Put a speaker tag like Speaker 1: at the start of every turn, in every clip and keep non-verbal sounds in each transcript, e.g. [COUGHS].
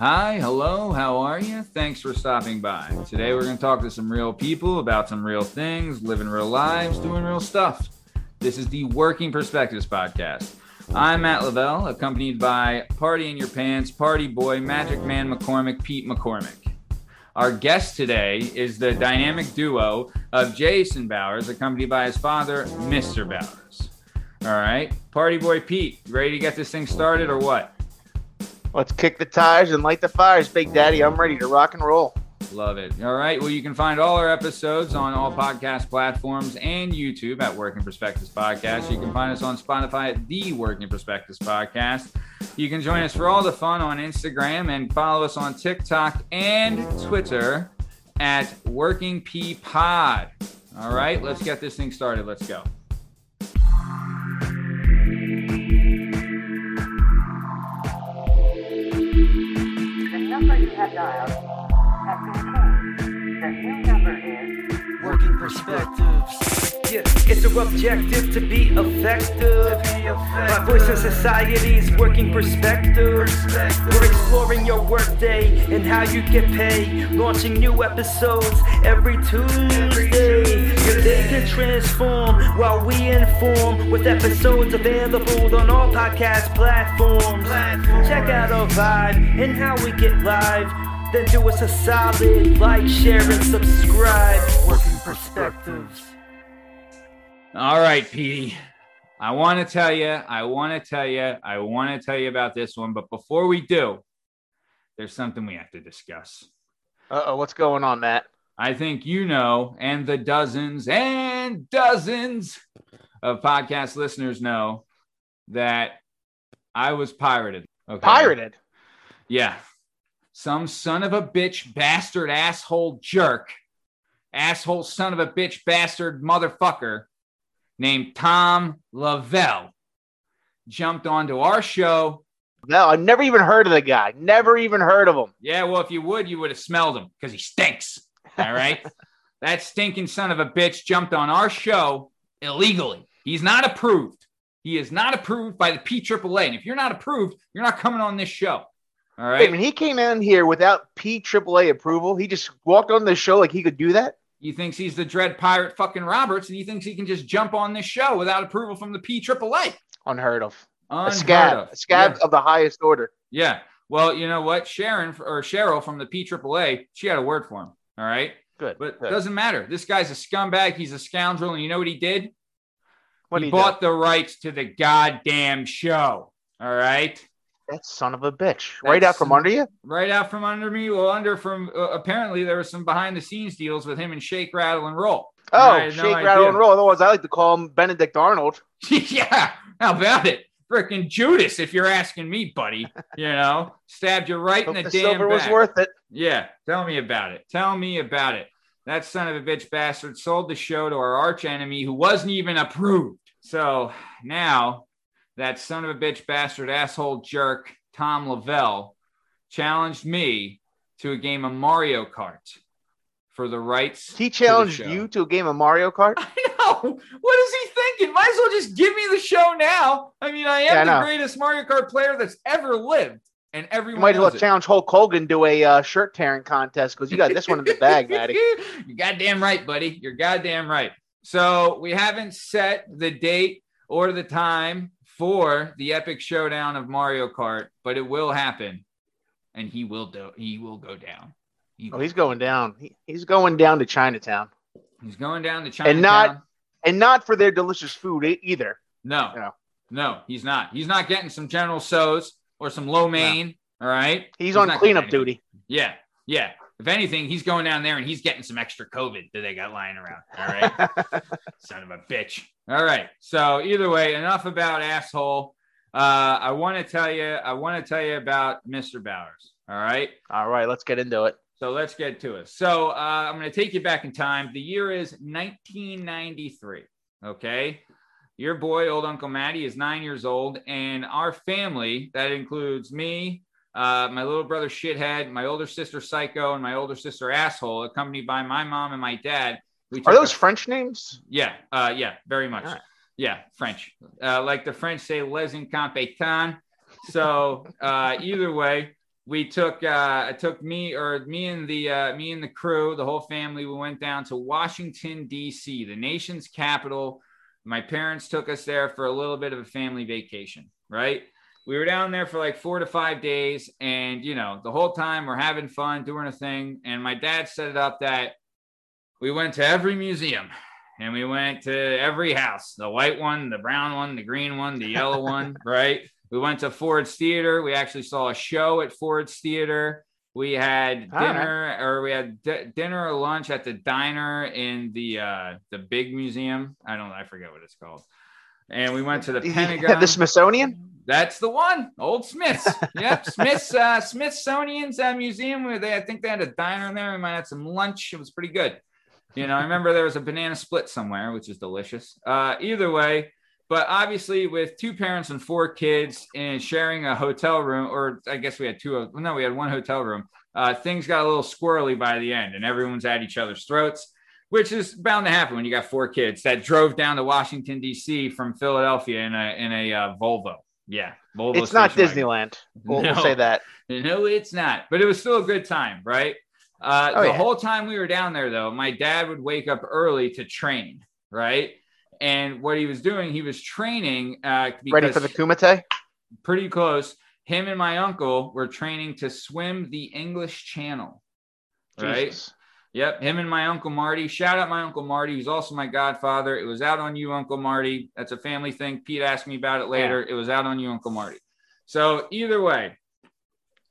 Speaker 1: Hi, hello, how are you? Thanks for stopping by. Today we're going to talk to some real people about some real things, living real lives, doing real stuff. This is the Working Perspectives Podcast. I'm Matt Lavelle, accompanied by Party in Your Pants, Party Boy, Magic Man McCormick, Pete McCormick. Our guest today is the dynamic duo of Jason Bowers, accompanied by his father, Mr. Bowers. All right, Party Boy Pete, ready to get this thing started or what?
Speaker 2: Let's kick the tires and light the fires, Big Daddy. I'm ready to rock and roll.
Speaker 1: Love it. All right. Well, you can find all our episodes on all podcast platforms and YouTube at Working Perspectives Podcast. You can find us on Spotify at The Working Perspectives Podcast. You can join us for all the fun on Instagram and follow us on TikTok and Twitter at Working P Pod. All right. Let's get this thing started. Let's go.
Speaker 3: Dialed has been changed. The new
Speaker 4: perspectives. Yeah, it's our objective to be effective. My voice in society's working perspectives. We're exploring your workday and how you get paid. Launching new episodes every Tuesday. Your day can transform while we inform with episodes available on all podcast platforms. Check out our vibe and how we get live. Then do us a solid like, share, and subscribe. Working perspectives.
Speaker 1: All right, Petey. I want to tell you, I want to tell you, I want to tell you about this one. But before we do, there's something we have to discuss.
Speaker 2: Uh oh, what's going on, Matt?
Speaker 1: I think you know, and the dozens and dozens of podcast listeners know that I was pirated. Okay.
Speaker 2: Pirated.
Speaker 1: Yeah. Some son of a bitch, bastard, asshole, jerk, asshole, son of a bitch, bastard, motherfucker named Tom Lavelle jumped onto our show.
Speaker 2: No, I've never even heard of the guy. Never even heard of him.
Speaker 1: Yeah, well, if you would, you would have smelled him because he stinks. All right. [LAUGHS] that stinking son of a bitch jumped on our show illegally. He's not approved. He is not approved by the PAAA. And if you're not approved, you're not coming on this show. All
Speaker 2: Wait,
Speaker 1: right.
Speaker 2: when he came in here without PAAA approval, he just walked on the show like he could do that.
Speaker 1: He thinks he's the dread pirate fucking Roberts, and he thinks he can just jump on this show without approval from the PAAA.
Speaker 2: Unheard of.
Speaker 1: Unheard
Speaker 2: a scab,
Speaker 1: of.
Speaker 2: a scab
Speaker 1: Yeah.
Speaker 2: of the highest order.
Speaker 1: Yeah. Well, you know what? Sharon or Cheryl from the PAAA, she had a word for him. All right.
Speaker 2: Good.
Speaker 1: But it
Speaker 2: good.
Speaker 1: doesn't matter. This guy's a scumbag. He's a scoundrel. And you know what he did?
Speaker 2: What
Speaker 1: he
Speaker 2: he
Speaker 1: bought the rights to the goddamn show. All right.
Speaker 2: That son of a bitch. Right out from under you?
Speaker 1: Right out from under me. Well, under from uh, apparently there was some behind the scenes deals with him and Shake, Rattle, and Roll.
Speaker 2: Oh,
Speaker 1: I had no
Speaker 2: shake,
Speaker 1: idea.
Speaker 2: rattle, and roll. Otherwise, I like to call him Benedict Arnold. [LAUGHS]
Speaker 1: yeah. How about it? Frickin' Judas, if you're asking me, buddy. You know, stabbed you right in the,
Speaker 2: the
Speaker 1: damn
Speaker 2: silver was worth it.
Speaker 1: Yeah, tell me about it. Tell me about it. That son of a bitch bastard sold the show to our arch enemy who wasn't even approved. So now that son of a bitch bastard asshole jerk, Tom Lavelle, challenged me to a game of Mario Kart for the rights.
Speaker 2: He
Speaker 1: to
Speaker 2: challenged
Speaker 1: show.
Speaker 2: you to a game of Mario Kart. [LAUGHS]
Speaker 1: I know. What is he thinking? Might as well just give me the show now. I mean, I am
Speaker 2: Yeah, I
Speaker 1: the greatest Mario Kart player that's ever lived, and
Speaker 2: You
Speaker 1: everyone
Speaker 2: might as well
Speaker 1: it.
Speaker 2: challenge Hulk Hogan to a uh, shirt tearing contest because you got this one in the bag, [LAUGHS] Matty.
Speaker 1: You're goddamn right, buddy. You're goddamn right. So we haven't set the date or the time for the epic showdown of Mario Kart, but it will happen, and he will do. He will go down. He,
Speaker 2: Oh, he's going down. He, he's going down to Chinatown,
Speaker 1: he's going down to China.
Speaker 2: And not- and not for their delicious food either.
Speaker 1: no,
Speaker 2: No.
Speaker 1: no, he's not. He's not getting some General Tso's or some Lo Mein. All right,
Speaker 2: He's, on cleanup duty.
Speaker 1: Yeah, yeah. If anything, he's going down there and he's getting some extra COVID that they got lying around. All right. [LAUGHS] Son of a bitch. All right. So either way, enough about asshole. Uh, I want to tell you, I want to tell you about Mr. Bowers. All right.
Speaker 2: All right, let's get into it.
Speaker 1: So let's get to it. So uh, I'm going to take you back in time. The year is 1993. Okay. Your boy, old Uncle Matty, is nine years old, and our family, that includes me, uh, my little brother Shithead, my older sister Psycho, and my older sister Asshole, accompanied by my mom and my dad. We
Speaker 2: Are those
Speaker 1: a-
Speaker 2: French names?
Speaker 1: yeah, uh, yeah, very much.
Speaker 2: Right.
Speaker 1: Yeah, French. Uh, like the French say, les incompetents. So uh, either way, we took uh I took me or me and the uh me and the crew, the whole family, we went down to Washington, DC, the nation's capital. My parents took us there for a little bit of a family vacation, right? We were down there for like four to five days, and you know, the whole time we're having fun, doing a thing. And my dad set it up that we went to every museum and we went to every house the white one, the brown one, the green one, the yellow [LAUGHS] one, right? We went to Ford's Theater. We actually saw a show at Ford's Theater. We had
Speaker 2: right.
Speaker 1: dinner, or we had d- dinner or lunch at the diner in the uh, the big museum. I don't, I forget what it's called. And we went to the [LAUGHS] Pentagon. [LAUGHS]
Speaker 2: the Smithsonian.
Speaker 1: That's the one, Old Smiths. [LAUGHS] Yep, Smiths, uh, Smithsonian's uh, museum. Where they, I think they had a diner in there. We might have some lunch. It was pretty good. You know, I remember there was a banana split somewhere, which is delicious. Uh, either way, but obviously with two parents and four kids and sharing a hotel room, or I guess we had two. of- No, we had one hotel room. Uh, things got a little squirrely by the end, and everyone's at each other's throats, which is bound to happen when you got four kids that drove down to Washington D.C. from Philadelphia in a in a uh, Volvo. Yeah, Volvo.
Speaker 2: It's not. Disneyland. We'll, we'll say that. [LAUGHS]
Speaker 1: No, it's not. But it was still a good time, right? Uh,
Speaker 2: Oh,
Speaker 1: the
Speaker 2: yeah.
Speaker 1: whole time we were down there, though, my dad would wake up early to train, right? And what he was doing, he was training. Uh,
Speaker 2: Ready for the Kumite?
Speaker 1: pretty close. Him and my uncle were training to swim the English Channel, right?
Speaker 2: Jesus.
Speaker 1: Yep, him and my uncle Marty. Shout out my uncle Marty, who's also my godfather. It was out on you, Uncle Marty. That's a family thing. Pete asked me about it later. It was out on you, Uncle Marty. So either way,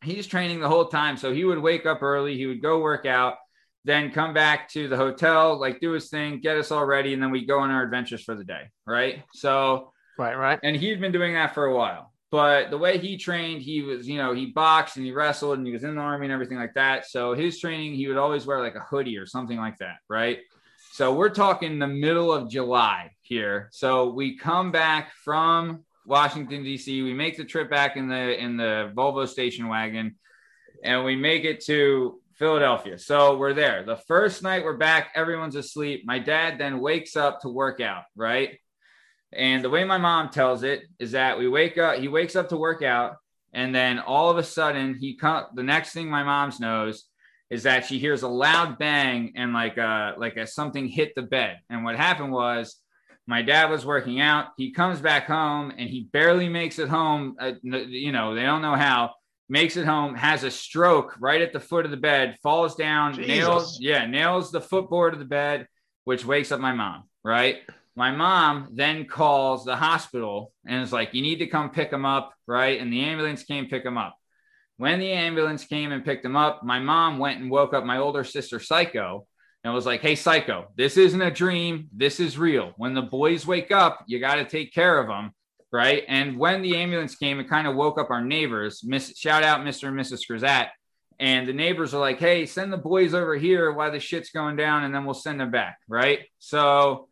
Speaker 1: he's training the whole time. So he would wake up early, he would go work out, then come back to the hotel, like do his thing, get us all ready, and then we go on our adventures for the day, right? So
Speaker 2: Right, right.
Speaker 1: and he'd been doing that for a while. But the way he trained, he was, you know, he boxed and he wrestled and he was in the army and everything like that. So his training, he would always wear like a hoodie or something like that, right? So we're talking the middle of July here. So we come back from Washington D.C. We make the trip back in the in the Volvo station wagon, and we make it to Philadelphia. So we're there. The first night we're back, everyone's asleep. My dad then wakes up to work out, right? And the way my mom tells it is that we wake up, he wakes up to work out, and then all of a sudden he come the next thing my mom's knows is that she hears a loud bang and like uh like a something hit the bed. And what happened was my dad was working out. He comes back home and he barely makes it home. Uh, you know, they don't know how. Makes it home, has a stroke right at the foot of the bed, falls down,
Speaker 2: Jesus.
Speaker 1: nails, yeah, nails the footboard of the bed, which wakes up my mom, right? My mom then calls the hospital and is like, You need to come pick him up, right? And the ambulance came pick him up. When the ambulance came and picked him up, my mom went and woke up my older sister, Psycho, and was like, Hey, Psycho, this isn't a dream. This is real. When the boys wake up, you got to take care of them, right? And when the ambulance came, it kind of woke up our neighbors. Miss, shout out Mr. and Mrs. Grisette. And the neighbors are like, Hey, send the boys over here while the shit's going down, and then we'll send them back, right? So,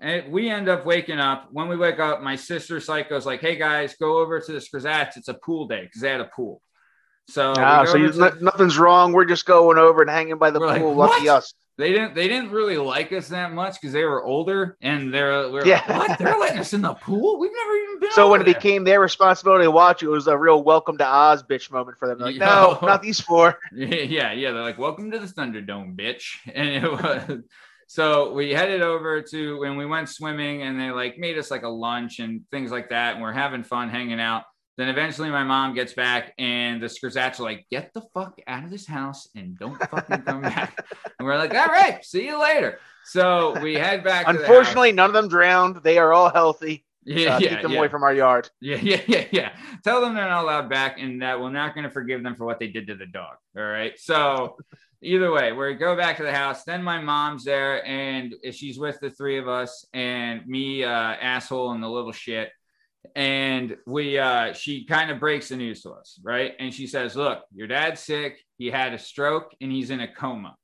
Speaker 1: and we end up waking up. When we wake up, my sister Psycho's like, "Hey guys, go over to the Scrizats. It's a pool day because they had a pool." So,
Speaker 2: Ah, so you, nothing's wrong. We're just going over and hanging by the
Speaker 1: We're like,
Speaker 2: pool. Lucky us.
Speaker 1: they didn't they didn't really like us that much because they were older and they're we
Speaker 2: Yeah.
Speaker 1: like, "What? They're letting us in the pool? We've never even been."
Speaker 2: So when it
Speaker 1: there."
Speaker 2: became their responsibility to watch, it was a real welcome to Oz bitch moment for them. They're like, no, not these four. [LAUGHS]
Speaker 1: yeah, yeah, they're like, "Welcome to the Thunderdome, bitch," [LAUGHS] and it was. So we headed over to when we went swimming, and they like made us like a lunch and things like that, and we're having fun hanging out. Then eventually, my mom gets back, and the Skrzats are like, "Get the fuck out of this house and don't fucking come [LAUGHS] back." And we're like, "All right, see you later." So we head back. to the house.
Speaker 2: Unfortunately, none of them drowned. They are all healthy. [LAUGHS]
Speaker 1: yeah,
Speaker 2: Uh,
Speaker 1: yeah,
Speaker 2: keep them
Speaker 1: yeah.
Speaker 2: away from our yard. [LAUGHS]
Speaker 1: Yeah, yeah, yeah, yeah. Tell them they're not allowed back and that we're not going to forgive them for what they did to the dog. All right. So, either way, we go back to the house. Then my mom's there and she's with the three of us and me, uh, asshole, and the little shit. And we, uh, she kind of breaks the news to us, right? And she says, Look, your dad's sick. He had a stroke and he's in a coma,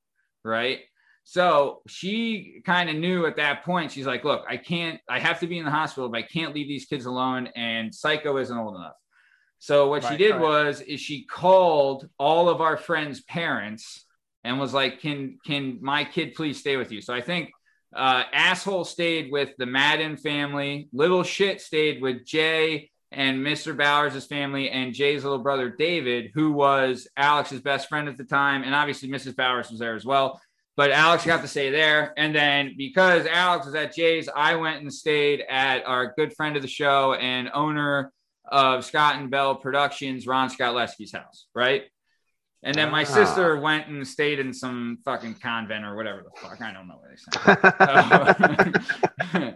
Speaker 1: right? So she kind of knew at that point, she's like, look, I can't, I have to be in the hospital, but I can't leave these kids alone. And Psycho isn't old enough. So what she did
Speaker 2: right.
Speaker 1: was is she called all of our friends' parents and was like, Can can my kid please stay with you? So I think uh asshole stayed with the Madden family, little shit stayed with Jay, and Mr. Bowers' family and Jay's little brother David, who was Alex's best friend at the time, and obviously Mrs. Bowers was there as well. But Alex got to stay there, and then because Alex was at Jay's, I went and stayed at our good friend of the show and owner of Scott and Bell Productions, Ron Scott Lesky's house, right? And then my
Speaker 2: Ah.
Speaker 1: sister went and stayed in some fucking convent or whatever the fuck. I don't know where they sent.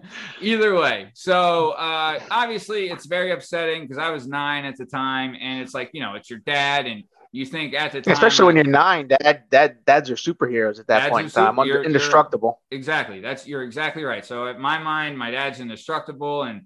Speaker 1: [LAUGHS] [LAUGHS] Either way, so uh, obviously it's very upsetting because I was nine at the time, and it's like you know it's your dad, and you think at the time,
Speaker 2: Especially when you're nine, dad, dad, dads are superheroes at that point in time. Under-
Speaker 1: you're- you're-
Speaker 2: indestructible.
Speaker 1: exactly that's you're exactly right. So in my mind, my dad's indestructible, and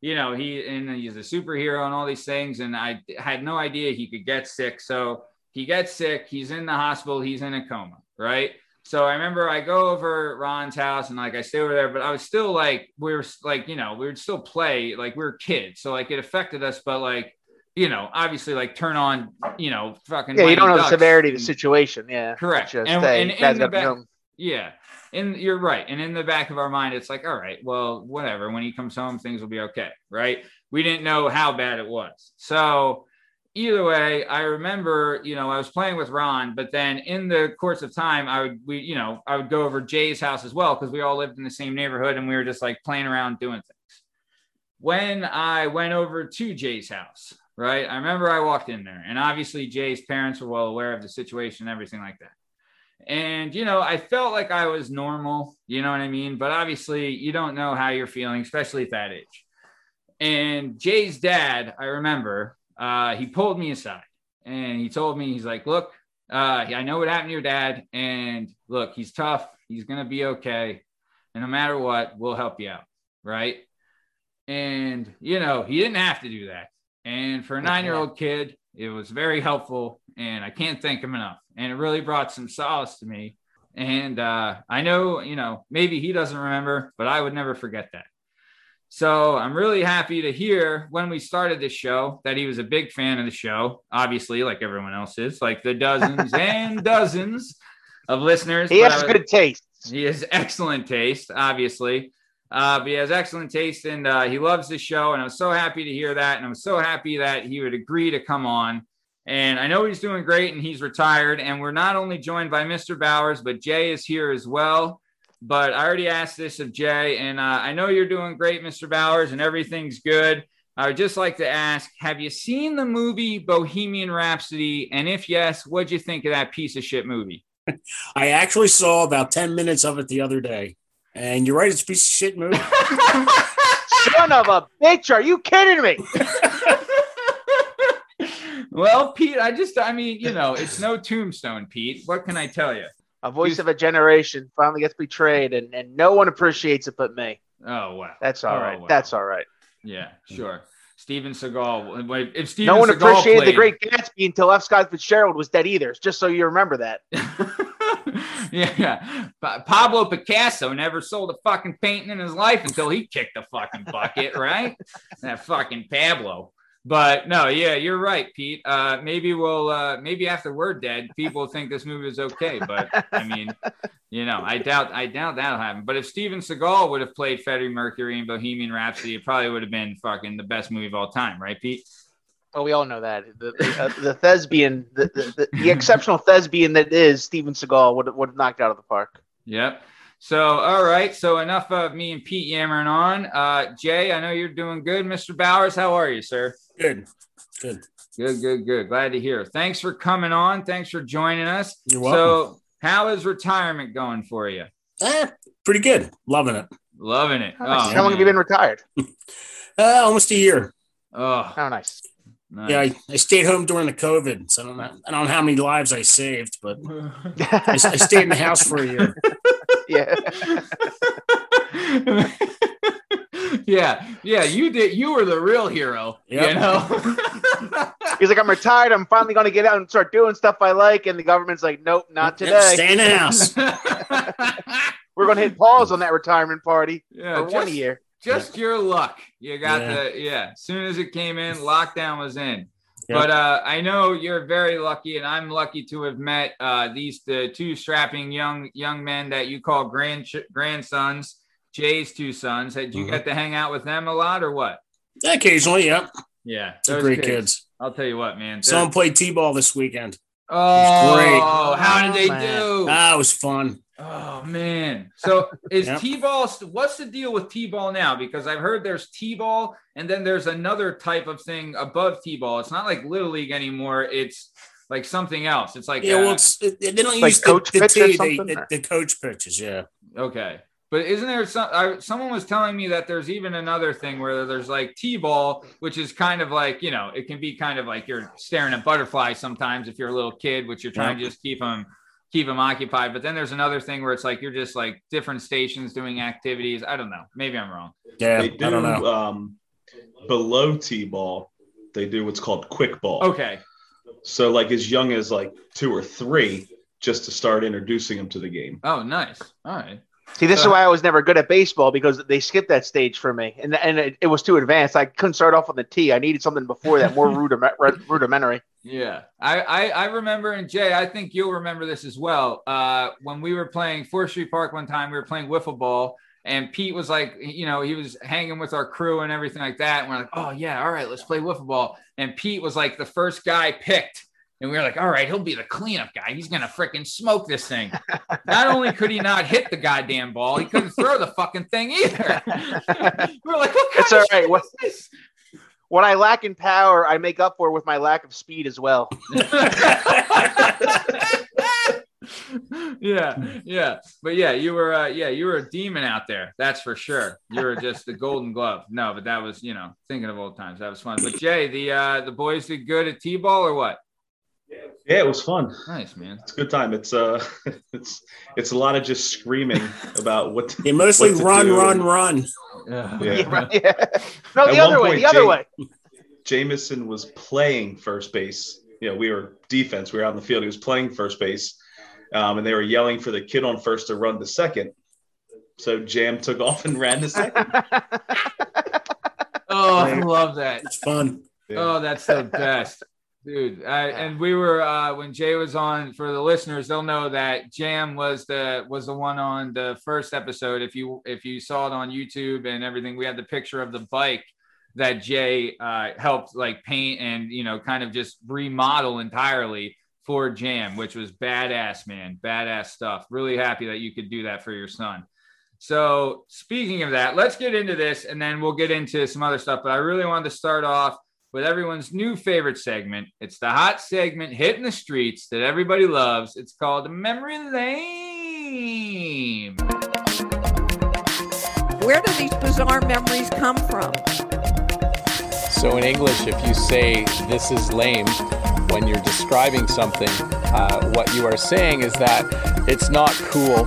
Speaker 1: you know he and he's a superhero and all these things, and I had no idea he could get sick. So he gets sick, he's in the hospital, he's in a coma, right? So I remember I go over Ron's house and like I stay over there, but I was still like we were like you know we would still play like we were kids, so like it affected us, but like you know obviously like turn on you know fucking
Speaker 2: Yeah, you don't know the severity of the situation. Yeah,
Speaker 1: Correct.
Speaker 2: Just
Speaker 1: And-
Speaker 2: hey,
Speaker 1: and in the back- Yeah. And you're right. And in the back of our mind, it's like, all right, well, whatever. When he comes home, things will be okay. Right. We didn't know how bad it was. So either way, I remember, you know, I was playing with Ron, but then in the course of time, I would, we, you know, I would go over Jay's house as well because we all lived in the same neighborhood and we were just like playing around doing things. When I went over to Jay's house, right, I remember I walked in there and obviously Jay's parents were well aware of the situation and everything like that. And, you know, I felt like I was normal, you know what I mean? But obviously, you don't know how you're feeling, especially at that age. And Jay's dad, I remember, uh, he pulled me aside and he told me, he's like, look, uh, I know what happened to your dad. And look, he's tough. He's going to be okay. And no matter what, we'll help you out. Right. And, you know, he didn't have to do that. And for a nine year old kid, it was very helpful. And I can't thank him enough. And it really brought some solace to me. And uh, I know, you know, maybe he doesn't remember, but I would never forget that. So I'm really happy to hear when we started this show that he was a big fan of the show, obviously, like everyone else is, like the dozens [LAUGHS] and dozens of listeners.
Speaker 2: He has
Speaker 1: was-
Speaker 2: good taste.
Speaker 1: he has excellent taste, obviously. Uh, but he has excellent taste and uh, he loves the show. And I'm so happy to hear that. And I'm so happy that he would agree to come on. And I know he's doing great and he's retired. And we're not only joined by Mr. Bowers, but Jay is here as well. But I already asked this of Jay. And uh, I know you're doing great, Mr. Bowers, and everything's good. I would just like to ask Have you seen the movie Bohemian Rhapsody? And if yes, what'd you think of that piece of shit movie? [LAUGHS]
Speaker 5: I actually saw about 10 minutes of it the other day. And you're right, it's a piece of shit movie. [LAUGHS]
Speaker 2: Son of a bitch! Are you kidding me? [LAUGHS]
Speaker 1: well, Pete, I just, I mean, you know, it's no tombstone, Pete. What can I tell you?
Speaker 2: A voice of a generation finally gets betrayed, and, and no one appreciates it but me.
Speaker 1: Oh, wow.
Speaker 2: That's all
Speaker 1: Oh,
Speaker 2: right.
Speaker 1: wow.
Speaker 2: That's all right.
Speaker 1: Yeah, sure. Steven Seagal. If Steven
Speaker 2: no one
Speaker 1: Seagal
Speaker 2: appreciated the Great Gatsby until F. Scott Fitzgerald was dead either. Just so you remember that.
Speaker 1: yeah, [LAUGHS] yeah. Pa- Pablo Picasso never sold a fucking painting in his life until he kicked the fucking bucket, right? [LAUGHS] that fucking Pablo. But no, yeah, you're right, Pete. Uh, maybe we'll, uh, maybe after we're dead, people think this movie is okay. But I mean, you know, I doubt, I doubt that'll happen. But if Steven Seagal would have played Freddie Mercury in Bohemian Rhapsody, it probably would have been fucking the best movie of all time, right, Pete?
Speaker 2: Well, we all know that the the, uh, the thespian, the, the, the, the exceptional thespian that is Steven Seagal would would have knocked out of the park.
Speaker 1: Yep. So, all right. So, enough of me and Pete yammering on. Uh, Jay, I know you're doing good. Mr. Bowers, how are you, sir?
Speaker 5: Good. Good.
Speaker 1: Good, good, good. Glad to hear. Thanks for coming on. Thanks for joining us.
Speaker 5: You're welcome.
Speaker 1: So, how is retirement going for you?
Speaker 5: Eh, pretty good. Loving it.
Speaker 1: Loving it.
Speaker 2: How,
Speaker 1: Oh.
Speaker 2: How long have you been retired? [LAUGHS]
Speaker 5: Uh, almost a year.
Speaker 1: Oh,
Speaker 2: How nice.
Speaker 1: nice.
Speaker 5: Yeah, I, I stayed home during the COVID. So I don't, know, I don't know how many lives I saved, but [LAUGHS] I, I stayed in the house for a year. [LAUGHS]
Speaker 2: yeah.
Speaker 1: Yeah, yeah, you did. You were the real hero.
Speaker 5: Yep.
Speaker 1: You know. [LAUGHS]
Speaker 2: He's like, I'm retired. I'm finally going to get out and start doing stuff I like. And the government's like, nope, not
Speaker 5: Yep,
Speaker 2: today.
Speaker 5: stay in the house. [LAUGHS] [LAUGHS]
Speaker 2: We're going to hit pause on that retirement party
Speaker 1: yeah,
Speaker 2: for one
Speaker 1: just-
Speaker 2: year.
Speaker 1: just your luck. You got
Speaker 5: Yeah.
Speaker 1: the yeah. As soon as it came in, lockdown was in.
Speaker 5: Yep.
Speaker 1: But uh, I know you're very lucky, and I'm lucky to have met uh, these the two strapping young young men that you call grand grandsons. Jay's two sons. Did you
Speaker 5: Mhm.
Speaker 1: get to hang out with them a lot, or what?
Speaker 5: Occasionally, yep.
Speaker 1: Yeah,
Speaker 5: They're
Speaker 1: those
Speaker 5: great kids.
Speaker 1: I'll tell you what, man. they're-
Speaker 5: Someone played T-ball this weekend.
Speaker 1: oh,
Speaker 5: great.
Speaker 1: Oh, how did they
Speaker 2: Man.
Speaker 1: do?
Speaker 5: Ah, it was fun.
Speaker 1: Oh man! So is
Speaker 5: Yep.
Speaker 1: T-ball? What's the deal with T-ball now? Because I've heard there's T-ball, and then there's another type of thing above T-ball. It's not like little league anymore. It's like something else. It's like
Speaker 5: Yeah,
Speaker 1: uh,
Speaker 5: well, it's, it, they don't
Speaker 2: Like
Speaker 5: use the,
Speaker 2: coach
Speaker 5: the
Speaker 2: pitch or
Speaker 5: T, they, the,
Speaker 2: or-
Speaker 5: the coach pitches. Yeah,
Speaker 1: okay. But isn't there some? I, someone was telling me that there's even another thing where there's like T-ball, which is kind of like you know it can be kind of like you're staring at butterflies sometimes if you're a little kid, which you're trying to just keep them keep them occupied. But then there's another thing where it's like you're just like different stations doing activities. I don't know. Maybe I'm wrong.
Speaker 5: yeah.
Speaker 6: they do
Speaker 5: I don't know.
Speaker 6: um, below t-ball. They do what's called quick ball.
Speaker 1: Okay.
Speaker 6: So like as young as like two or three, just to start introducing them to the game.
Speaker 1: Oh, nice. All right.
Speaker 2: See, this is
Speaker 1: Uh,
Speaker 2: why I was never good at baseball because they skipped that stage for me, and and it, it was too advanced. I couldn't start off on the tee. I needed something before that, more [LAUGHS] rudiment, rudimentary.
Speaker 1: Yeah, I, I I remember, and Jay, I think you'll remember this as well. Uh, when we were playing Fourth Street Park one time, we were playing wiffle ball, and Pete was like, you know, he was hanging with our crew and everything like that. And we're like, oh yeah, all right, let's play wiffle ball. And Pete was like the first guy picked, and we were like, all right, he'll be the cleanup guy. He's gonna freaking smoke this thing. not only could he not hit the goddamn ball, he couldn't throw the fucking thing either. [LAUGHS] we're like, what kind
Speaker 2: It's all right.
Speaker 1: shit
Speaker 2: What-
Speaker 1: is this?
Speaker 2: What I lack in power, I make up for with my lack of speed as well. [LAUGHS] [LAUGHS]
Speaker 1: yeah, yeah, but yeah, you were, uh, yeah, you were a demon out there. That's for sure. You were just the Golden Glove. No, but that was, you know, thinking of old times. That was fun. But Jay, the uh, the boys did good at t-ball or what?
Speaker 6: Yeah, it was fun.
Speaker 1: Nice man.
Speaker 6: It's a good time. It's uh, [LAUGHS] it's it's a lot of just screaming about what.
Speaker 5: They [LAUGHS] mostly
Speaker 6: what to
Speaker 5: run,
Speaker 6: do.
Speaker 5: run, run.
Speaker 1: Yeah.
Speaker 6: Yeah.
Speaker 2: Yeah, [LAUGHS] right, yeah. No,
Speaker 6: At
Speaker 2: the
Speaker 6: one
Speaker 2: other way.
Speaker 6: point,
Speaker 2: The other
Speaker 6: Jay-
Speaker 2: way.
Speaker 6: Jameson was playing first base. You know, we were defense. We were out in the field. He was playing first base, um, and they were yelling for the kid on first to run to second. So Jam took off and ran to second.
Speaker 1: Oh, I love that.
Speaker 5: It's fun.
Speaker 6: Yeah.
Speaker 1: Oh, that's the best. Dude, I, and we were uh, when Jay was on for the listeners, they'll know that Jam was the was the one on the first episode. If you if you saw it on YouTube and everything, we had the picture of the bike that Jay uh, helped like paint and you know kind of just remodel entirely for Jam, which was badass, man, badass stuff. Really happy that you could do that for your son. So speaking of that, let's get into this and then we'll get into some other stuff. But I really wanted to start off with everyone's new favorite segment. It's the hot segment hitting the streets that everybody loves. It's called Memory Lane.
Speaker 7: Where do these bizarre memories come from?
Speaker 8: So in English, if you say this is lame when you're describing something, uh, what you are saying is that it's not cool,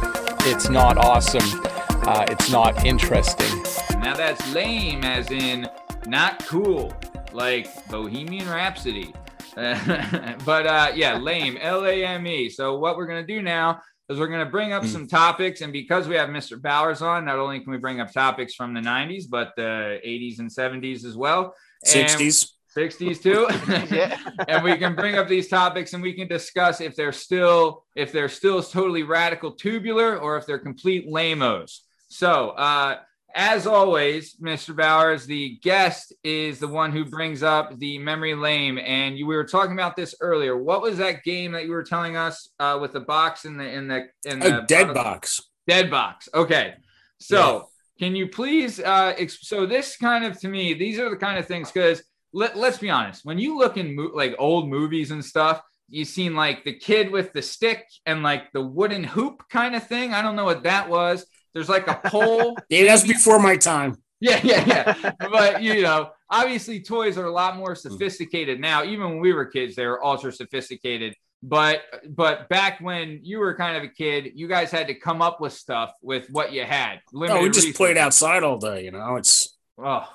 Speaker 8: it's not awesome, uh, it's not interesting.
Speaker 1: Now that's lame, as in not cool, like Bohemian Rhapsody. [LAUGHS] but uh, yeah, lame, L A M E. So what we're gonna do now is we're gonna bring up some topics, and because we have Mr. Bowers on, not only can we bring up topics from the '90s, but the '80s and '70s as well, And-
Speaker 5: 60s.
Speaker 1: 60s too. [LAUGHS]
Speaker 2: Yeah. [LAUGHS]
Speaker 1: and we can bring up these topics and we can discuss if they're still if they're still totally radical tubular or if they're complete lamos. So uh as always, Mr. Bowers, the guest is the one who brings up the memory lane. And you, we were talking about this earlier. What was that game that you were telling us uh, with the box in the in the in the
Speaker 5: A dead box.
Speaker 1: Dead box. Okay. So can you please uh so this kind of to me, these are the kind of things because let, let's be honest, when you look in mo- like old movies and stuff, you've seen like the kid with the stick and like the wooden hoop kind of thing. I don't know what that was. There's like a pole. [LAUGHS]
Speaker 5: Yeah, that's before my time.
Speaker 1: Yeah, yeah, yeah. but you know, obviously toys are a lot more sophisticated now. Even when we were kids, they were ultra sophisticated. But but back when you were kind of a kid, you guys had to come up with stuff with what you had.
Speaker 5: No, we just played outside all day. You know, it's
Speaker 1: Oh,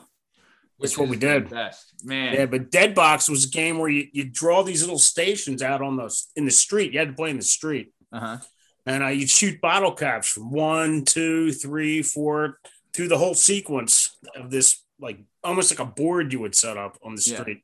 Speaker 5: That's what we did.
Speaker 1: Best man.
Speaker 5: yeah. But dead box was a game where you, you draw these little stations out on the in the street. You had to play in the street,
Speaker 1: Uh-huh.
Speaker 5: And uh, you'd shoot bottle caps from one, two, three, four through the whole sequence of this, like almost like a board you would set up on the
Speaker 1: Yeah.
Speaker 5: street.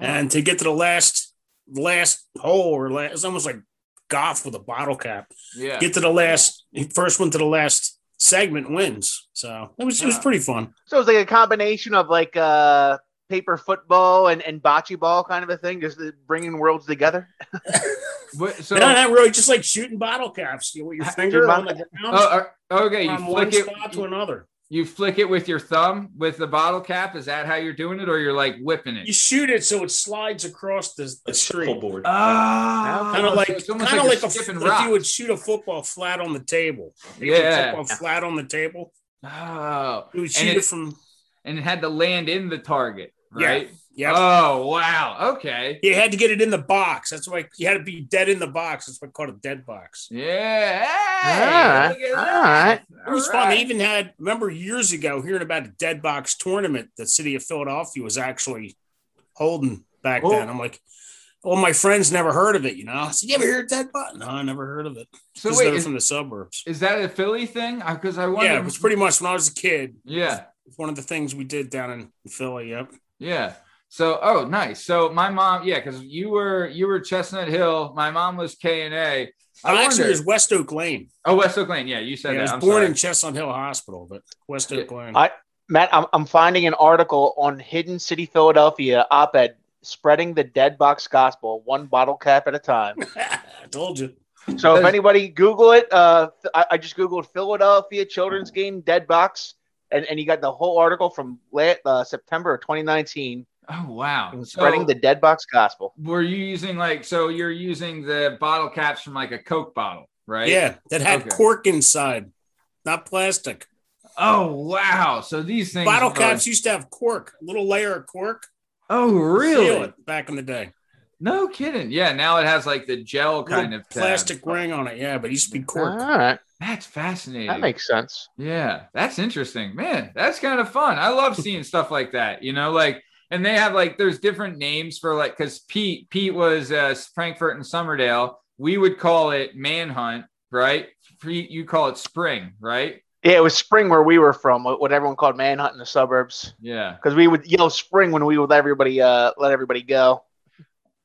Speaker 5: And to get to the last last hole or last, it's almost like golf with a bottle cap.
Speaker 1: yeah.
Speaker 5: Get to the last first one to the last segment wins. So it was it was pretty fun.
Speaker 2: So it was like a combination of like uh paper football and, and bocce ball kind of a thing, just bringing worlds together? [LAUGHS]
Speaker 1: What, so,
Speaker 5: no, not really. Just like shooting bottle caps. You know, with your finger on the ground
Speaker 1: oh, uh, okay, you
Speaker 5: from one
Speaker 1: flick it.
Speaker 5: spot to another.
Speaker 1: You flick it with your thumb with the bottle cap. Is that how you're doing it, or you're like whipping it?
Speaker 5: You shoot it so it slides across the, the
Speaker 6: A
Speaker 5: street.
Speaker 6: shuffleboard.
Speaker 1: Oh,
Speaker 5: Kind of like,
Speaker 1: so
Speaker 5: kind of like,
Speaker 1: a
Speaker 5: a,
Speaker 1: skipping
Speaker 5: if
Speaker 1: rock.
Speaker 5: you would shoot a football flat on the table. You shoot a
Speaker 1: Yeah.
Speaker 5: football flat on the table.
Speaker 1: Oh,
Speaker 5: You would
Speaker 1: And
Speaker 5: shoot
Speaker 1: it-
Speaker 5: it, from.
Speaker 1: and it had to land in the target, right?
Speaker 5: Yeah,
Speaker 1: Oh wow. Okay.
Speaker 5: you had to get it in the box. That's why you had to be dead in the box. That's why called a dead box.
Speaker 1: Yeah. Hey,
Speaker 2: Alright, alright.
Speaker 5: It was
Speaker 1: All
Speaker 5: fun. They even had remember years ago hearing about a dead box tournament that City of Philadelphia was actually holding back
Speaker 1: Oh.
Speaker 5: then. I'm like, well, my friends never heard of it. You know, I said, you ever hear of dead box? No, I never heard of it.
Speaker 1: So
Speaker 5: Because
Speaker 1: wait,
Speaker 5: they're
Speaker 1: is,
Speaker 5: from the suburbs.
Speaker 1: is that a Philly thing? Because I wonder.
Speaker 5: Yeah, it was pretty much when I was a kid.
Speaker 1: Yeah.
Speaker 5: It's one of the things we did down in Philly. Yep.
Speaker 1: Yeah. So, oh, nice. So my mom, yeah, because you were you were Chestnut Hill. My mom was K and A. I
Speaker 5: actually, it
Speaker 1: wonder.
Speaker 5: was West Oak Lane.
Speaker 1: Oh, West Oak Lane. Yeah, you said
Speaker 5: Yeah, I was
Speaker 1: I'm
Speaker 5: born
Speaker 1: sorry.
Speaker 5: in Chestnut Hill Hospital, but West Oak
Speaker 1: Yeah.
Speaker 5: Lane.
Speaker 2: I- Matt, I'm, I'm finding an article on Hidden City, Philadelphia op-ed spreading the dead box gospel one bottle cap at a time. [LAUGHS]
Speaker 5: I told you.
Speaker 2: So if anybody Google it, uh, I, I just Googled Philadelphia children's game dead box, and, and you got the whole article from late, uh, September of 2019
Speaker 1: Oh wow.
Speaker 2: spreading
Speaker 1: So
Speaker 2: the dead box gospel.
Speaker 1: were you using like so you're using the bottle caps from like a Coke bottle, right?
Speaker 5: Yeah, that had
Speaker 1: Okay.
Speaker 5: cork inside, not plastic.
Speaker 1: Oh wow. So these things
Speaker 5: Bottle
Speaker 1: are-
Speaker 5: caps used to have cork, a little layer of cork.
Speaker 1: Oh
Speaker 5: Seal
Speaker 1: really?
Speaker 5: it back in the day.
Speaker 1: No kidding. Yeah, now it has like the gel kind
Speaker 5: Little
Speaker 1: of tab.
Speaker 5: plastic ring on it. Yeah, but it used to be cork.
Speaker 2: right,
Speaker 1: That's fascinating.
Speaker 2: that makes sense.
Speaker 1: Yeah, that's interesting, man. That's kind of fun. I love seeing stuff like that. You know, like, and they have like, there's different names for like, because Pete, Pete was uh, Frankford and Summerdale. We would call it Manhunt, right? Pete, you call it Spring, right?
Speaker 2: Yeah, it was spring where we were from, what what everyone called manhunt in the suburbs,
Speaker 1: Yeah.
Speaker 2: because we would yell spring when we would let everybody uh, let everybody go.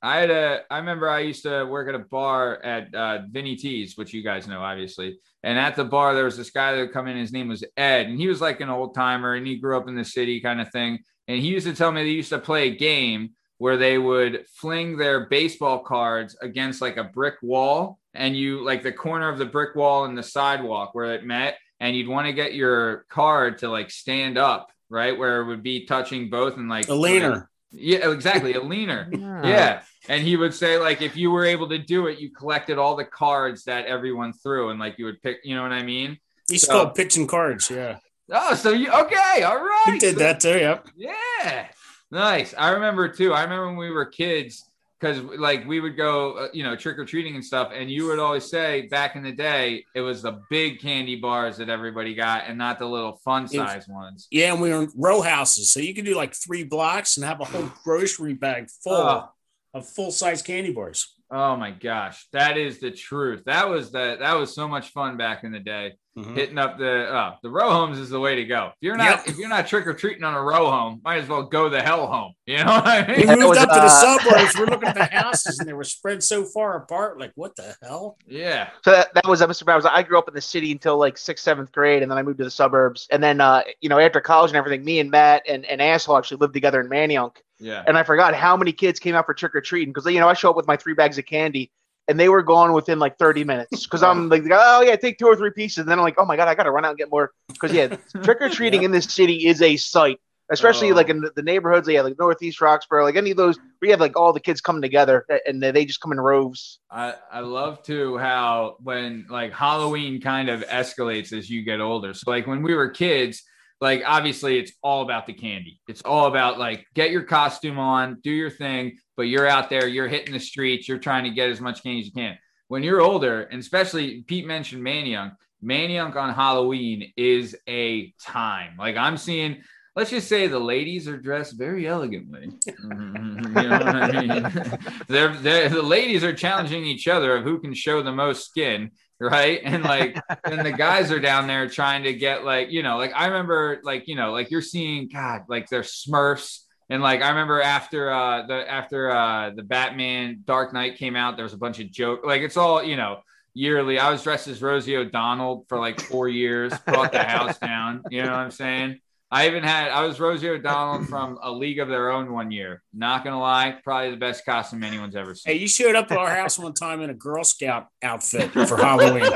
Speaker 1: I had a, I remember I used to work at a bar at uh, Vinny T's, which you guys know, obviously. And at the bar, there was this guy that would come in. His name was Ed, and he was like an old timer, and he grew up in the city, kind of thing. And he used to tell me they used to play a game where they would fling their baseball cards against like a brick wall, and you like the corner of the brick wall and the sidewalk where it met, and you'd want to get your card to like stand up, right, where it would be touching both, and like
Speaker 5: A leaner.
Speaker 1: Yeah, exactly, a leaner. [LAUGHS] Yeah. And he would say, like, if you were able to do it, you collected all the cards that everyone threw, and like you would pick, you know what I mean?
Speaker 5: Used to
Speaker 1: So-
Speaker 5: call pitching cards. Yeah,
Speaker 1: Oh, so you okay? All right.
Speaker 5: He did
Speaker 1: So-
Speaker 5: that too. Yep.
Speaker 1: Yeah. Nice. I remember too. I remember when we were kids, because like we would go, uh, you know, trick or treating and stuff, and you would always say back in the day, it was the big candy bars that everybody got, and not the little fun size ones.
Speaker 5: Yeah, and we were in row houses, so you could do like three blocks and have a whole [SIGHS] grocery bag full
Speaker 1: Oh.
Speaker 5: of full size candy bars.
Speaker 1: Oh my gosh, that is the truth. That was the that was so much fun back in the day.
Speaker 5: Mhm.
Speaker 1: Hitting up the uh, the row homes is the way to go. If you're not
Speaker 5: Yep.
Speaker 1: if you're not trick or treating on a row home, might as well go the hell home. [LAUGHS] You know what I
Speaker 5: We
Speaker 1: mean?
Speaker 2: That
Speaker 5: moved
Speaker 2: was,
Speaker 5: up to the
Speaker 2: uh,
Speaker 5: suburbs. We're looking at the [LAUGHS] houses, and they were spread so far apart. Like, what the hell?
Speaker 1: Yeah.
Speaker 2: So that, that was Mr. Bowers. I grew up in the city until like sixth, seventh grade, and then I moved to the suburbs. And then, uh, you know, after college and everything, me and Matt and, and Asshole actually lived together in Manayunk.
Speaker 1: Yeah.
Speaker 2: And I forgot how many kids came out for trick or treating because you know I show up with my three bags of candy, and they were gone within like thirty minutes because I'm like, oh yeah, take two or three pieces. And then I'm like, oh my god, I gotta run out and get more because yeah, [LAUGHS] trick or treating in this city is a sight. Especially
Speaker 1: Oh.
Speaker 2: like in the, the neighborhoods, yeah, like Northeast Roxborough, like any of those, we have like all the kids coming together and they just come in rows.
Speaker 1: I, I love too how when like Halloween kind of escalates as you get older. So like when we were kids, like obviously it's all about the candy. It's all about like get your costume on, do your thing, but you're out there, you're hitting the streets, you're trying to get as much candy as you can. When you're older, and especially Pete mentioned Manayunk, Manayunk on Halloween is a time. Like I'm seeing let's just say the ladies are dressed very elegantly. [LAUGHS] Mhm, you know I mean? [LAUGHS] they're, they're, the ladies are challenging each other of who can show the most skin, right? And like, [LAUGHS] and the guys are down there trying to get like, you know, like I remember, like, you know, like you're seeing, God, like they're Smurfs. And like I remember after uh the after uh the Batman Dark Knight came out, there was a bunch of joke like it's all you know yearly. I was dressed as Rosie O'Donnell for like four years, brought the house down. You know what I'm saying? I even had I was Rosie O'Donnell from A League of Their Own one year. Not gonna lie, probably the best costume anyone's ever seen.
Speaker 5: Hey, you showed up at our house one time in a Girl Scout outfit for Halloween. [LAUGHS]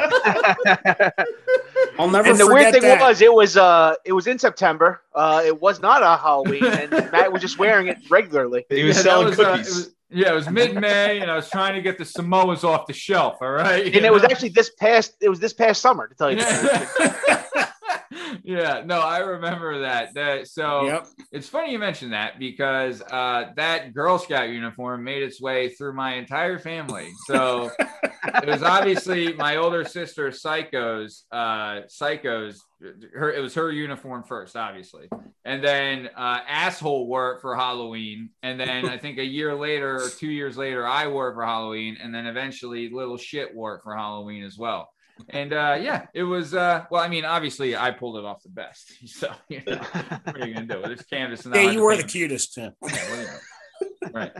Speaker 5: I'll never
Speaker 2: and the
Speaker 5: forget
Speaker 2: weird thing
Speaker 5: that.
Speaker 2: was, it was uh, it was in September. Uh, it was not a Halloween, and Matt was just wearing it regularly.
Speaker 6: He was
Speaker 1: Yeah,
Speaker 6: selling
Speaker 1: was, uh,
Speaker 6: cookies.
Speaker 1: was- yeah, it was mid-May, and I was trying to get the Samoas off the shelf. All right,
Speaker 2: And it was actually this past. It was this past summer, to tell you. the [LAUGHS] truth.
Speaker 1: Yeah. no, I remember that. That so
Speaker 5: yep.
Speaker 1: it's funny you mentioned that because uh, that Girl Scout uniform made its way through my entire family. So it was obviously my older sister Psycho's uh, Psycho's her it was her uniform first, obviously, and then uh, asshole wore it for Halloween, and then I think a year later or two years later I wore it for Halloween, and then eventually little shit wore it for Halloween as well. And uh, yeah, it was. Uh, well, I mean, obviously, I pulled it off the best. [LAUGHS] So, you know, what are you gonna do? It's canvas. and
Speaker 5: Yeah, you were the cutest. Yeah.
Speaker 1: Yeah, well, you know. right.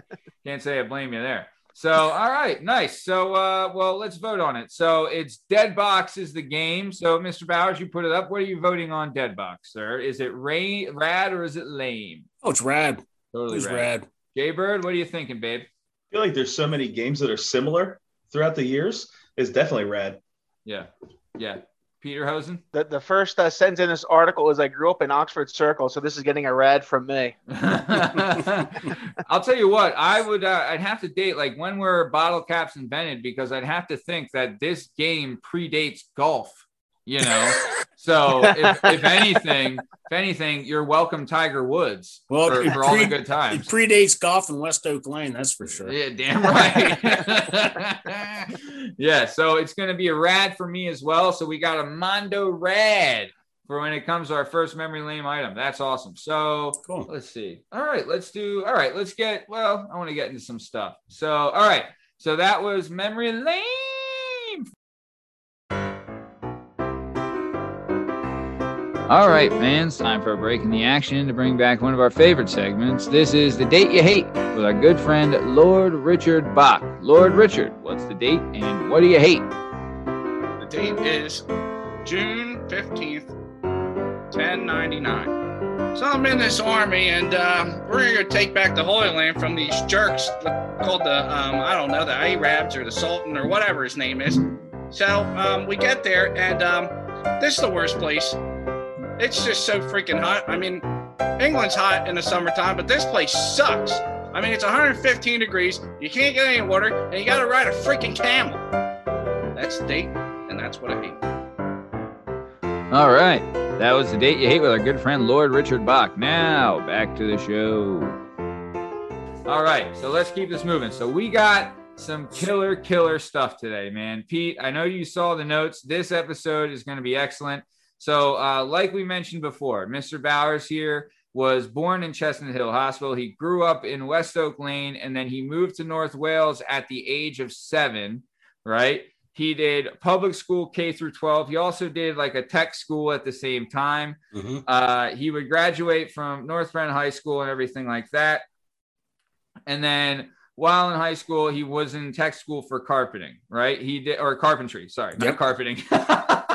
Speaker 1: Can't say I blame you there. So, all right, nice. So, uh, well, let's vote on it. So, it's Dead Box is the game. So, Mr. Bowers, you put it up. What are you voting on, Dead Box, sir? Is it ra- rad or is it lame?
Speaker 5: Oh, it's rad.
Speaker 1: Totally
Speaker 5: was
Speaker 1: rad.
Speaker 5: rad.
Speaker 1: Jay Bird, what are you thinking, babe?
Speaker 6: I feel like there's so many games that are similar throughout the years. It's definitely rad.
Speaker 1: Yeah, yeah. Peter Hosen.
Speaker 2: The, the first uh, sentence in this article is I grew up in Oxford Circle, so this is getting a rad from me. [LAUGHS] [LAUGHS]
Speaker 1: I'll tell you what, I would, uh, I'd have to date like when were bottle caps invented because I'd have to think that this game predates golf, you know? so if, if anything, if anything, you're welcome Tiger Woods
Speaker 5: Well,
Speaker 1: for, for all the
Speaker 5: pre-
Speaker 1: good
Speaker 5: It predates golf in West Oak Lane, that's for sure.
Speaker 1: Yeah, damn right. [LAUGHS] yeah, so it's going to be a rad for me as well. So we got a Mondo Rad for when it comes to our first memory lane item. That's awesome. So
Speaker 5: Cool.
Speaker 1: let's see. All right, let's do. All right, let's get. Well, I want to get into some stuff. So, all right. So that was memory lane. All right, fans, time for a break in the action to bring back one of our favorite segments. This is The Date You Hate with our good friend Lord Richard Bach. Lord Richard, what's the date and what do you hate?
Speaker 9: The date is June 15th, 1099. So I'm in this army, and um, we're going to take back the Holy Land from these jerks called the, um, I don't know, the Arabs or the Sultan or whatever his name is. So um, we get there, and um, this is the worst place. It's just so freaking hot. I mean, England's hot in the summertime, but this place sucks. I mean, it's 115 degrees. You can't get any water, and you got to ride a freaking camel. That's the date, and that's what I hate.
Speaker 1: All right, that was The Date You Hate with our good friend Lord Richard Bach. Now, back to the show. All right, so let's keep this moving. So we got some killer, killer stuff today, man. Pete, I know you saw the notes. This episode is going to be excellent. So, uh, like we mentioned before, Mr. Bowers here was born in Chestnut Hill Hospital. He grew up in West Oak Lane and then he moved to North Wales at the age of seven, right? He did public school K through 12. He also did like a tech school at the same time.
Speaker 5: Mhm.
Speaker 1: Uh, he would graduate from North Penn High School and everything like that. And then while in high school, he was in tech school for carpeting, right? He did, or carpentry, sorry, not carpeting. [LAUGHS]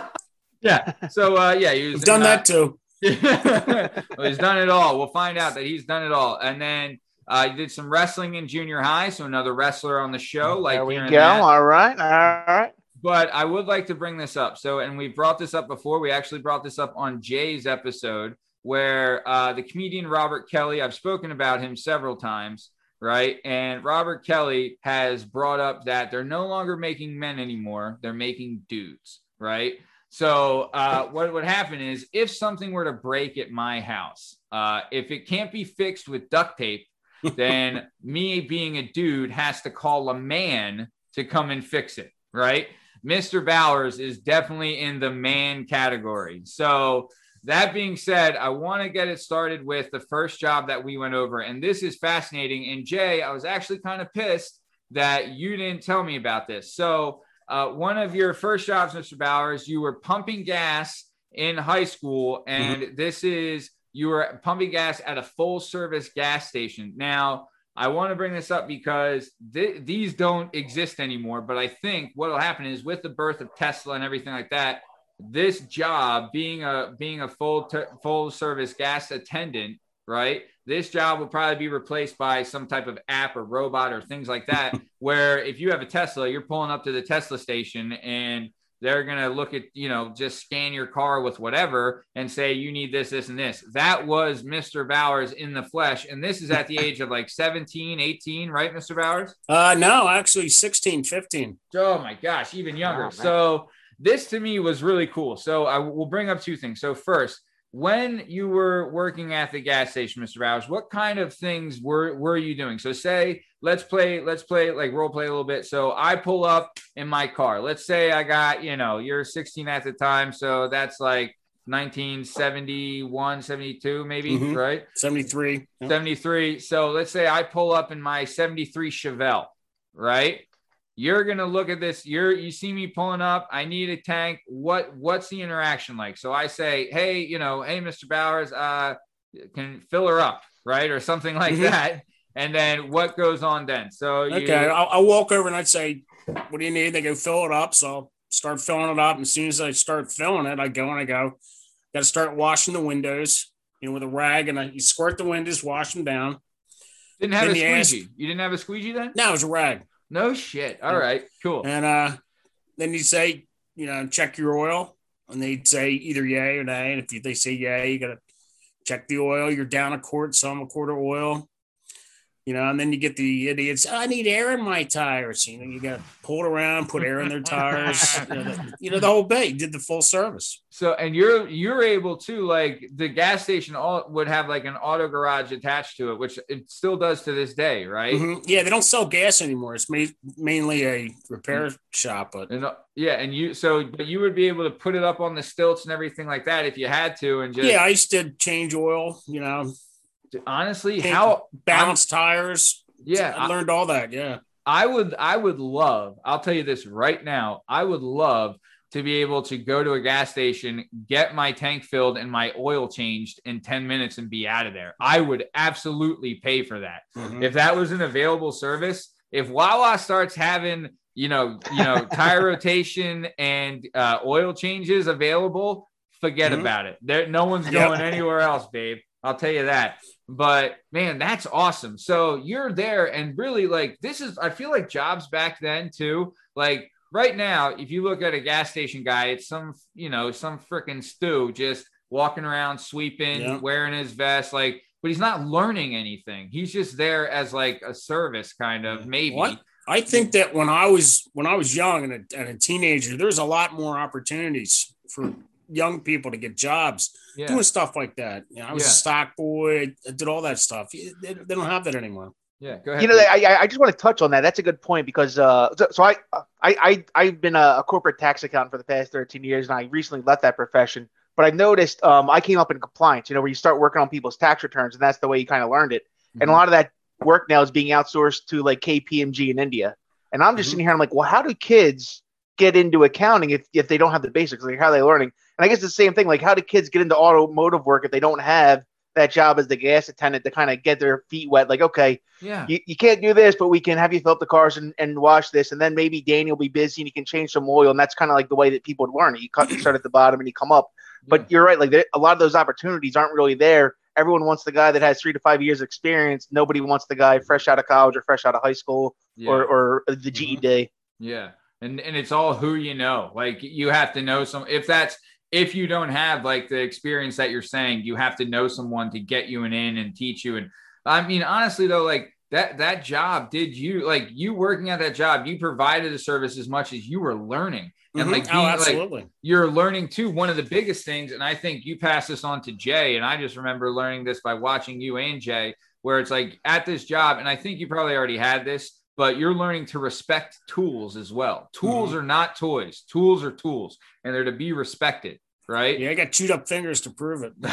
Speaker 1: yeah. So, uh, yeah, he was
Speaker 5: We've done
Speaker 1: uh,
Speaker 5: that too. [LAUGHS]
Speaker 1: well, he's done it all. We'll find out that he's done it all. And then uh, he did some wrestling in junior high. So another wrestler on the show. Like
Speaker 2: there we go.
Speaker 1: that.
Speaker 2: All right. All right.
Speaker 1: But I would like to bring this up. So, and we brought this up before. We actually brought this up on Jay's episode where uh, the comedian Robert Kelly, I've spoken about him several times, right? And Robert Kelly has brought up that they're no longer making men anymore, they're making dudes, right? So, uh, what would happen is if something were to break at my house, uh, if it can't be fixed with duct tape, [LAUGHS] then me being a dude has to call a man to come and fix it, right? Mr. Bowers is definitely in the man category. So, that being said, I want to get it started with the first job that we went over. And this is fascinating. And Jay, I was actually kind of pissed that you didn't tell me about this. So, uh, one of your first jobs, Mr. Bowers, you were pumping gas in high school. And this is, you were pumping gas at a full service gas station. Now, I want to bring this up because th- these don't exist anymore. But I think what will happen is with the birth of Tesla and everything like that, this job being a being a full full service gas attendant, right? This job will probably be replaced by some type of app or robot or things like that. [LAUGHS] where if you have a Tesla, you're pulling up to the Tesla station and they're going to look at, you know, just scan your car with whatever and say, you need this, this, and this. That was Mr. Bowers in the flesh. And this is at the age of like 17, 18, right, Mr. Bowers?
Speaker 5: Uh, no, actually 16, 15.
Speaker 1: Oh my gosh, even younger.
Speaker 2: Wow, man.
Speaker 1: so this to me was really cool. So I will bring up two things. So first, when you were working at the gas station, Mr. Bowers, what kind of things were were you doing? So say let's play let's play like role play a little bit. So I pull up in my car. Let's say I got, you know, you're 16 at the time, so that's like 1971, 72 maybe,
Speaker 5: Mhm.
Speaker 1: right?
Speaker 5: 73. Yeah.
Speaker 1: 73. So let's say I pull up in my 73 Chevelle, right? You're gonna look at this. You're you see me pulling up. I need a tank. What what's the interaction like? So I say, hey, you know, hey, Mr. Bowers, uh, can fill her up, right, or something like
Speaker 5: Mhm.
Speaker 1: that. And then what goes on then? So you,
Speaker 5: Okay, I'll, I'll walk over and I'd say, "What do you need?" They go fill it up. So I'll start filling it up. And as soon as I start filling it, I go and I go, got to start washing the windows, you know, with a rag, and I you squirt the windows, wash them down.
Speaker 1: didn't have a
Speaker 5: you ask-
Speaker 1: squeegee. You didn't have a squeegee then?
Speaker 5: no it was a rag,
Speaker 1: No shit. All
Speaker 5: Yeah.
Speaker 1: right, cool.
Speaker 5: and uh, then you say, you know, check your oil, and they'd say either yay or nay. And if you, they say yay, you got to check the oil. You're down a quart, some a quart of oil. You know, and then you get the idiots. I need air in my tires. You know, you got to pull it around, put air in their tires. [LAUGHS] you, know, the, you know, the whole bit. You did the full service.
Speaker 1: So and you're you're able to like the gas station all would have like an auto garage attached to it, which it still does to this day, right?
Speaker 5: Mhm. Yeah, they don't sell gas anymore. It's ma- mainly a repair shop, but
Speaker 1: And uh, yeah, and you so but you would be able to put it up on the stilts and everything like that if you had to, and just
Speaker 5: yeah, I used to change oil. You know,
Speaker 1: honestly,
Speaker 5: Take-
Speaker 1: how
Speaker 5: balance tires.
Speaker 1: yeah,
Speaker 5: I learned all that. Yeah.
Speaker 1: I would I would love, I'll tell you this right now, I would love to be able to go to a gas station, get my tank filled and my oil changed in 10 minutes and be out of there. I would absolutely pay for that.
Speaker 5: Mhm.
Speaker 1: If that was an available service, if Wawa starts having, you know, you know, [LAUGHS] tire rotation and uh, oil changes available, forget
Speaker 5: Mhm.
Speaker 1: about it. There no one's going anywhere else, babe. I'll tell you that. But man, that's awesome. So you're there and really like this is I feel like jobs back then too. Like right now, if you look at a gas station guy, it's some, you know, some freaking stew just walking around sweeping,
Speaker 5: Yeah.
Speaker 1: wearing his vest, like, but he's not learning anything. He's just there as like a service kind of maybe.
Speaker 5: What? I think that when I was when I was young and a, and a teenager, there's a lot more opportunities for young people to get jobs
Speaker 1: Yeah.
Speaker 5: doing stuff like that. You know, I was
Speaker 1: Yeah.
Speaker 5: a stock boy. I did all that stuff. They, they don't have that anymore.
Speaker 1: Yeah. Go ahead.
Speaker 2: You know, I, I- I just want to touch on that. That's a good point because uh, so, so I, I I I've been a, a corporate tax accountant for the past 13 years, and I recently left that profession. But I noticed um, I came up in compliance. You know, where you start working on people's tax returns, and that's the way you kind of learned it. And a
Speaker 1: Mhm.
Speaker 2: lot of that work now is being outsourced to like KPMG in India. And I'm just
Speaker 1: Mhm.
Speaker 2: sitting here, I'm like, well, how do kids get into accounting if, if they don't have the basics? Like, how are they learning? And I guess the same thing. Like, how do kids get into automotive work if they don't have that job as the gas attendant to kind of get their feet wet? Like, okay,
Speaker 1: yeah.
Speaker 2: you, you can't do this, but we can have you fill up the cars and, and wash this, and then maybe Danny will be busy and you can change some oil, and that's kind of like the way that people would learn it. You, cut, you start at the bottom and you come up. But you're right, like a lot of those opportunities aren't really there. Everyone wants the guy that has three to five years experience. Nobody wants the guy fresh out of college or fresh out of high school
Speaker 1: Yeah.
Speaker 2: or, or the GED. Mm-hmm.
Speaker 1: Yeah. And and it's all who you know. Like you have to know some if that's if you don't have like the experience that you're saying, you have to know someone to get you an in and teach you. And I mean, honestly though, like that that job, did you like you working at that job, you provided a service as much as you were learning. And
Speaker 5: Mhm.
Speaker 1: like
Speaker 5: oh,
Speaker 1: being like
Speaker 5: absolutely.
Speaker 1: you're learning too. One of the biggest things, and I think you pass this on to Jay, and I just remember learning this by watching you and Jay, where it's like at this job, and I think you probably already had this, but you're learning to respect tools as well. Tools
Speaker 5: Mm-hmm.
Speaker 1: are not toys. Tools are tools, and they're to be respected, right?
Speaker 5: Yeah, I got chewed up fingers to prove it. [LAUGHS]
Speaker 1: oh,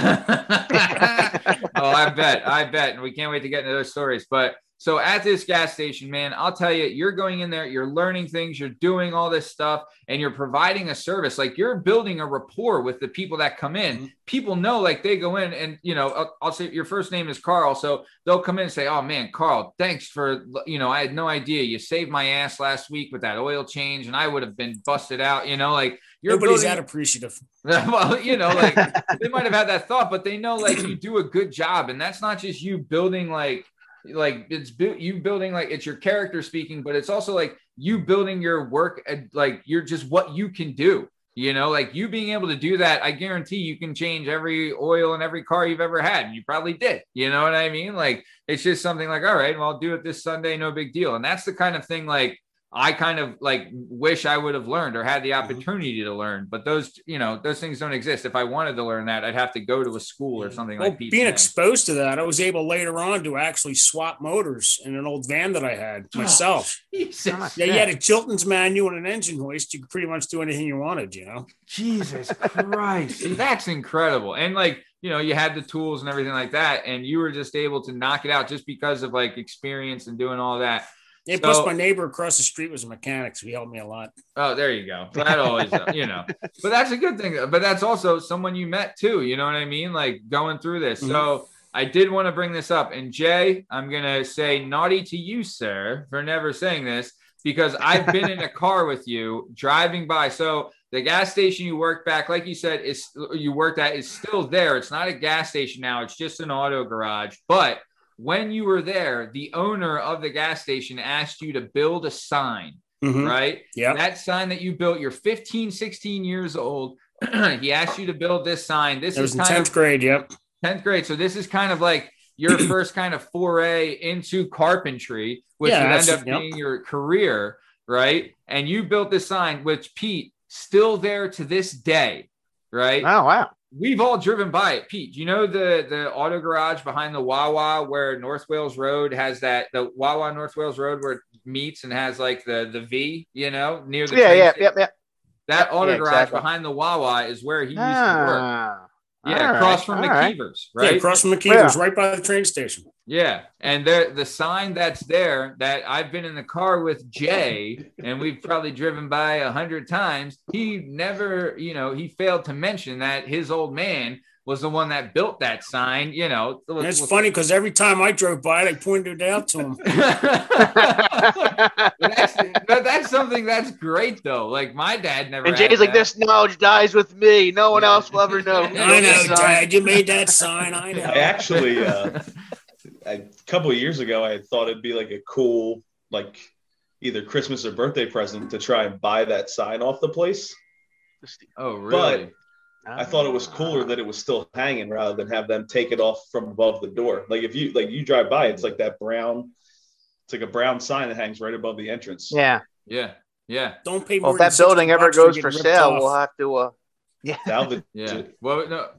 Speaker 1: I bet, I bet, and we can't wait to get into those stories. But So at this gas station, man, I'll tell you, you're going in there, you're learning things, you're doing all this stuff, and you're providing a service. Like you're building a rapport with the people that come in.
Speaker 5: Mm-hmm.
Speaker 1: People know, like they go in, and you know, I'll, I'll say your first name is Carl, so they'll come in and say, "Oh man, Carl, thanks for you know, I had no idea you saved my ass last week with that oil change, and I would have been busted out." You know, like you're
Speaker 5: Nobody's
Speaker 1: building-
Speaker 5: that appreciative. [LAUGHS]
Speaker 1: well, you know, like they might have had that thought, but they know like you do a good job, and that's not just you building like like it's bu- you building like it's your character speaking, but it's also like you building your work and like you're just what you can do. You know, like you being able to do that, I guarantee you can change every oil in every car you've ever had. And you probably did. You know what I mean? Like it's just something like, all right, well, I'll do it this Sunday, no big deal. And that's the kind of thing like I kind of like wish I would have learned or had the
Speaker 5: Mm-hmm.
Speaker 1: opportunity to learn. But those, you know, those things don't exist. If I wanted to learn that, I'd have to go to a school or something
Speaker 5: Well,
Speaker 1: like Pete's
Speaker 5: being
Speaker 1: saying.
Speaker 5: exposed to that, I was able later on to actually swap motors in an old van that I had myself.
Speaker 1: Jesus.
Speaker 5: Yeah, you had a [LAUGHS] Chilton's manual and an engine hoist. You could pretty much do anything you wanted, you know.
Speaker 1: Jesus [LAUGHS] Christ. That's incredible. And like, you know, you had the tools and everything like that, and you were just able to knock it out just because of like experience and doing all that.
Speaker 5: Yeah,
Speaker 1: So-
Speaker 5: plus my neighbor across the street was a mechanic, so he helped me a lot.
Speaker 1: Oh, there you go. That always, uh, you know, [LAUGHS] but that's a good thing. But that's also someone you met too. You know what I mean? Like going through this. Mm-hmm. So I did want to bring this up. And Jay, I'm going to say naughty to you, sir, for never saying this because I've been in a [LAUGHS] car with you driving by. So the gas station you worked back, like you said, is you worked at is still there. It's not a gas station now. It's just an auto garage. But when you were there, the owner of the gas station asked you to build a sign
Speaker 5: Mhm.
Speaker 1: right?
Speaker 5: Yeah.
Speaker 1: That sign that you built, you're 15, 16 years old. [CLEARS THROAT] he asked you to build this sign. This
Speaker 5: That was
Speaker 1: is
Speaker 5: in tenth
Speaker 1: of
Speaker 5: grade. Yep.
Speaker 1: 10th grade. So this is kind of like your [CLEARS THROAT] first kind of foray into carpentry, which
Speaker 5: Yeah,
Speaker 1: would end up
Speaker 5: yep.
Speaker 1: being your career, right? And you built this sign, which Pete still there to this day, right?
Speaker 2: Oh wow.
Speaker 1: We've all driven by it. Pete, do you know the the auto garage behind the Wawa where North Wales Road has that the Wawa North Wales Road where it meets and has like the the V, you know, near the
Speaker 2: Yeah, yeah,
Speaker 1: station?
Speaker 2: yeah, yeah.
Speaker 1: That auto
Speaker 2: Yeah,
Speaker 1: garage
Speaker 2: exactly.
Speaker 1: behind the Wawa is where he used to work.
Speaker 2: Ah.
Speaker 1: Ah, Yeah,
Speaker 2: all
Speaker 1: across
Speaker 2: right,
Speaker 1: from
Speaker 2: all right.
Speaker 1: McKeever's,
Speaker 5: Yeah,
Speaker 1: right?
Speaker 5: across from McKeever's, right by the train station.
Speaker 1: Yeah, and there the sign that's there that I've been in the car with Jay, and we've probably driven by a hundred times. He never, you know, he failed to mention that his old man was the one that built that sign. You know,
Speaker 5: And it's funny because every time I drove by it, I pointed it out to him. [LAUGHS] [LAUGHS]
Speaker 1: That's, but that's something that's great though. Like my dad never.
Speaker 2: And
Speaker 1: had
Speaker 2: Jay's like,
Speaker 1: that.
Speaker 2: "This knowledge dies with me. No one else will ever know." [LAUGHS]
Speaker 5: I know, Dad. You made that sign. I know.
Speaker 6: I actually, uh, a couple of years ago, I thought it'd be like a cool, like either Christmas or birthday present to try and buy that sign off the place.
Speaker 1: Oh, really?
Speaker 6: I thought it was cooler that it was still hanging rather than have them take it off from above the door. Like if you like you drive by, it's like that brown, it's like a brown sign that hangs right above the entrance.
Speaker 2: Yeah.
Speaker 1: Yeah. Yeah.
Speaker 5: Don't pay
Speaker 2: Well,
Speaker 5: more
Speaker 2: if that
Speaker 5: than
Speaker 2: building
Speaker 5: 60
Speaker 2: ever
Speaker 5: bucks,
Speaker 2: goes for sale,
Speaker 5: off.
Speaker 2: we'll have to. uh [LAUGHS] Yeah.
Speaker 6: Salvage
Speaker 1: Yeah.
Speaker 6: it.
Speaker 1: What? No.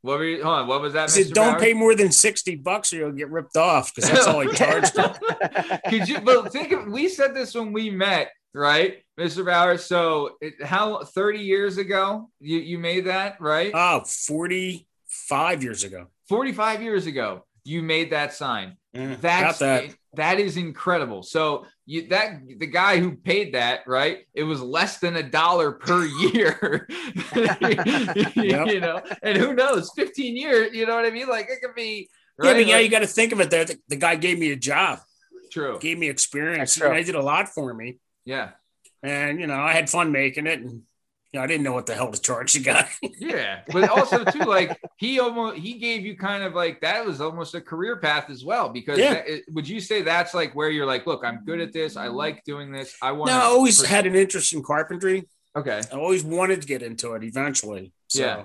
Speaker 1: What were you? Hold on. What was that?
Speaker 5: Said, don't
Speaker 1: Bauer?
Speaker 5: pay more than 60 bucks or you'll get ripped off because that's all he [LAUGHS] charged. him.
Speaker 1: Could you? But think of. We said this when we met, right, Mr. Bauer? So it, how? Thirty years ago, you you made that, right?
Speaker 5: Oh, 45 years ago.
Speaker 1: Forty-five years ago, you made that sign.
Speaker 5: Mm, yeah,
Speaker 1: That's
Speaker 5: got that.
Speaker 1: that is incredible. So you that the guy who paid that, right? It was less than a dollar per [LAUGHS] year. You know, and who knows, 15 years, you know what I mean? Like it could be
Speaker 5: Yeah,
Speaker 1: right?
Speaker 5: but yeah,
Speaker 1: Like-
Speaker 5: you got to think of it there. The, the guy gave me a job,
Speaker 1: true.
Speaker 5: gave me experience.
Speaker 2: True.
Speaker 5: and I did a lot for me.
Speaker 1: Yeah.
Speaker 5: And, you know, I had fun making it. And, you know, I didn't know what the hell to charge the guy. [LAUGHS]
Speaker 1: Yeah. But also too, like he almost he gave you kind of like that was almost a career path as well. Because
Speaker 5: Yeah.
Speaker 1: that- it- would you say that's like where you're like, look, I'm good at this. I like doing this. I want
Speaker 5: no, I always had an interest in carpentry.
Speaker 1: Okay.
Speaker 5: I always wanted to get into it eventually. So,
Speaker 1: Yeah.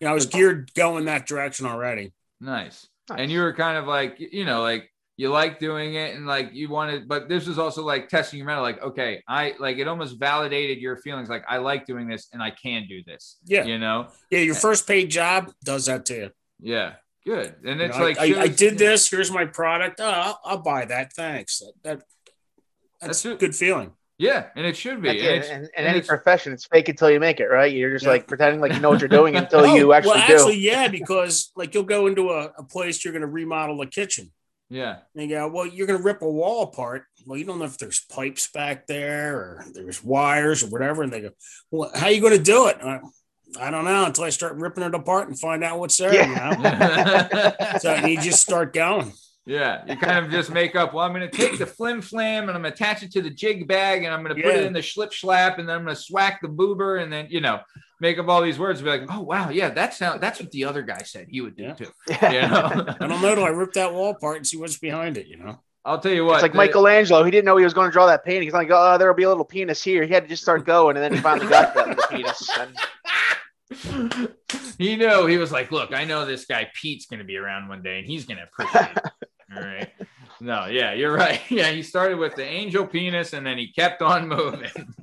Speaker 5: you know, I was geared going that direction already.
Speaker 1: Nice. And you were kind of like, you know, like you like doing it and like you wanted, but this was also like testing your mental, like, okay, I like it almost validated your feelings, like I like doing this and I can do this.
Speaker 5: Yeah.
Speaker 1: You know?
Speaker 5: Yeah, your first paid job does that to you.
Speaker 1: Yeah. Good. And
Speaker 5: You
Speaker 1: it's
Speaker 5: know,
Speaker 1: like
Speaker 5: I, I, I did this. Here's my product. Oh, I'll, I'll buy that. Thanks. That, that that's,
Speaker 1: That's
Speaker 5: a good feeling.
Speaker 1: Yeah, and it should be.
Speaker 2: That's
Speaker 1: And
Speaker 2: it. And, in
Speaker 1: and
Speaker 2: any
Speaker 1: it's-
Speaker 2: profession, it's fake until you make it, right? You're just
Speaker 5: Yeah.
Speaker 2: like pretending like you know what you're doing [LAUGHS] until
Speaker 5: Oh,
Speaker 2: you actually
Speaker 5: well,
Speaker 2: do.
Speaker 5: actually, yeah, because like you'll go into a, a place, you're going to remodel a kitchen.
Speaker 1: Yeah.
Speaker 5: And you go, well, you're going to rip a wall apart. Well, you don't know if there's pipes back there or there's wires or whatever. And they go, well, how are you going to do it? I, I don't know until I start ripping it apart and find out what's there. You know? [LAUGHS] so you just start going.
Speaker 1: Yeah, you kind of just make up. Well, I'm going to take the flim flam and I'm going to attach it to the jig bag and I'm going to put it in the schlip schlap and then I'm going to swack the boober and then you know make up all these words. And be like, oh wow, yeah, that's how that's what the other guy said he would do
Speaker 5: Yeah.
Speaker 1: too. [LAUGHS] You know? [LAUGHS]
Speaker 5: I don't know till I rip that wall apart and see what's behind it, you know?
Speaker 1: I'll tell you what.
Speaker 2: It's like
Speaker 1: the-
Speaker 2: Michelangelo. He didn't know he was going to draw that painting. He's like, oh, there'll be a little penis here. He had to just start [LAUGHS] going, and then he finally got that little penis. And
Speaker 1: he knew he was like, look, I know this guy Pete's going to be around one day and he's going to appreciate it. All right. No, yeah, you're right. [LAUGHS] Yeah, he started with the angel penis and then he kept on moving. [LAUGHS]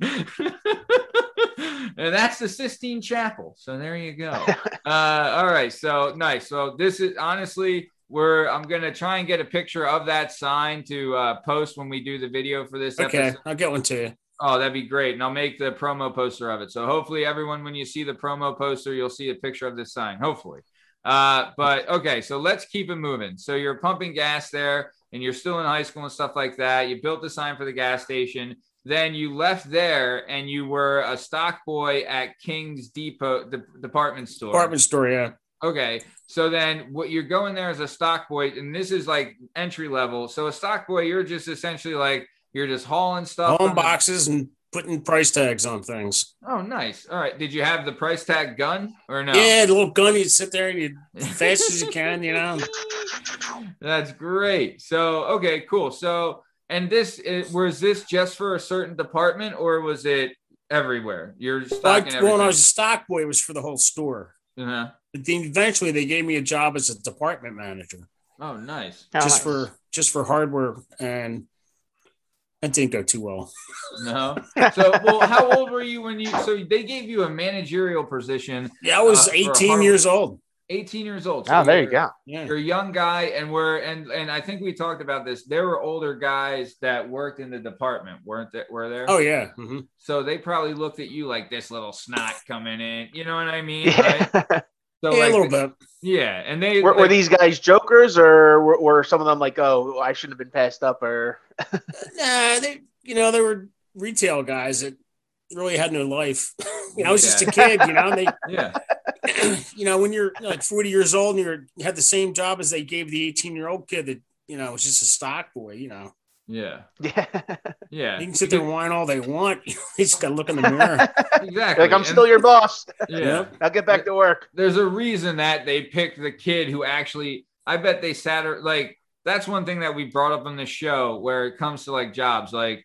Speaker 1: and that's the Sistine Chapel. So there you go. [LAUGHS] Uh, all right. So nice. So this is honestly, we're I'm gonna try and get a picture of that sign to uh, post when we do the video for this
Speaker 5: Okay,
Speaker 1: episode.
Speaker 5: I'll get one to you.
Speaker 1: Oh, that'd be great. And I'll make the promo poster of it. So hopefully everyone, when you see the promo poster, you'll see a picture of this sign. Hopefully. Uh, but okay, so let's keep it moving. So you're pumping gas there and you're still in high school and stuff like that. You built the sign for the gas station. Then you left there and you were a stock boy at King's Depot the department store.
Speaker 5: Department store, yeah.
Speaker 1: Okay. So then what you're going there as a stock boy, and this is like entry level. So a stock boy, you're just essentially like you're just hauling stuff.
Speaker 5: Home
Speaker 1: from the-
Speaker 5: boxes and putting price tags on things.
Speaker 1: Oh, nice. All right. Did you have the price tag gun or no?
Speaker 5: Yeah, the little gun, you sit there and you [LAUGHS] fast as you can, you know.
Speaker 1: That's great. So, okay, cool. So, and this is, was this just for a certain department or was it everywhere? You're
Speaker 5: Like,
Speaker 1: stocking
Speaker 5: when I was a stock boy, it was for the whole store.
Speaker 1: uh-huh.
Speaker 5: But then eventually they gave me a job as a department manager
Speaker 1: Oh, nice.
Speaker 2: Oh,
Speaker 5: just
Speaker 2: nice.
Speaker 5: for just for hardware and that didn't go too well.
Speaker 1: No. So, well, how old were you when you? So they gave you a managerial position.
Speaker 5: Yeah, I was
Speaker 1: Uh,
Speaker 5: 18 years old.
Speaker 1: 18 years old.
Speaker 2: oh, there you go.
Speaker 5: Yeah.
Speaker 1: You're a young guy, and we're and and I think we talked about this. There were older guys that worked in the department, weren't there? Were there?
Speaker 5: Oh yeah. Mhm.
Speaker 1: So they probably looked at you like this little snot coming in. You know what I mean? Right? [LAUGHS]
Speaker 2: Yeah.
Speaker 1: So
Speaker 5: yeah,
Speaker 1: like,
Speaker 5: a little bit.
Speaker 1: Yeah, and they
Speaker 2: were, were these guys jokers, or were, were some of them like, oh, I shouldn't have been passed up, or [LAUGHS]
Speaker 5: Nah, they you know, they were retail guys that really had no life. [LAUGHS] you know, I was just a kid, you know, and they [LAUGHS]
Speaker 1: yeah, [CLEARS THROAT]
Speaker 5: you know, when you're like 40 years old and you're you had the same job as they gave the 18 year old kid that, you know, was just a stock boy, you know.
Speaker 1: Yeah,
Speaker 2: yeah,
Speaker 1: yeah.
Speaker 5: You can sit there and whine all they want. [LAUGHS] they just gotta look in the [LAUGHS] mirror.
Speaker 1: Exactly.
Speaker 2: like I'm
Speaker 1: And-
Speaker 2: still your boss.
Speaker 1: yeah.
Speaker 2: I'll get back to work.
Speaker 1: There's a reason that they picked the kid who actually. I bet they sat her like. That's one thing that we brought up on the show where it comes to like jobs, like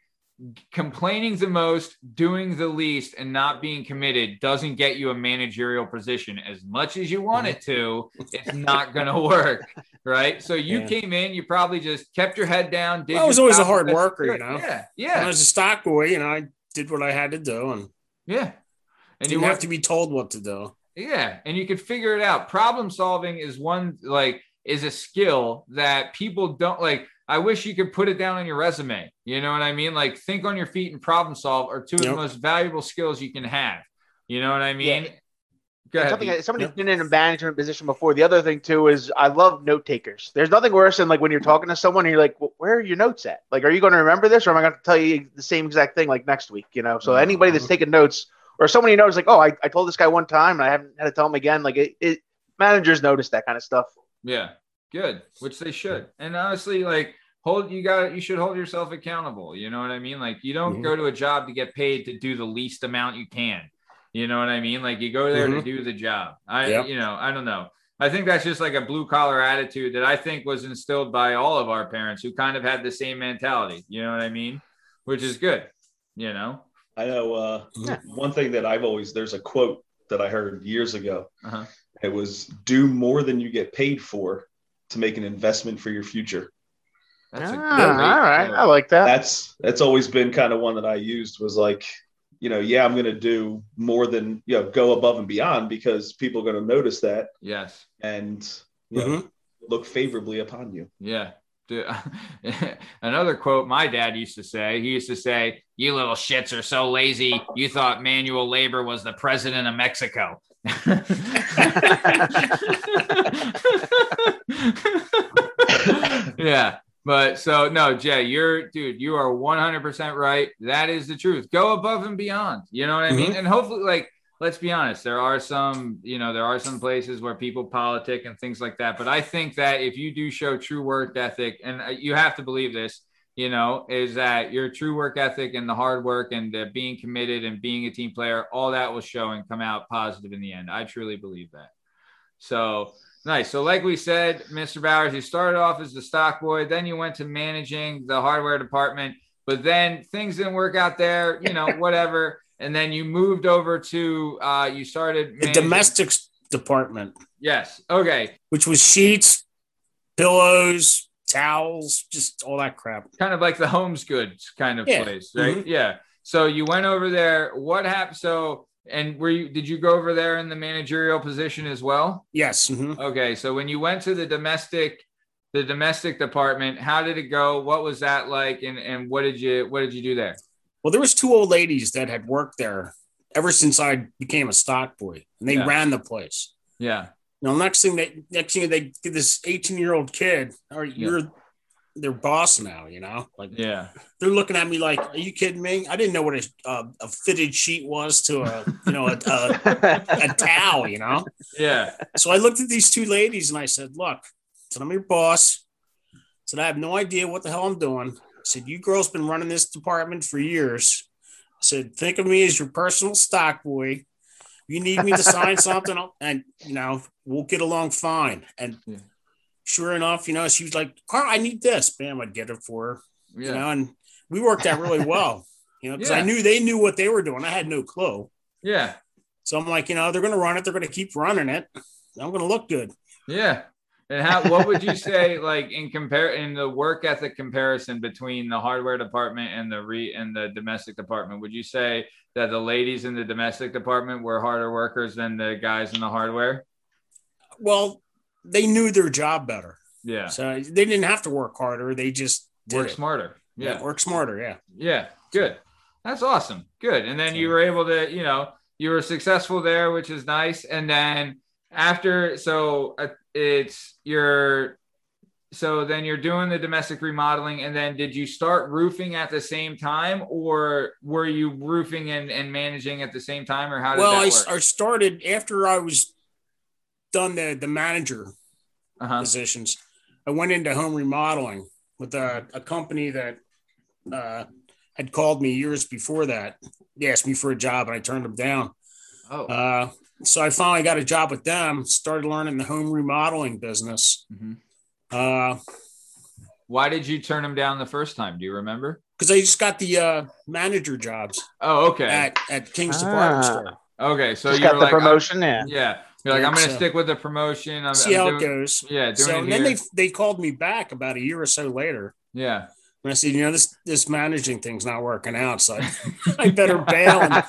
Speaker 1: complaining the most, doing the least, and not being committed doesn't get you a managerial position. As much as you want it to, [LAUGHS] it's not going to work, right? So you
Speaker 5: Yeah.
Speaker 1: came in, you probably just kept your head down. Did
Speaker 5: I was always a hard worker, you know?
Speaker 1: Yeah,
Speaker 5: When I was a stock boy, you know, I did what I had to do and
Speaker 1: yeah. And you
Speaker 5: have to be told what to do.
Speaker 1: Yeah, and you could figure it out. Problem solving is one like is a skill that people don't like. I wish you could put it down on your resume. You know what I mean? Like think on your feet and problem solve are two of the most valuable skills you can have. You know what I mean?
Speaker 2: Yeah.
Speaker 1: Go ahead.
Speaker 2: Something
Speaker 1: Pete.
Speaker 2: somebody's
Speaker 5: Yep.
Speaker 2: been in a management position before. The other thing too is I love note takers. There's nothing worse than like when you're talking to someone and you're like, well, "Where are your notes at? Like, are you going to remember this, or am I going to tell you the same exact thing like next week?" You know. So
Speaker 1: Mhm.
Speaker 2: anybody that's taking notes or someone you know is like, "Oh, I, I told this guy one time and I haven't had to tell him again." Like it, it managers notice that kind of stuff.
Speaker 1: Yeah, good. Which they should. And honestly, like hold you got you should hold yourself accountable. You know what I mean? Like you don't
Speaker 5: Mhm.
Speaker 1: go to a job to get paid to do the least amount you can. You know what I mean? Like you go there to
Speaker 5: Mhm.
Speaker 1: do the job. I
Speaker 5: Yep.
Speaker 1: you know, I don't know. I think that's just like a blue collar attitude that I think was instilled by all of our parents who kind of had the same mentality. You know what I mean? Which is good. You know?
Speaker 6: I know uh,
Speaker 5: Yeah.
Speaker 6: one thing that I've always there's a quote that I heard years ago.
Speaker 1: Uh-huh.
Speaker 6: It was do more than you get paid for to make an investment for your future.
Speaker 1: That's a
Speaker 2: Ah,
Speaker 1: great
Speaker 2: all right,
Speaker 1: quote.
Speaker 2: I like that.
Speaker 6: That's that's always been kind of one that I used was like, you know, yeah, I'm going to do more than you know, go above and beyond because people are going to notice that
Speaker 1: Yes.
Speaker 6: and you know,
Speaker 5: Mhm.
Speaker 6: look favorably upon you.
Speaker 1: Yeah. Dude, [LAUGHS] Another quote my dad used to say, he used to say, You little shits are so lazy, you thought manual labor was the president of Mexico. [LAUGHS] yeah. But so no, Jay, you're dude, you are 100% right. That is the truth. Go above and beyond. You know what I mean? And hopefully like let's be honest, there are some, you know, there are some places where people politic and things like that, but I think that if you do show true work ethic and uh, you have to believe this, you know, is that your true work ethic and the hard work and the being committed and being a team player, all that will show and come out positive in the end. I truly believe that. So nice. So, like we said, Mr. Bowers, you started off as the stock boy, then you went to managing the hardware department, but then things didn't work out there, you know, [LAUGHS] whatever. And then you moved over to, uh, you started
Speaker 5: The
Speaker 1: managing-
Speaker 5: domestics department,
Speaker 1: Yes. Okay.
Speaker 5: which was sheets, pillows, towels, just all that crap.
Speaker 1: kind of like the homes goods kind of
Speaker 5: Yeah.
Speaker 1: place, right?
Speaker 5: Mhm.
Speaker 1: Yeah. So you went over there. What happened? So and were you did you go over there in the managerial position as well?
Speaker 5: Yes. mhm.
Speaker 1: Okay. So when you went to the domestic the domestic department, how did it go? What was that like? And and what did you what did you do there?
Speaker 5: Well, there was two old ladies that had worked there ever since I became a stock boy, and they
Speaker 1: Yeah.
Speaker 5: ran the place.
Speaker 1: Yeah.
Speaker 5: Now, next thing they next thing they get this 18 year old kid, or you're their boss now, you know, like
Speaker 1: Yeah.
Speaker 5: they're looking at me like, "Are you kidding me?" I didn't know what a uh, a fitted sheet was to a you know a, a, a [LAUGHS] towel, you know.
Speaker 1: Yeah.
Speaker 5: So I looked at these two ladies and I said, "Look," I said, "I'm your boss." I said, "I have no idea what the hell I'm doing." I said, "You girls been running this department for years." I said, "Think of me as your personal stock boy. You need me to sign something, and you know we'll get along fine." And
Speaker 1: Yeah.
Speaker 5: sure enough, you know, she was like, "Carl, I need this." Bam, I'd get it for her. You
Speaker 1: Yeah.
Speaker 5: know, and we worked out really well. You know, because
Speaker 1: Yeah.
Speaker 5: I knew they knew what they were doing. I had no clue.
Speaker 1: Yeah.
Speaker 5: So I'm like, you know, they're going to run it. They're going to keep running it. I'm going to look good.
Speaker 1: Yeah. And how what would you say like in compare in the work ethic comparison between the hardware department and the re and the domestic department? Would you say that the ladies in the domestic department were harder workers than the guys in the hardware?
Speaker 5: Well, they knew their job better.
Speaker 1: Yeah.
Speaker 5: So they didn't have to work harder. They just did
Speaker 1: Work
Speaker 5: it.
Speaker 1: smarter. Yeah.
Speaker 5: Work smarter. Yeah.
Speaker 1: Yeah. Good. That's awesome. Good. And then you were able to, you know, you were successful there, which is nice. And then after, so uh, it's your, so then you're doing the domestic remodeling. And then did you start roofing at the same time or were you roofing and, and managing at the same time or how did
Speaker 5: Well, I. I started after I was done the, the manager
Speaker 1: uh-huh.
Speaker 5: positions. I went into home remodeling with a, a company that uh, had called me years before that. They asked me for a job and I turned them down.
Speaker 1: Oh,
Speaker 5: Uh, so I finally got a job with them, started learning the home remodeling business.
Speaker 1: Mhm.
Speaker 5: Uh,
Speaker 1: why did you turn them down the first time? Do you remember?
Speaker 5: because I just got the uh, manager jobs
Speaker 1: Oh, okay.
Speaker 5: at, at King's Department
Speaker 2: Ah.
Speaker 5: Store.
Speaker 1: okay. So you're
Speaker 2: got the
Speaker 1: like,
Speaker 2: promotion. Yeah.
Speaker 1: yeah. You're like, I'm going to
Speaker 5: so-
Speaker 1: stick with the promotion. I'm,
Speaker 5: See
Speaker 1: I'm
Speaker 5: how
Speaker 1: doing-
Speaker 5: it goes.
Speaker 1: Yeah, doing
Speaker 5: So
Speaker 1: it
Speaker 5: and then they they called me back about a year or so later.
Speaker 1: yeah.
Speaker 5: I said, you know, this this managing thing's not working out. So I, [LAUGHS] I better bail and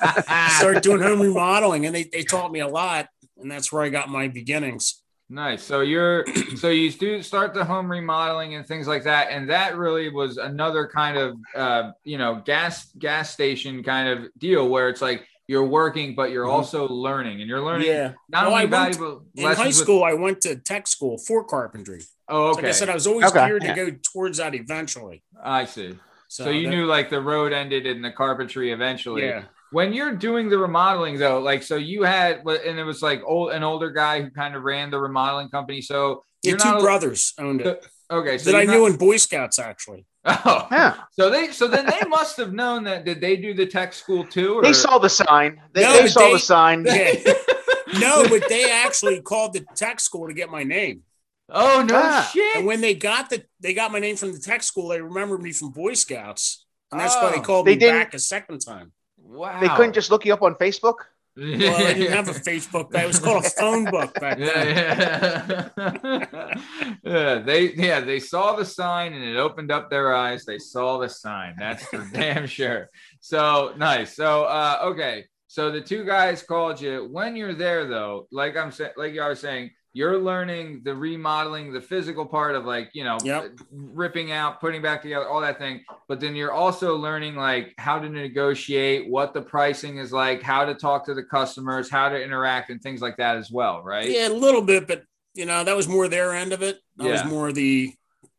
Speaker 5: start [LAUGHS] doing home remodeling. And they, they taught me a lot. And that's where I got my beginnings.
Speaker 1: Nice. So you're [CLEARS THROAT] so you do start the home remodeling and things like that, and that really was another kind of uh, you know gas gas station kind of deal where it's like you're working, but you're
Speaker 5: Mhm.
Speaker 1: also learning, and you're learning
Speaker 5: Yeah.
Speaker 1: not
Speaker 5: Well,
Speaker 1: only
Speaker 5: I
Speaker 1: valuable
Speaker 5: In
Speaker 1: lessons
Speaker 5: high
Speaker 1: with-
Speaker 5: school, I went to tech school for carpentry.
Speaker 1: Oh,
Speaker 5: Like
Speaker 1: okay.
Speaker 5: I said, I was always
Speaker 2: Okay,
Speaker 5: geared
Speaker 2: yeah.
Speaker 5: to go towards that eventually.
Speaker 1: I see.
Speaker 5: So,
Speaker 1: So, you
Speaker 5: that-
Speaker 1: knew like the road ended in the carpentry eventually.
Speaker 5: yeah.
Speaker 1: When you're doing the remodeling though, like so you had and it was like old an older guy who kind of ran the remodeling company. So
Speaker 5: Yeah,
Speaker 1: you're
Speaker 5: two
Speaker 1: not
Speaker 5: brothers owned it.
Speaker 1: okay. So
Speaker 5: that I
Speaker 1: you're
Speaker 5: knew in Boy Scouts, actually. [LAUGHS]
Speaker 1: Oh,
Speaker 2: Yeah.
Speaker 1: So they so then they must have known that did they do the tech school too? Or?
Speaker 2: They saw the sign. They,
Speaker 5: No,
Speaker 2: they saw
Speaker 5: they-
Speaker 2: the sign.
Speaker 5: Yeah. [LAUGHS] no, but they actually called the tech school to get my name.
Speaker 1: Oh no
Speaker 2: Ah.
Speaker 1: shit!
Speaker 5: And when they got the they got my name from the tech school, they remembered me from Boy Scouts. And that's why they
Speaker 1: Oh.
Speaker 5: called
Speaker 2: They
Speaker 5: me
Speaker 2: didn't-
Speaker 5: back a second time.
Speaker 1: wow.
Speaker 2: They couldn't just look you up on Facebook.
Speaker 5: Well, I didn't have a Facebook back. It was called a phone book back then.
Speaker 1: yeah, yeah. [LAUGHS] yeah, they yeah they saw the sign and it opened up their eyes. They saw the sign. That's for [LAUGHS] damn sure. So nice. So uh, okay. So the two guys called you when you're there though. Like I'm saying, like I are saying, you're learning the remodeling, the physical part of like you know
Speaker 5: Yep.
Speaker 1: ripping out, putting back together, all that thing. But then you're also learning like how to negotiate, what the pricing is like, how to talk to the customers, how to interact, and things like that as well, right?
Speaker 5: Yeah, a little bit, but you know, that was more their end of it. I was more the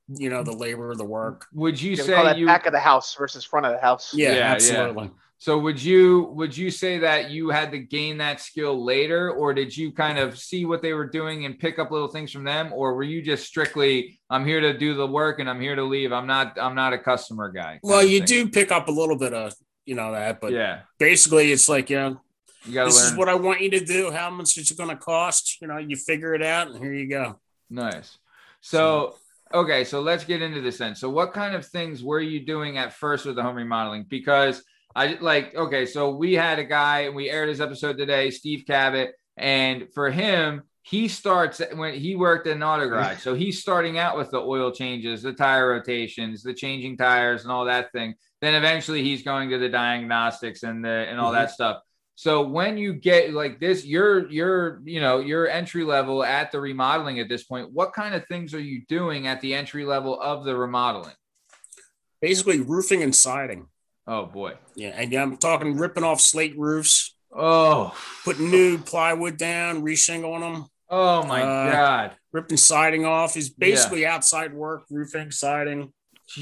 Speaker 5: you know, the labor, the work.
Speaker 1: Would you
Speaker 2: You call
Speaker 1: say
Speaker 2: that
Speaker 1: you
Speaker 2: back of the house versus front of the house.
Speaker 5: Yeah,
Speaker 1: Yeah, yeah.
Speaker 5: absolutely.
Speaker 1: So would you would you say that you had to gain that skill later, or did you kind of see what they were doing and pick up little things from them, or were you just strictly I'm here to do the work and I'm here to leave. I'm not I'm not a customer guy.
Speaker 5: Well, you do pick up a little bit of, you know, that, but
Speaker 1: yeah,
Speaker 5: basically it's like, you know,
Speaker 1: you to
Speaker 5: this
Speaker 1: learn.
Speaker 5: is what I want you to do. How much is it going to cost? You know, you figure it out, and here you go.
Speaker 1: Nice. So, okay, so let's get into this then. So, what kind of things were you doing at first with the home remodeling? Because I like, okay, so we had a guy and we aired his episode today, Steve Cabot, and for him, he starts when he worked in an auto garage. So he's starting out with the oil changes, the tire rotations, the changing tires, and all that thing. Then eventually he's going to the diagnostics and the and all that mm-hmm. stuff. So when you get like this, you're you're you know your entry level at the remodeling at this point. What kind of things are you doing at the entry level of the remodeling?
Speaker 5: Basically, roofing and siding.
Speaker 1: Oh boy.
Speaker 5: Yeah, and I'm talking ripping off slate roofs,
Speaker 1: Oh.
Speaker 5: putting new plywood down, reshingling them,
Speaker 1: Oh my
Speaker 5: Uh,
Speaker 1: god.
Speaker 5: ripping siding off. Is basically outside work, roofing, siding.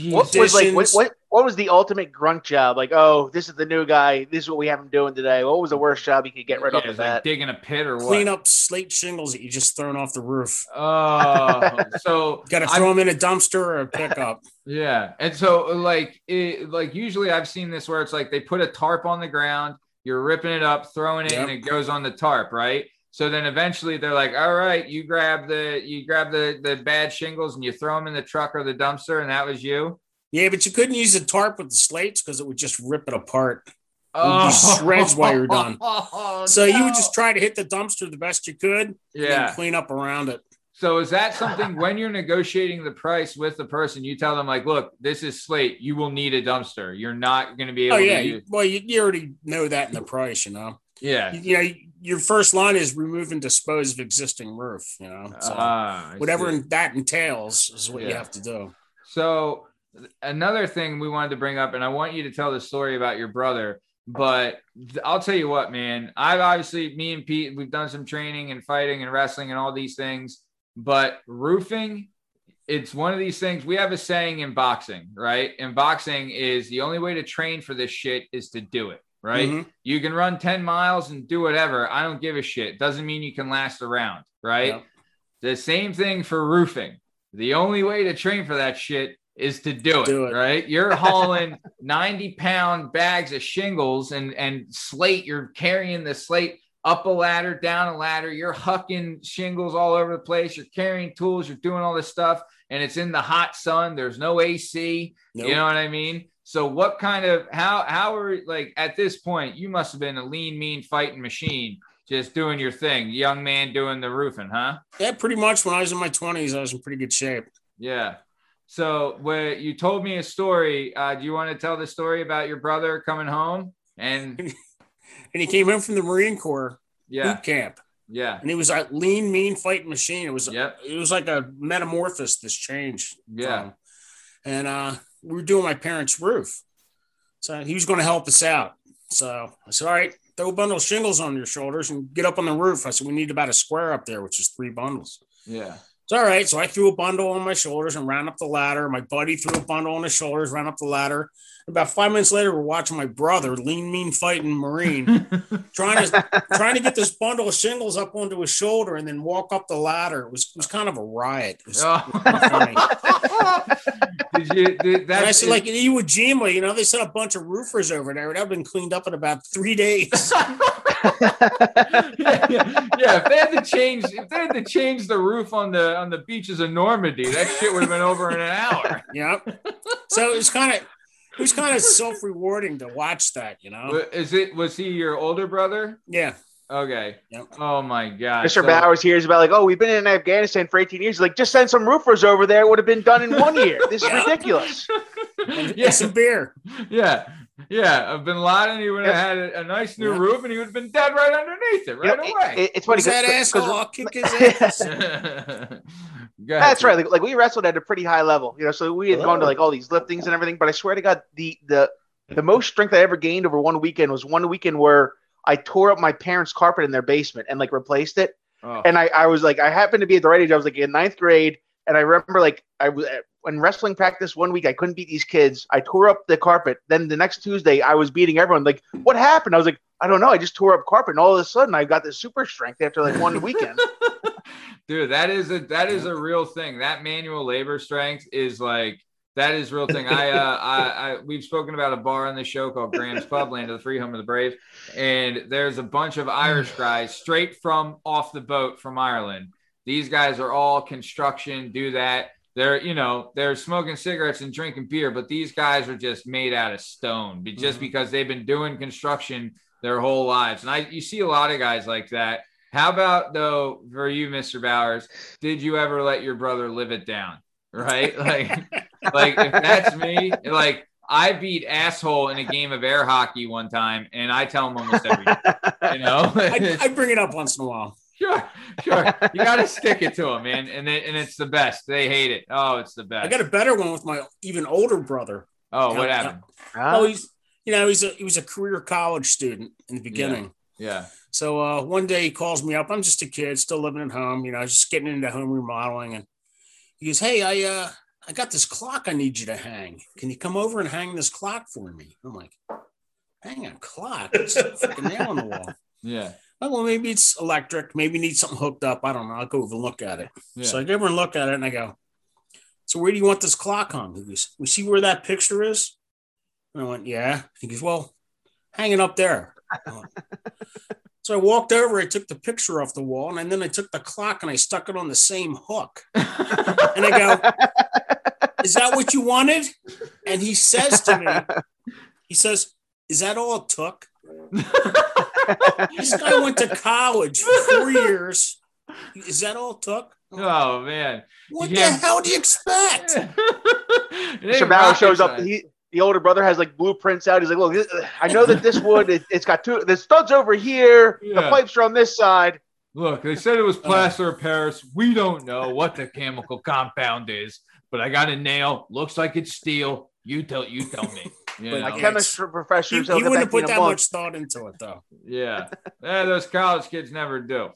Speaker 2: What was like what, what what was the ultimate grunt job? Like, oh, this is the new guy. This is what we have him doing today. What was the worst job you could get rid
Speaker 1: Yeah,
Speaker 2: off the
Speaker 1: like
Speaker 2: bat?
Speaker 1: digging a pit or what?
Speaker 5: Clean up slate shingles that you just thrown off the roof.
Speaker 1: Oh, so [LAUGHS]
Speaker 5: Got to throw them in a dumpster or a pickup.
Speaker 1: Yeah, and so like it, like usually I've seen this where it's like they put a tarp on the ground, you're ripping it up, throwing it, and it goes on the tarp, right? So then eventually they're like, all right, you grab the you grab the the bad shingles and you throw them in the truck or the dumpster, and that was you.
Speaker 5: Yeah, but you couldn't use the tarp with the slates because it would just rip it apart.
Speaker 1: Oh,
Speaker 5: shreds while you're done. [LAUGHS]
Speaker 1: Oh,
Speaker 5: So you would just try to hit the dumpster the best you could, and
Speaker 1: yeah.
Speaker 5: clean up around it.
Speaker 1: So is that something when you're negotiating the price with the person, you tell them like, look, this is slate, you will need a dumpster. You're not going oh, to be able
Speaker 5: Oh yeah,
Speaker 1: to. Use-
Speaker 5: well you, you already know that in the price, you know.
Speaker 1: yeah.
Speaker 5: You, you know, your first line is remove and dispose of existing roof. You know, so
Speaker 1: Ah,
Speaker 5: whatever
Speaker 1: see.
Speaker 5: that entails is what you have to do.
Speaker 1: So another thing we wanted to bring up, and I want you to tell the story about your brother. But I'll tell you what, man. I've obviously me and Pete, we've done some training and fighting and wrestling and all these things. But roofing, it's one of these things. We have a saying in boxing, right? In boxing is the only way to train for this shit is to do it, right?
Speaker 5: Mhm.
Speaker 1: You can run 10 miles and do whatever. I don't give a shit. Doesn't mean you can last around, right?
Speaker 5: Yep.
Speaker 1: The same thing for roofing. The only way to train for that shit is to do it,
Speaker 5: Do it.
Speaker 1: right? You're hauling [LAUGHS] 90 pound bags of shingles and, and slate. You're carrying the slate up a ladder, down a ladder. You're hucking shingles all over the place. You're carrying tools. You're doing all this stuff. And it's in the hot sun. There's no AC.
Speaker 5: Nope.
Speaker 1: You know what I mean? So what kind of how how are like at this point you must have been a lean, mean fighting machine, just doing your thing, young man doing the roofing, huh?
Speaker 5: Yeah, pretty much. When I was in my twenties, I was in pretty good shape.
Speaker 1: Yeah. So where you told me a story, uh, do you want to tell the story about your brother coming home? And [LAUGHS]
Speaker 5: And he came in from the Marine Corps
Speaker 1: yeah,
Speaker 5: boot camp,
Speaker 1: yeah,
Speaker 5: and he was a lean, mean fighting machine. It was
Speaker 1: Yep.
Speaker 5: it was like a metamorphosis. This change.
Speaker 1: Yeah.
Speaker 5: from- and uh, we were doing my parents' roof, so he was going to help us out. So I said, "All right, throw a bundle of shingles on your shoulders and get up on the roof." I said, "We need about a square up there, which is three bundles."
Speaker 1: yeah.
Speaker 5: It's all right. So I threw a bundle on my shoulders and ran up the ladder. My buddy threw a bundle on his shoulders, ran up the ladder. About five minutes later, we're watching my brother, lean, mean, fighting Marine, [LAUGHS] trying to trying to get this bundle of shingles up onto his shoulder and then walk up the ladder. It was it was kind of a riot. It was oh. funny. [LAUGHS]
Speaker 1: did you? Did,
Speaker 5: And I
Speaker 1: that's
Speaker 5: said, like in Iwo Jima, you know, they sent a bunch of roofers over there. That would have been cleaned up in about three days. [LAUGHS]
Speaker 1: yeah, yeah, if they had to change, if they had to change the roof on the on the beaches of Normandy, that shit would have been over in an hour.
Speaker 5: yeah. So it was kind of it was kind of self rewarding to watch that, you know.
Speaker 1: Is it? Was he your older brother?
Speaker 5: Yeah.
Speaker 1: Okay.
Speaker 5: Yep.
Speaker 1: Oh my god.
Speaker 2: Mr.
Speaker 1: So-
Speaker 2: Bowers hears about like, oh, we've been in Afghanistan for 18 years. He's like, just send some roofers over there. It would have been done in one year. This is [LAUGHS]
Speaker 5: Yeah.
Speaker 2: ridiculous.
Speaker 5: And
Speaker 1: Yeah.
Speaker 5: some beer. [LAUGHS]
Speaker 1: Yeah. Yeah. Of Bin Laden, he would have had a, a nice new
Speaker 5: Yeah.
Speaker 1: roof and he would have been dead right underneath it
Speaker 2: You
Speaker 1: right
Speaker 2: know,
Speaker 1: away.
Speaker 2: it- it's funny
Speaker 5: Who's that
Speaker 2: 'cause-
Speaker 5: asshole?
Speaker 2: 'cause-
Speaker 5: I'll kick his [LAUGHS] ass. [LAUGHS]
Speaker 1: Ahead,
Speaker 2: That's
Speaker 1: Pete.
Speaker 2: right. Like, like we wrestled at a pretty high level, you know. So we had gone to like all these liftings and everything. But I swear to God, the the the most strength I ever gained over one weekend was one weekend where I tore up my parents' carpet in their basement and like replaced it.
Speaker 1: Oh.
Speaker 2: And I, I was like, I happened to be at the right age. I was like in ninth grade, and I remember like I was when wrestling practice one week, I couldn't beat these kids. I tore up the carpet. Then the next Tuesday, I was beating everyone. Like, what happened? I was like, I don't know. I just tore up carpet, and all of a sudden, I got this super strength after like one weekend. [LAUGHS]
Speaker 1: Dude, that is a that is a real thing. That manual labor strength is like that is real thing. I uh [LAUGHS] I, I we've spoken about a bar on the show called Graham's Pub, Land of the Free, Home of the Brave, and there's a bunch of Irish guys straight from off the boat from Ireland. These guys are all construction, do that. They're you know they're smoking cigarettes and drinking beer, but these guys are just made out of stone, just mm-hmm. because they've been doing construction their whole lives. And I you see a lot of guys like that. How about though for you, Mr. Bowers? Did you ever let your brother live it down? Right, like, [LAUGHS] like if that's me, like I beat asshole in a game of air hockey one time, and I tell him almost every day. You know, [LAUGHS]
Speaker 5: I, I bring it up [LAUGHS] once in a while.
Speaker 1: Sure, sure. You got to stick it to them, man, and it, and it's the best. They hate it. Oh, it's the best.
Speaker 5: I got a better one with my even older brother.
Speaker 1: oh, what happened?
Speaker 5: Oh, he's you know he's a he was a career college student in the beginning.
Speaker 1: Yeah.
Speaker 5: So uh, one day he calls me up. I'm just a kid, still living at home. You know, just getting into home remodeling, and he goes, "Hey, I uh, I got this clock. I need you to hang. Can you come over and hang this clock for me?" I'm like, "Hang a clock? It's a freaking nail on the wall." [LAUGHS]
Speaker 1: Yeah.
Speaker 5: Oh, well, maybe it's electric. Maybe need something hooked up. I don't know. I'll go over and look at it.
Speaker 1: Yeah.
Speaker 5: So I go over and look at it, and I go, "So where do you want this clock hung?" He goes, "We see where that picture is." And I went, "Yeah." He goes, "Well, hang it up there." I went, [LAUGHS] so I walked over. I took the picture off the wall, and then I took the clock and I stuck it on the same hook. and I go, "Is that what you wanted?" And he says to me, "He says, is that all it took?" [LAUGHS] This guy went to college for four years. Is that all it took?
Speaker 1: Oh man.
Speaker 5: What
Speaker 1: Yeah.
Speaker 5: the hell do you expect? [LAUGHS]
Speaker 2: Mr. Bauer shows up. He, the older brother has like blueprints out. He's like, "Look, I know that this wood, it, it's got two. The studs over here. The pipes are on this side."
Speaker 1: Look, they said it was uh. plaster of Paris. We don't know what the chemical compound is, but I got a nail. Looks like it's steel. You tell you tell me. You
Speaker 5: But
Speaker 1: know?
Speaker 2: My chemistry professor
Speaker 5: He, he wouldn't have put that
Speaker 2: month."
Speaker 5: much thought into it, though.
Speaker 1: Yeah. [LAUGHS] yeah, those college kids never do.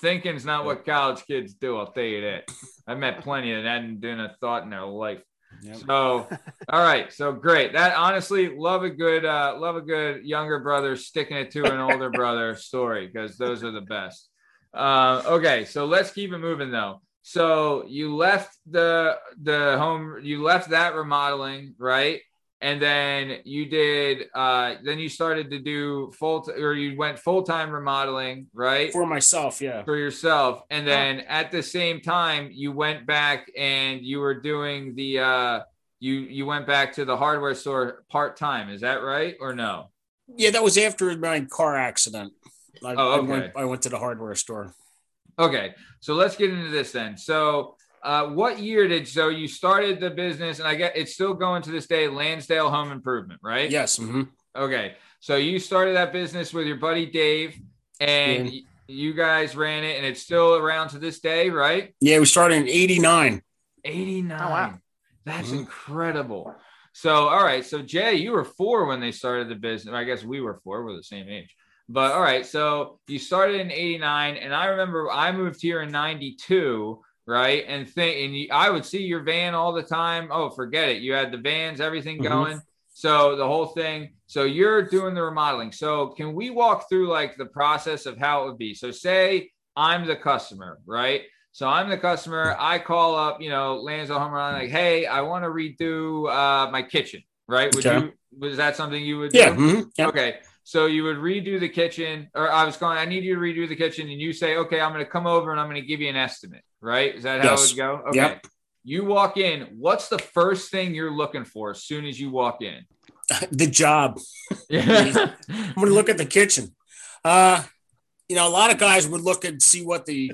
Speaker 1: Thinking's not what college kids do, I'll tell you that. I met plenty that hadn't done a thought in their life.
Speaker 5: Yep.
Speaker 1: So, all right, so great. That honestly, love a good, uh, love a good younger brother sticking it to an older [LAUGHS] brother story because those are the best. Uh, okay, so let's keep it moving though. So you left the the home, you left that remodeling, right? And then you did, uh, then you started to do full, t- or you went full time remodeling, right?
Speaker 5: For myself, yeah.
Speaker 1: for yourself and then at the same time you went back and you were doing the uh you you went back to the hardware store part-time is that right or no
Speaker 5: Yeah, that was after my car accident. I,
Speaker 1: Oh,
Speaker 5: I,
Speaker 1: okay.
Speaker 5: went, I went to the hardware store.
Speaker 1: okay so let's get into this then so uh what year did so you started the business and i get it's still going to this day lansdale home improvement right
Speaker 5: Yes. mhm.
Speaker 1: okay so you started that business with your buddy dave and
Speaker 5: Yeah.
Speaker 1: you guys ran it and it's still around to this day right
Speaker 5: Yeah, we started in 89.
Speaker 1: 89.
Speaker 2: Oh, wow.
Speaker 1: That's
Speaker 5: Mhm.
Speaker 1: incredible. So, all right. So, Jay, you were four when they started the business. I guess we were four. We're the same age. But all right. So, you started in 89. And I remember I moved here in 92. Right. And think, and you, I would see your van all the time. Oh, forget it. You had the vans, everything
Speaker 5: Mhm.
Speaker 1: going. So, the whole thing. So, you're doing the remodeling. So, can we walk through like the process of how it would be? So, say I'm the customer, right? So I'm the customer. I call up, you know, Lansdale Home Run, like, hey, I want to redo uh, my kitchen, right? Would you? Was that something you would?
Speaker 5: Yeah.
Speaker 1: Do?
Speaker 5: mhm, yeah.
Speaker 1: Okay. So you would redo the kitchen, or I was going. I need you to redo the kitchen, and you say, okay, I'm going to come over and I'm going to give you an estimate, right? Is that how
Speaker 5: Yes.
Speaker 1: it would go? Okay.
Speaker 5: Yep.
Speaker 1: You walk in. What's the first thing you're looking for as soon as you walk in? [LAUGHS]
Speaker 5: The job.
Speaker 1: Yeah. [LAUGHS]
Speaker 5: I'm going to look at the kitchen. Uh, you know, a lot of guys would look and see what the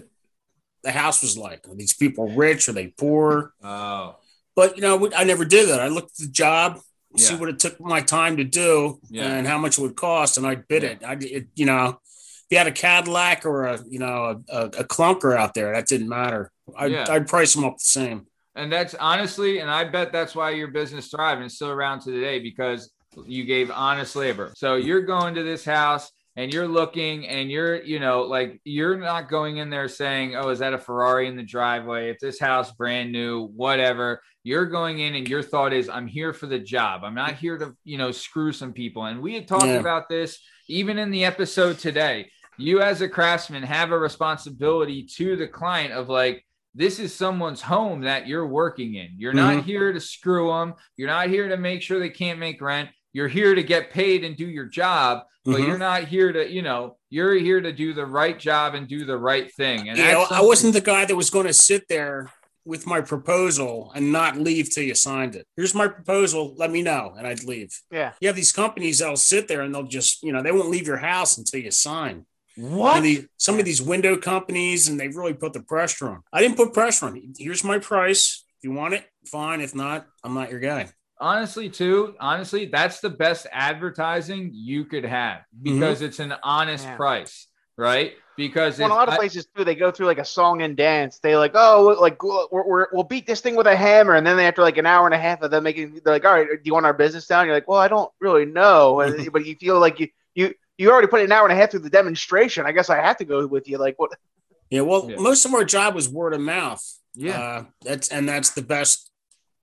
Speaker 5: the house was like. Are these people rich? Are they poor?
Speaker 1: oh.
Speaker 5: But you know, I never did that. I looked at the job,
Speaker 1: yeah.
Speaker 5: see what it took my time to do,
Speaker 1: Yeah.
Speaker 5: and how much it would cost, and I bid it. I, it, you know, if you had a Cadillac or a you know a, a, a clunker out there, that didn't matter. I'd,
Speaker 1: Yeah.
Speaker 5: I'd price them up the same.
Speaker 1: And that's honestly, and I bet that's why your business thrived and it's still around to today because you gave honest labor. So you're going to this house and you're looking and you're, you know, like you're not going in there saying, oh, is that a Ferrari in the driveway? If this house brand new, whatever. You're going in and your thought is, I'm here for the job. I'm not here to, you know, screw some people. And we had talked
Speaker 5: Yeah.
Speaker 1: about this even in the episode today. You as a craftsman have a responsibility to the client of like, this is someone's home that you're working in. You're not
Speaker 5: Mhm.
Speaker 1: here to screw them. You're not here to make sure they can't make rent. You're here to get paid and do your job, but
Speaker 5: Mhm.
Speaker 1: you're not here to, you know, you're here to do the right job and do the right thing. And
Speaker 5: you know,
Speaker 1: that's
Speaker 5: I wasn't the guy that was going to sit there with my proposal and not leave till you signed it. Here's my proposal. Let me know, and I'd leave.
Speaker 2: Yeah.
Speaker 5: You have these companies that'll sit there and they'll just, you know, they won't leave your house until you sign.
Speaker 1: What?
Speaker 5: And the, some of these window companies, and they really put the pressure on. I didn't put pressure on. Here's my price. If you want it, fine. If not, I'm not your guy.
Speaker 1: honestly too honestly that's the best advertising you could have
Speaker 5: Mm-hmm.
Speaker 1: because it's an honest
Speaker 2: Yeah.
Speaker 1: price right because
Speaker 2: Well, in a lot of places too, they go through like a song and dance. They like, oh, like we're, we're, we'll beat this thing with a hammer, and then they after like an hour and a half of them making, they're like, all right, do you want our business down? You're like, well, I don't really know, And- [LAUGHS] but you feel like you you you already put an hour and a half through the demonstration. I guess I have to go with you. Like, what?
Speaker 5: Yeah. Well,
Speaker 1: Yeah.
Speaker 5: most of our job was word of mouth.
Speaker 1: yeah
Speaker 5: Uh, that's and that's the best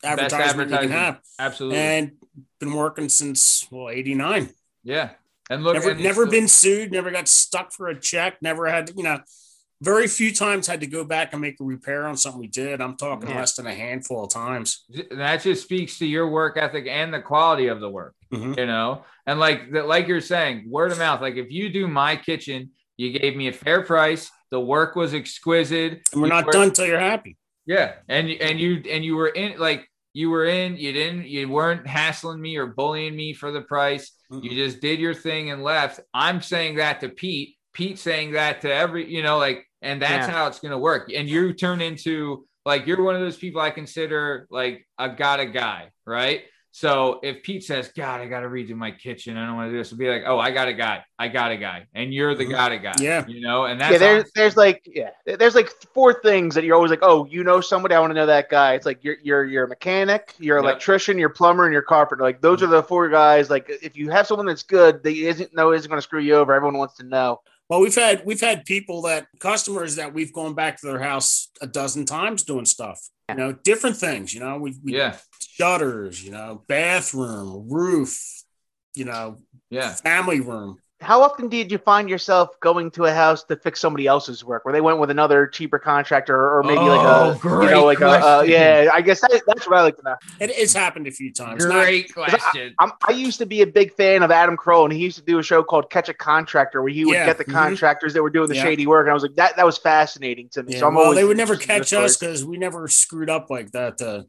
Speaker 1: Best
Speaker 5: advertisement you can have.
Speaker 1: absolutely
Speaker 5: And been working since well '89.
Speaker 1: yeah and look
Speaker 5: never
Speaker 1: and
Speaker 5: never
Speaker 1: it's-
Speaker 5: been sued. Never got stuck for a check. Never had you know. Very few times had to go back and make a repair on something we did. I'm talking
Speaker 2: Yeah.
Speaker 5: less than a handful of times.
Speaker 1: that just speaks to your work ethic and the quality of the work
Speaker 5: Mhm.
Speaker 1: you know and like that like you're saying word of mouth like if you do my kitchen you gave me a fair price the work was exquisite
Speaker 5: And we're not done till you're happy.
Speaker 1: Yeah, and and you and you were in like you were in. You didn't. You weren't hassling me or bullying me for the price. You just did your thing and left. I'm saying that to Pete. Pete saying that to every. You know, like, and that's
Speaker 2: Yeah.
Speaker 1: how it's gonna work. And you turn into like you're one of those people I consider like a gotta guy, right? So if Pete says, God, I gotta redo my kitchen, I don't want to do this, will be like, Oh, I got a guy, I got a guy, and you're the
Speaker 5: Mhm.
Speaker 1: gotta guy.
Speaker 5: Yeah.
Speaker 1: you know, and that's
Speaker 2: yeah, there's
Speaker 1: honest-
Speaker 2: there's like yeah, there's like four things that you're always like, oh, you know somebody, I want to know that guy. It's like you're you're you're a mechanic, you're an
Speaker 1: Yep.
Speaker 2: electrician, you're plumber, and you're a carpenter. Like those are the four guys. Like if you have someone that's good, that isn't no isn't going to screw you over. Everyone wants to know.
Speaker 5: Well, we've had we've had people that customers that we've gone back to their house a dozen times doing stuff. You know, different things. You know, we, we
Speaker 1: yeah,
Speaker 5: shutters. You know, bathroom, roof. You know,
Speaker 1: yeah.
Speaker 5: family room.
Speaker 2: How often did you find yourself going to a house to fix somebody else's work, where they went with another cheaper contractor, or, or maybe
Speaker 1: Oh,
Speaker 2: like a you know like a uh, yeah? I guess that, that's what I like to know.
Speaker 5: It, it's happened a few times. Not-
Speaker 1: Great question.
Speaker 2: I'm, I used to be a big fan of Adam Carolla, and he used to do a show called Catch a Contractor, where he would
Speaker 5: Yeah,
Speaker 2: get the
Speaker 5: mhm.
Speaker 2: contractors that were doing the
Speaker 5: Yeah.
Speaker 2: shady work, and I was like, that that was fascinating to me.
Speaker 5: yeah,
Speaker 2: so I'm
Speaker 5: well,
Speaker 2: always
Speaker 5: they would never catch us because we never screwed up like that. Uh,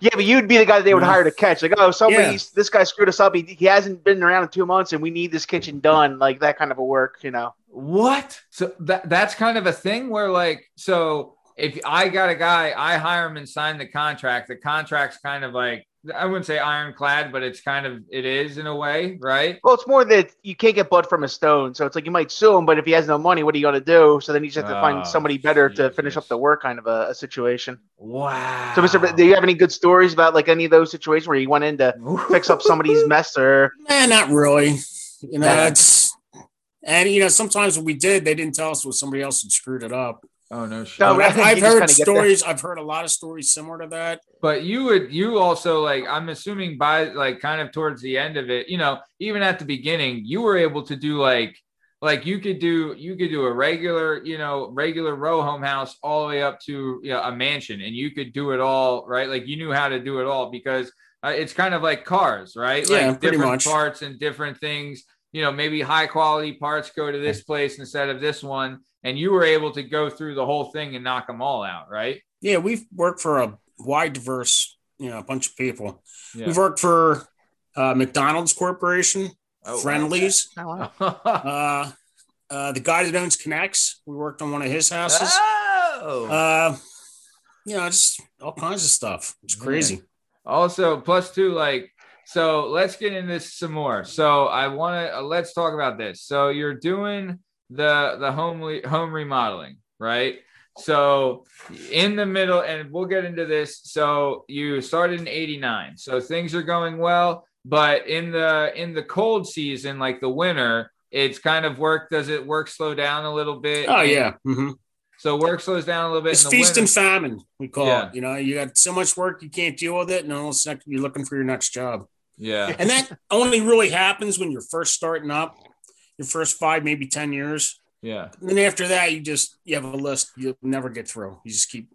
Speaker 2: Yeah, but you'd be the guy that they would hire to catch. Like, oh, somebody,
Speaker 5: Yeah.
Speaker 2: this guy screwed us up. He, he hasn't been around in two months, and we need this kitchen done. Like that kind of a work, you know.
Speaker 1: What? So that that's kind of a thing where like so if I got a guy, I hire him and sign the contract. The contract's kind of like I wouldn't say ironclad, but it's kind of it is in a way, right?
Speaker 2: Well, it's more that you can't get blood from a stone. So it's like you might sue him, but if he has no money, what are you going to do? So then you just have to
Speaker 1: Oh,
Speaker 2: find somebody better to finish up the work, kind of a, a situation.
Speaker 1: Wow.
Speaker 2: So, Mr. Do you have any good stories about like any of those situations where you went in to fix up somebody's [LAUGHS] mess or?
Speaker 5: eh, not really. You know,
Speaker 2: Yeah.
Speaker 5: it's and you know sometimes when we did, they didn't tell us what somebody else had screwed it up.
Speaker 1: Oh no shit.
Speaker 2: No,
Speaker 5: I mean,
Speaker 2: but I
Speaker 5: I've, I've heard
Speaker 2: kinda get there.
Speaker 5: stories. I've heard a lot of stories similar to that.
Speaker 1: But you would you also like I'm assuming by like kind of towards the end of it, you know, even at the beginning, you were able to do like like you could do you could do a regular, you know, regular row home house all the way up to you know, a mansion and you could do it all, right? Like you knew how to do it all because uh, it's kind of like cars, right?
Speaker 5: Yeah,
Speaker 1: like
Speaker 5: pretty
Speaker 1: different
Speaker 5: much.
Speaker 1: parts and different things, you know, maybe high quality parts go to this place instead of this one and you were able to go through the whole thing and knock them all out, right?
Speaker 5: Yeah, we've worked for a wide, diverse, you know, bunch of people.
Speaker 1: Yeah.
Speaker 5: We've worked for uh, McDonald's Corporation,
Speaker 1: Oh, wow.
Speaker 5: Friendly's,
Speaker 2: Oh, wow. [LAUGHS]
Speaker 5: uh, uh, the guy that owns Connects. We worked on one of his houses.
Speaker 1: Oh.
Speaker 5: Uh, you know, just all kinds of stuff. It's crazy.
Speaker 1: Also, plus two, like, so let's get into this some more. So I want to uh, let's talk about this. So you're doing the the home home remodeling, right? So in the middle, and we'll get into this. So you started in '89, so things are going well. But in the in the cold season, like the winter, it's kind of work. Does it work slow down a little bit?
Speaker 5: Oh yeah. hmm
Speaker 1: So work slows down a little bit.
Speaker 5: It's
Speaker 1: in the
Speaker 5: feast
Speaker 1: winter.
Speaker 5: and famine, we call
Speaker 1: Yeah.
Speaker 5: it. You know, you got so much work you can't deal with it, and all of a sudden you're looking for your next job.
Speaker 1: Yeah.
Speaker 5: And that only really happens when you're first starting up, your first five, maybe ten years.
Speaker 1: Yeah.
Speaker 5: And then after that, you just you have a list you'll never get through. You just keep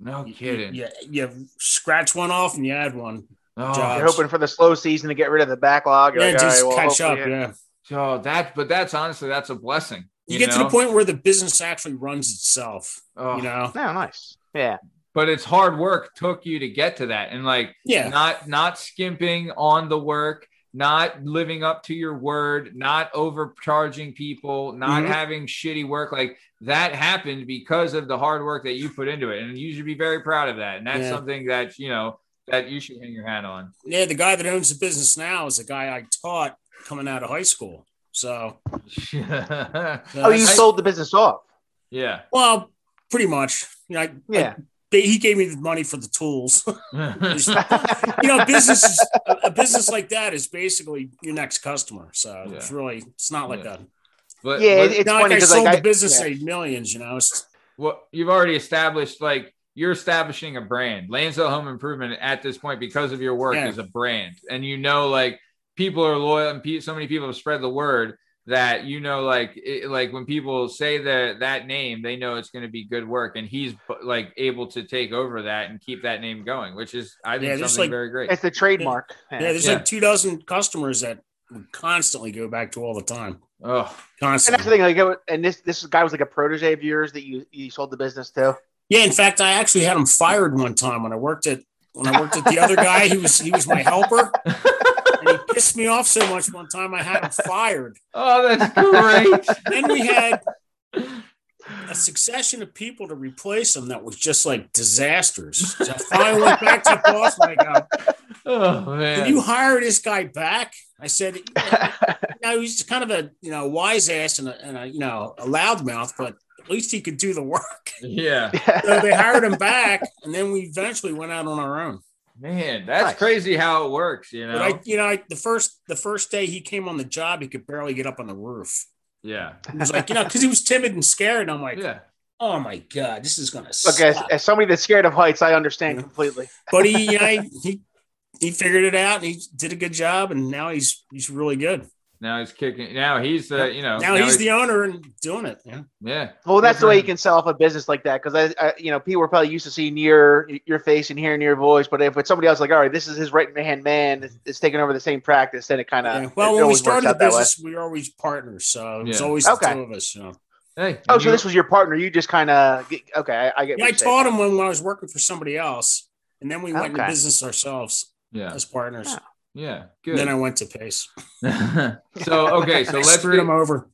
Speaker 1: No
Speaker 5: you,
Speaker 1: kidding.
Speaker 5: you, you scratch one off and you add one.
Speaker 1: Oh,
Speaker 5: Jobs.
Speaker 2: You're hoping for the slow season to get rid of the backlog. You're
Speaker 5: Yeah,
Speaker 2: like,
Speaker 5: just
Speaker 2: right, well,
Speaker 5: catch up.
Speaker 2: hopefully-
Speaker 5: Yeah.
Speaker 1: So that. But that's honestly that's a blessing.
Speaker 5: You, get to the point where the business actually runs itself.
Speaker 1: Oh,
Speaker 5: You know.
Speaker 2: No, nice. Yeah.
Speaker 1: but it's hard work took you to get to that, and like
Speaker 5: Yeah.
Speaker 1: not not skimping on the work not living up to your word not overcharging people not
Speaker 5: Mhm.
Speaker 1: having shitty work like that happened because of the hard work that you put into it and you should be very proud of that and that's
Speaker 5: Yeah.
Speaker 1: something that you know that you should hang your hat on
Speaker 5: Yeah, the guy that owns the business now is the guy I taught coming out of high school. So,
Speaker 1: yeah [LAUGHS]
Speaker 2: Oh, you
Speaker 5: I-
Speaker 2: sold the business off.
Speaker 1: yeah
Speaker 5: well, pretty much. You know, I,
Speaker 2: Yeah.
Speaker 5: I- he gave me the money for the tools. [LAUGHS] [LAUGHS] you know, business is, a, a business like that is basically your next customer. So it's really it's not like
Speaker 1: Yeah.
Speaker 5: a
Speaker 1: but,
Speaker 2: Yeah,
Speaker 1: but-
Speaker 2: it's
Speaker 5: not
Speaker 2: funny
Speaker 5: like I sold
Speaker 2: like
Speaker 5: the
Speaker 2: I,
Speaker 5: business
Speaker 2: yeah.
Speaker 5: millions. You know, it's
Speaker 1: well, you've already established like you're establishing a brand. Lansdale Home Improvement at this point because of your work
Speaker 5: Yeah.
Speaker 1: is a brand, and you know like people are loyal, and pe- so many people have spread the word that you know like it, like when people say that that name, they know it's going to be good work, and he's like able to take over that and keep that name going, which is I think
Speaker 5: Yeah, there's,
Speaker 1: something
Speaker 5: like-
Speaker 1: very great.
Speaker 2: It's a trademark.
Speaker 5: yeah. There's
Speaker 1: Yeah.
Speaker 5: like two dozen customers that constantly go back to all the time.
Speaker 1: Oh,
Speaker 2: And that's the thing. Like, and this this guy was like a protege of yours that you you sold the business to.
Speaker 5: Yeah, in fact, I actually had him fired one time when I worked at when I worked at the other guy. He was he was my helper, and [LAUGHS] he pissed me off so much one time I had him [LAUGHS] fired.
Speaker 1: oh, that's great. [LAUGHS]
Speaker 5: Then we had a succession of people to replace him that was just like disasters. So I finally went back to the boss and I go,
Speaker 1: oh
Speaker 5: "Can
Speaker 1: man.
Speaker 5: you hire this guy back?" I said, "No, [LAUGHS] he's kind of a you know wise ass and a, and a you know a loudmouth, but at least he could do the work."
Speaker 1: yeah,
Speaker 5: So they hired him back, and then we eventually went out on our own.
Speaker 1: Man, that's
Speaker 2: Nice.
Speaker 1: crazy how it works. You know.
Speaker 5: But I, you know, I, the first the first day he came on the job, he could barely get up on the roof.
Speaker 1: yeah.
Speaker 5: He was like, you know, because he was timid and scared. And I'm like,
Speaker 1: Yeah.
Speaker 5: oh my god, this is gonna
Speaker 2: Look, as, as somebody that's scared of heights, I understand
Speaker 5: Yeah.
Speaker 2: completely. [LAUGHS]
Speaker 5: But he, you know, he he figured it out, and he did a good job, and now he's he's really good.
Speaker 1: Now he's kicking. Now he's uh, the you know.
Speaker 5: Now, he's the owner and doing it. Yeah.
Speaker 1: yeah.
Speaker 2: Well, that's
Speaker 1: Good
Speaker 2: the way you can sell off a business like that because I, I, you know, people are probably used to seeing your your face and hearing your voice. But if it's somebody else, like, all right, this is his right hand man, it's, it's taking over the same practice, then it kind of
Speaker 5: yeah. Well, when we started the business, we were always partners, so it was
Speaker 1: Yeah.
Speaker 5: always
Speaker 2: Okay.
Speaker 5: the two of us. You know.
Speaker 1: Hey.
Speaker 2: Oh,
Speaker 1: and
Speaker 2: so this was your partner? You just kind of okay. I, I get.
Speaker 5: Yeah, I
Speaker 2: you're saying.
Speaker 5: taught him when, when I was working for somebody else, and then we went into business ourselves
Speaker 1: Yeah.
Speaker 5: as partners.
Speaker 2: Yeah.
Speaker 1: Yeah. Good.
Speaker 5: then I went to Pace. [LAUGHS] [LAUGHS]
Speaker 1: so okay. So let's
Speaker 5: screwed
Speaker 1: get,
Speaker 5: him over.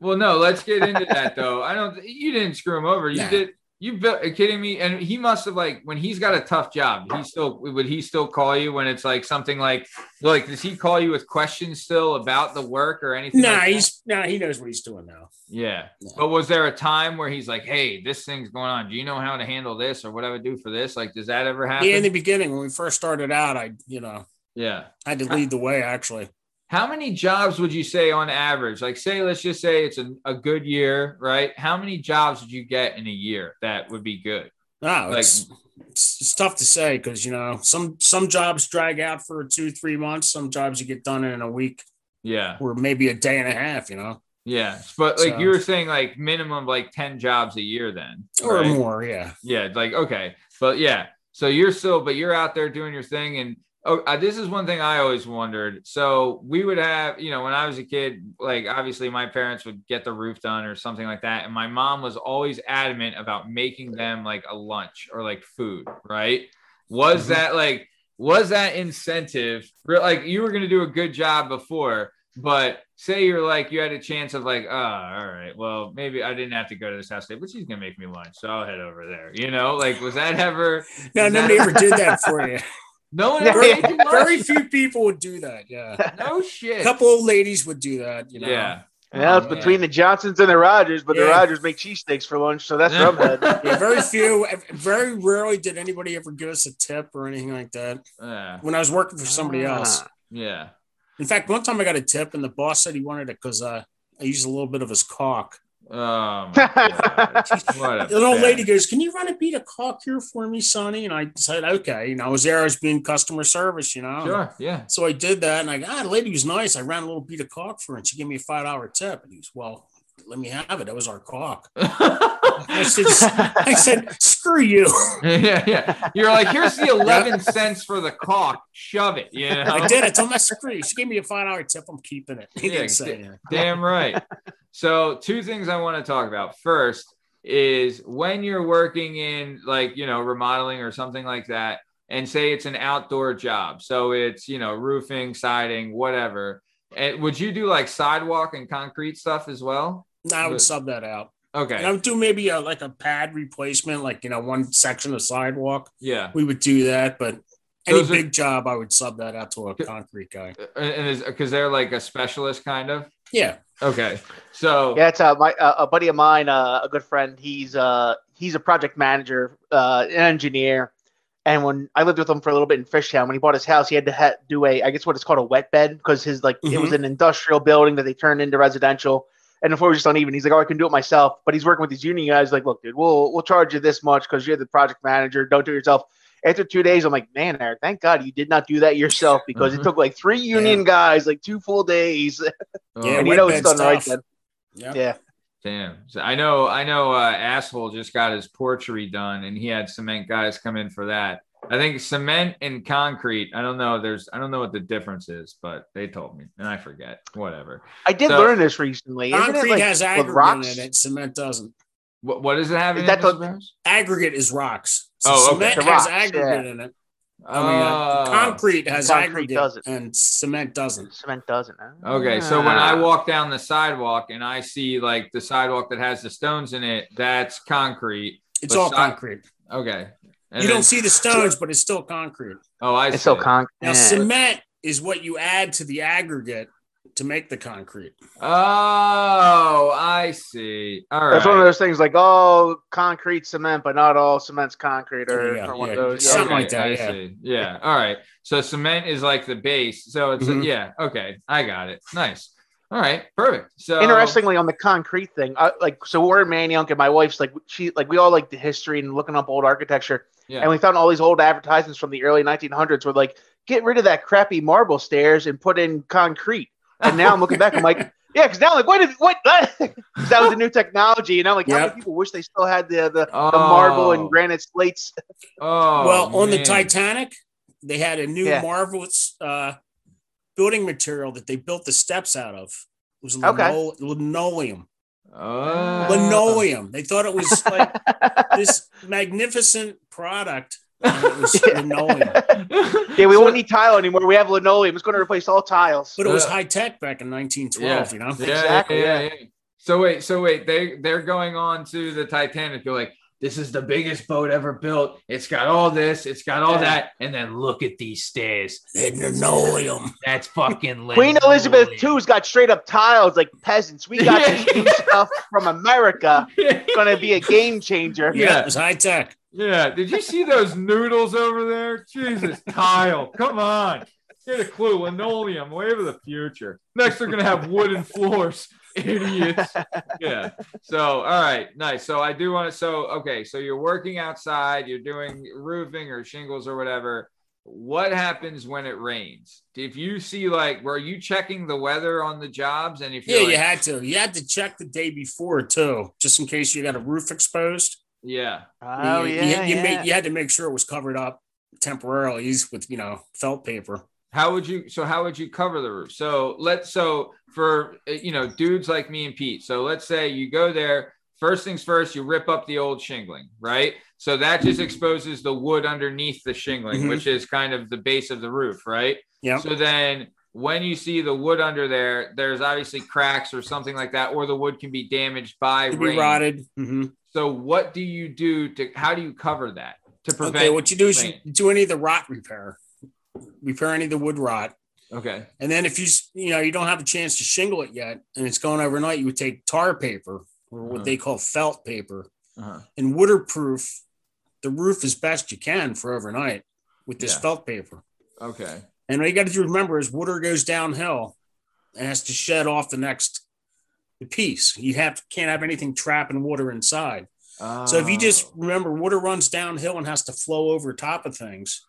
Speaker 1: well, no, let's get into that though. I don't. You didn't screw him over. You
Speaker 5: Nah.
Speaker 1: did. You kidding me? And he must have like when he's got a tough job. He still would he still call you when it's like something like like does he call you with questions still about the work or anything?
Speaker 5: Nah,
Speaker 1: like
Speaker 5: he's nah, he knows what he's doing now.
Speaker 1: Yeah.
Speaker 5: No.
Speaker 1: But was there a time where he's like, hey, this thing's going on. Do you know how to handle this or what I would do for this? Like, does that ever happen?
Speaker 5: Yeah, in the beginning when we first started out, I you know
Speaker 1: yeah.
Speaker 5: I had to lead the way actually.
Speaker 1: How many jobs would you say on average? Like, say, let's just say it's a, a good year, right? How many jobs would you get in a year that would be good?
Speaker 5: Ah, no,
Speaker 1: Like-
Speaker 5: it's, it's tough to say because you know some some jobs drag out for two three months. Some jobs you get done in a week
Speaker 1: Yeah.
Speaker 5: or maybe a day and a half. You know,
Speaker 1: Yeah. But like
Speaker 5: So-
Speaker 1: you were saying, like minimum like 10 jobs a year then.
Speaker 5: or
Speaker 1: right?
Speaker 5: more. Yeah.
Speaker 1: Yeah, like okay, but yeah. So you're still, but you're out there doing your thing, and oh, uh, this is one thing I always wondered. So we would have, you know, when I was a kid, like obviously my parents would get the roof done or something like that, and my mom was always adamant about making them like a lunch or like food, right? Was
Speaker 5: Mhm.
Speaker 1: that like was that incentive? Like you were gonna do a good job before, but say you're like you had a chance of like, oh, all right, well maybe I didn't have to go to this house today, but she's gonna make me lunch, so I'll head over there. You know, like was that ever? [LAUGHS]
Speaker 5: No,
Speaker 1: was that-
Speaker 5: nobody ever did that [LAUGHS] for you.
Speaker 1: No one
Speaker 2: Yeah, [LAUGHS]
Speaker 1: ever.
Speaker 2: yeah.
Speaker 1: made you lunch?
Speaker 5: Very few people would do that. Yeah, [LAUGHS]
Speaker 1: No shit.
Speaker 5: a
Speaker 1: shit.
Speaker 5: couple old ladies would do that. You know.
Speaker 1: Yeah.
Speaker 2: Yeah,
Speaker 1: Oh,
Speaker 2: it's
Speaker 1: man.
Speaker 2: between the Johnsons and the Rogers, but the Rogers make cheesesteaks for lunch, so that's from that. [LAUGHS]
Speaker 5: Yeah, very few. Very rarely did anybody ever give us a tip or anything like that.
Speaker 1: Yeah.
Speaker 5: When I was working for somebody else.
Speaker 2: Ah.
Speaker 1: Yeah.
Speaker 5: In fact, one time I got a tip, and the boss said he wanted it because uh, I used a little bit of his caulk.
Speaker 1: My [LAUGHS] god!
Speaker 5: The old lady goes, "Can you run a bead of caulk here for me, Sonny?" And I said, "Okay." You know, I was there. I was being customer service. You know.
Speaker 1: Sure. Yeah.
Speaker 5: So I did that, and I ah, the lady was nice. I ran a little bead of caulk for her, and she gave me a five dollar tip. And he was, "Well, let me have it. That was our cock. [LAUGHS] I said, "I said, screw you." [LAUGHS]
Speaker 1: yeah, yeah. You're like, here's the [LAUGHS] 11 cents for the cock. Shove it. You know?
Speaker 5: I did. I told my screw you." She gave me a five dollar tip. I'm keeping it. He
Speaker 1: Yeah,
Speaker 5: didn't say
Speaker 1: d-. Damn right. So, two things I want to talk about. First is when you're working in like, you know, remodeling or something like that, and say it's an outdoor job. So, it's, you know, roofing, siding, whatever. And would you do like sidewalk and concrete stuff as well?
Speaker 5: No, I would
Speaker 1: But-
Speaker 5: sub that out.
Speaker 1: Okay.
Speaker 5: And I would do maybe a, like a pad replacement, like you know, one section of sidewalk.
Speaker 1: Yeah.
Speaker 5: We would do that, but any
Speaker 1: Those are-
Speaker 5: big job, I would sub that out to a concrete guy.
Speaker 1: And and is because they're like a specialist kind of.
Speaker 5: Yeah.
Speaker 1: Okay. So,
Speaker 2: Yeah, it's uh, my uh, a buddy of mine, uh, a good friend. He's uh he's a project manager, uh, an engineer. And when I lived with him for a little bit in Fishtown, when he bought his house, he had to ha- do a I guess what it's called a wet bed because his like it was an industrial building that they turned into residential. And the floor was just uneven. He's like, "Oh, I can do it myself." But he's working with these union guys. Like, "Look, dude, we'll we'll charge you this much because you're the project manager. Don't do it yourself." After two days, I'm like, "Man, Eric, thank God you did not do that yourself because it took like three union guys, like two full days." [LAUGHS]
Speaker 1: Oh,
Speaker 2: and you know it's done right then.
Speaker 5: Yeah.
Speaker 2: Yeah.
Speaker 1: Damn. So I know, I know, uh, asshole just got his porch redone and he had cement guys come in for that. I think cement and concrete. I don't know. There's, I don't know what the difference is, but they told me and I forget. Whatever.
Speaker 2: I did
Speaker 1: So-
Speaker 2: learn this recently.
Speaker 5: Concrete
Speaker 2: like
Speaker 5: has aggregate
Speaker 2: rocks?
Speaker 5: in it. Cement doesn't.
Speaker 1: What, what does it have in
Speaker 2: Is that the-
Speaker 5: Aggregate is rocks. So
Speaker 1: Oh, okay.
Speaker 5: cement
Speaker 2: The
Speaker 5: has
Speaker 2: rocks,
Speaker 5: aggregate
Speaker 2: yeah.
Speaker 5: in it. I mean, uh,
Speaker 1: Oh.
Speaker 5: concrete has
Speaker 2: Concrete
Speaker 5: aggregate
Speaker 2: doesn't.
Speaker 5: and cement doesn't.
Speaker 2: Cement doesn't. huh?
Speaker 1: Okay, so when I walk down the sidewalk and I see like the sidewalk that has the stones in it, that's concrete.
Speaker 5: It's
Speaker 1: But
Speaker 5: all
Speaker 1: si-
Speaker 5: concrete.
Speaker 1: Okay. And
Speaker 5: you
Speaker 1: then-
Speaker 5: don't see the stones, but it's still concrete.
Speaker 1: Oh, I
Speaker 2: it's
Speaker 1: see.
Speaker 2: still concrete.
Speaker 5: Now, cement is what you add to the aggregate to make the concrete.
Speaker 1: Oh, I see. All right.
Speaker 2: That's one of those things like, oh, concrete cement, but not all cement's concrete or,
Speaker 5: Yeah,
Speaker 2: or one
Speaker 5: yeah,
Speaker 2: of those.
Speaker 5: something
Speaker 2: Yeah.
Speaker 5: like that,
Speaker 1: I
Speaker 5: yeah.
Speaker 1: see. Yeah. All right. So cement is like the base. So it's
Speaker 5: Mhm.
Speaker 1: yeah. Okay. I got it. Nice. All right. Perfect. So
Speaker 2: Interestingly, on the concrete thing, I, like, so we're in Manayunk, and my wife's like, she, like, we all like the history and looking up old architecture,
Speaker 1: Yeah.
Speaker 2: and we found all these old advertisements from the early 1900s where like, get rid of that crappy marble stairs and put in concrete. And now I'm looking back, I'm like, [LAUGHS] yeah, because now I'm like, what? Is, what? [LAUGHS] 'Cause that was the new technology, and I'm like, how
Speaker 5: Yep.
Speaker 2: many people wish they still had the the, the marble
Speaker 1: Oh.
Speaker 2: and granite slates?
Speaker 1: Oh,
Speaker 5: well, on the. Titanic, they had a new
Speaker 2: Yeah.
Speaker 5: marvelous uh, building material that they built the steps out of. It was
Speaker 2: Okay.
Speaker 5: linoleum.
Speaker 1: Oh.
Speaker 5: Linoleum. They thought it was like [LAUGHS] this magnificent product. and it was linoleum. [LAUGHS]
Speaker 2: Yeah, we
Speaker 1: So-
Speaker 2: won't need tile anymore. We have linoleum. It's going to replace all tiles.
Speaker 5: But it was high tech back in 1912,
Speaker 1: Yeah.
Speaker 5: you know?
Speaker 1: Yeah,
Speaker 2: Exactly,
Speaker 1: Yeah,
Speaker 2: yeah.
Speaker 1: yeah, So wait, so wait, they they're going on to the Titanic. You're like, this is the biggest boat ever built. It's got all this, it's got all
Speaker 2: Yeah.
Speaker 1: that, and then look at these stairs.
Speaker 5: Linoleum.
Speaker 1: That's fucking [LAUGHS]
Speaker 2: Queen. Elizabeth II's got straight up tiles like peasants. We got this [LAUGHS] new stuff from America. It's going to be a game changer.
Speaker 5: Yeah,
Speaker 1: Yeah.
Speaker 5: it high tech.
Speaker 1: Yeah. Did you see those noodles over there? Jesus, tile. Come on. Get a clue. Linoleum, way of the future. Next, they're gonna have wooden floors. Idiots. [LAUGHS] Yeah. So, all right, nice. So I do want to. So, okay. So you're working outside. You're doing roofing or shingles or whatever. What happens when it rains? If you see like, were you checking the weather on the jobs? And if
Speaker 5: Yeah,
Speaker 1: you're like,
Speaker 5: you had to. You had to check the day before too, just in case you got a roof exposed.
Speaker 1: yeah.
Speaker 2: Oh,
Speaker 5: you,
Speaker 2: yeah.
Speaker 5: you, you,
Speaker 2: yeah.
Speaker 5: made, you had to make sure it was covered up temporarily with you know felt paper.
Speaker 1: How would you so how would you cover the roof? So let's so for uh, you know dudes like me and pete so let's say you go there first things first you rip up the old shingling right? So that just exposes the wood underneath the shingling
Speaker 5: Mhm.
Speaker 1: which is kind of the base of the roof right?
Speaker 5: Yeah.
Speaker 1: so then when you see the wood under there there's obviously cracks or something like that or the wood can be damaged by rain
Speaker 5: be rotted. hmm
Speaker 1: so what do you do to how do you cover that to prevent
Speaker 5: Okay, what you do is you do any of the rot repair, repair any of the wood rot,
Speaker 1: okay
Speaker 5: and then if you you know you don't have a chance to shingle it yet, and it's going overnight, you would take tar paper or what
Speaker 1: Uh-huh.
Speaker 5: they call felt paper
Speaker 1: uh-huh.
Speaker 5: and waterproof the roof as best you can for overnight with this
Speaker 1: Yeah.
Speaker 5: felt paper.
Speaker 1: okay
Speaker 5: And what you got to remember is water goes downhill and has to shed off the next piece. You have can't have anything trapping water inside. So if you
Speaker 1: Oh.
Speaker 5: just remember, water runs downhill and has to flow over top of things.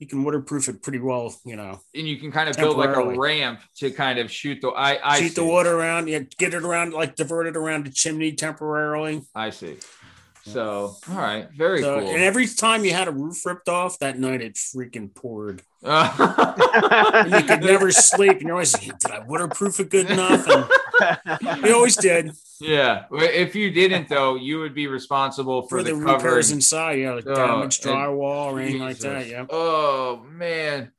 Speaker 5: You can waterproof it pretty well. You know,
Speaker 1: and you can kind of build like a ramp to kind of shoot the I I
Speaker 5: shoot the water around. Yeah, get it around, like divert it around the chimney temporarily.
Speaker 1: I see. So all right, very
Speaker 5: So,
Speaker 1: cool.
Speaker 5: and every time you had a roof ripped off that night, it freaking poured.
Speaker 1: Uh, [LAUGHS]
Speaker 5: you could never sleep. And you're always like, did I waterproof it good enough? And [LAUGHS] we always did
Speaker 1: yeah. If you didn't [LAUGHS] though, you would be responsible for,
Speaker 5: for
Speaker 1: the,
Speaker 5: the repairs inside. Yeah, like
Speaker 1: Oh,
Speaker 5: damaged drywall or anything like that. Yeah.
Speaker 1: Oh man,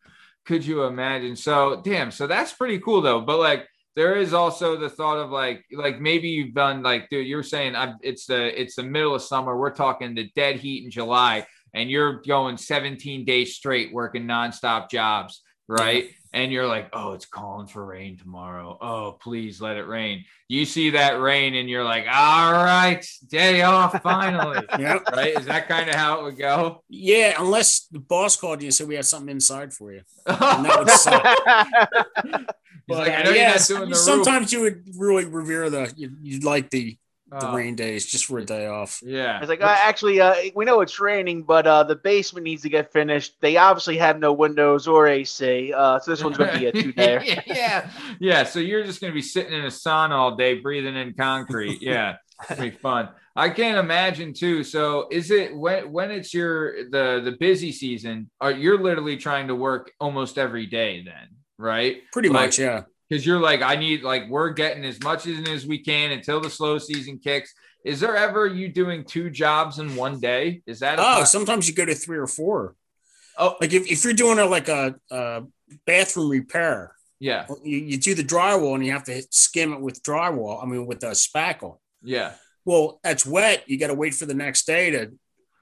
Speaker 1: could you imagine? So damn. So that's pretty cool though. But like, there is also the thought of like, like maybe you've done like, dude, you're saying I'm, it's the it's the middle of summer. We're talking the dead heat in July, and you're going 17 days straight working nonstop jobs, right? And you're like, oh, it's calling for rain tomorrow. Oh, please let it rain. You see that rain, and you're like, all right, day off finally. [LAUGHS]
Speaker 5: Yep.
Speaker 1: right? Is that kind of how it would go?
Speaker 5: Yeah, unless the boss called you and said we have something inside for you. [LAUGHS] And that would suck. But,
Speaker 1: like,
Speaker 5: uh, yeah,
Speaker 1: not doing the
Speaker 5: sometimes you would really revere the you, you'd like the the
Speaker 1: Oh.
Speaker 5: rain days just for a day off.
Speaker 1: Yeah.
Speaker 2: It's like, uh, actually, uh, we know it's raining, but uh, the basement needs to get finished. They obviously have no windows or AC, uh, so this one's going to be a [LAUGHS] two day.
Speaker 1: yeah. Yeah. So you're just going to be sitting in a sauna all day, breathing in concrete. [LAUGHS] Yeah. It's gonna be fun. I can't imagine too. So is it when when it's your the the busy season? Are you're literally trying to work almost every day then, right?
Speaker 5: Pretty
Speaker 1: Like,
Speaker 5: much, yeah.
Speaker 1: Because you're like, I need like we're getting as much in as we can until the slow season kicks. Is there ever you doing two jobs in one day? Is that
Speaker 5: Oh, sometimes you go to three or four.
Speaker 1: Oh.
Speaker 5: like if, if you're doing a like a, a bathroom repair,
Speaker 1: yeah,
Speaker 5: you, you do the drywall and you have to skim it with drywall. I mean, with a spackle.
Speaker 1: yeah,
Speaker 5: Well, that's wet. You got to wait for the next day to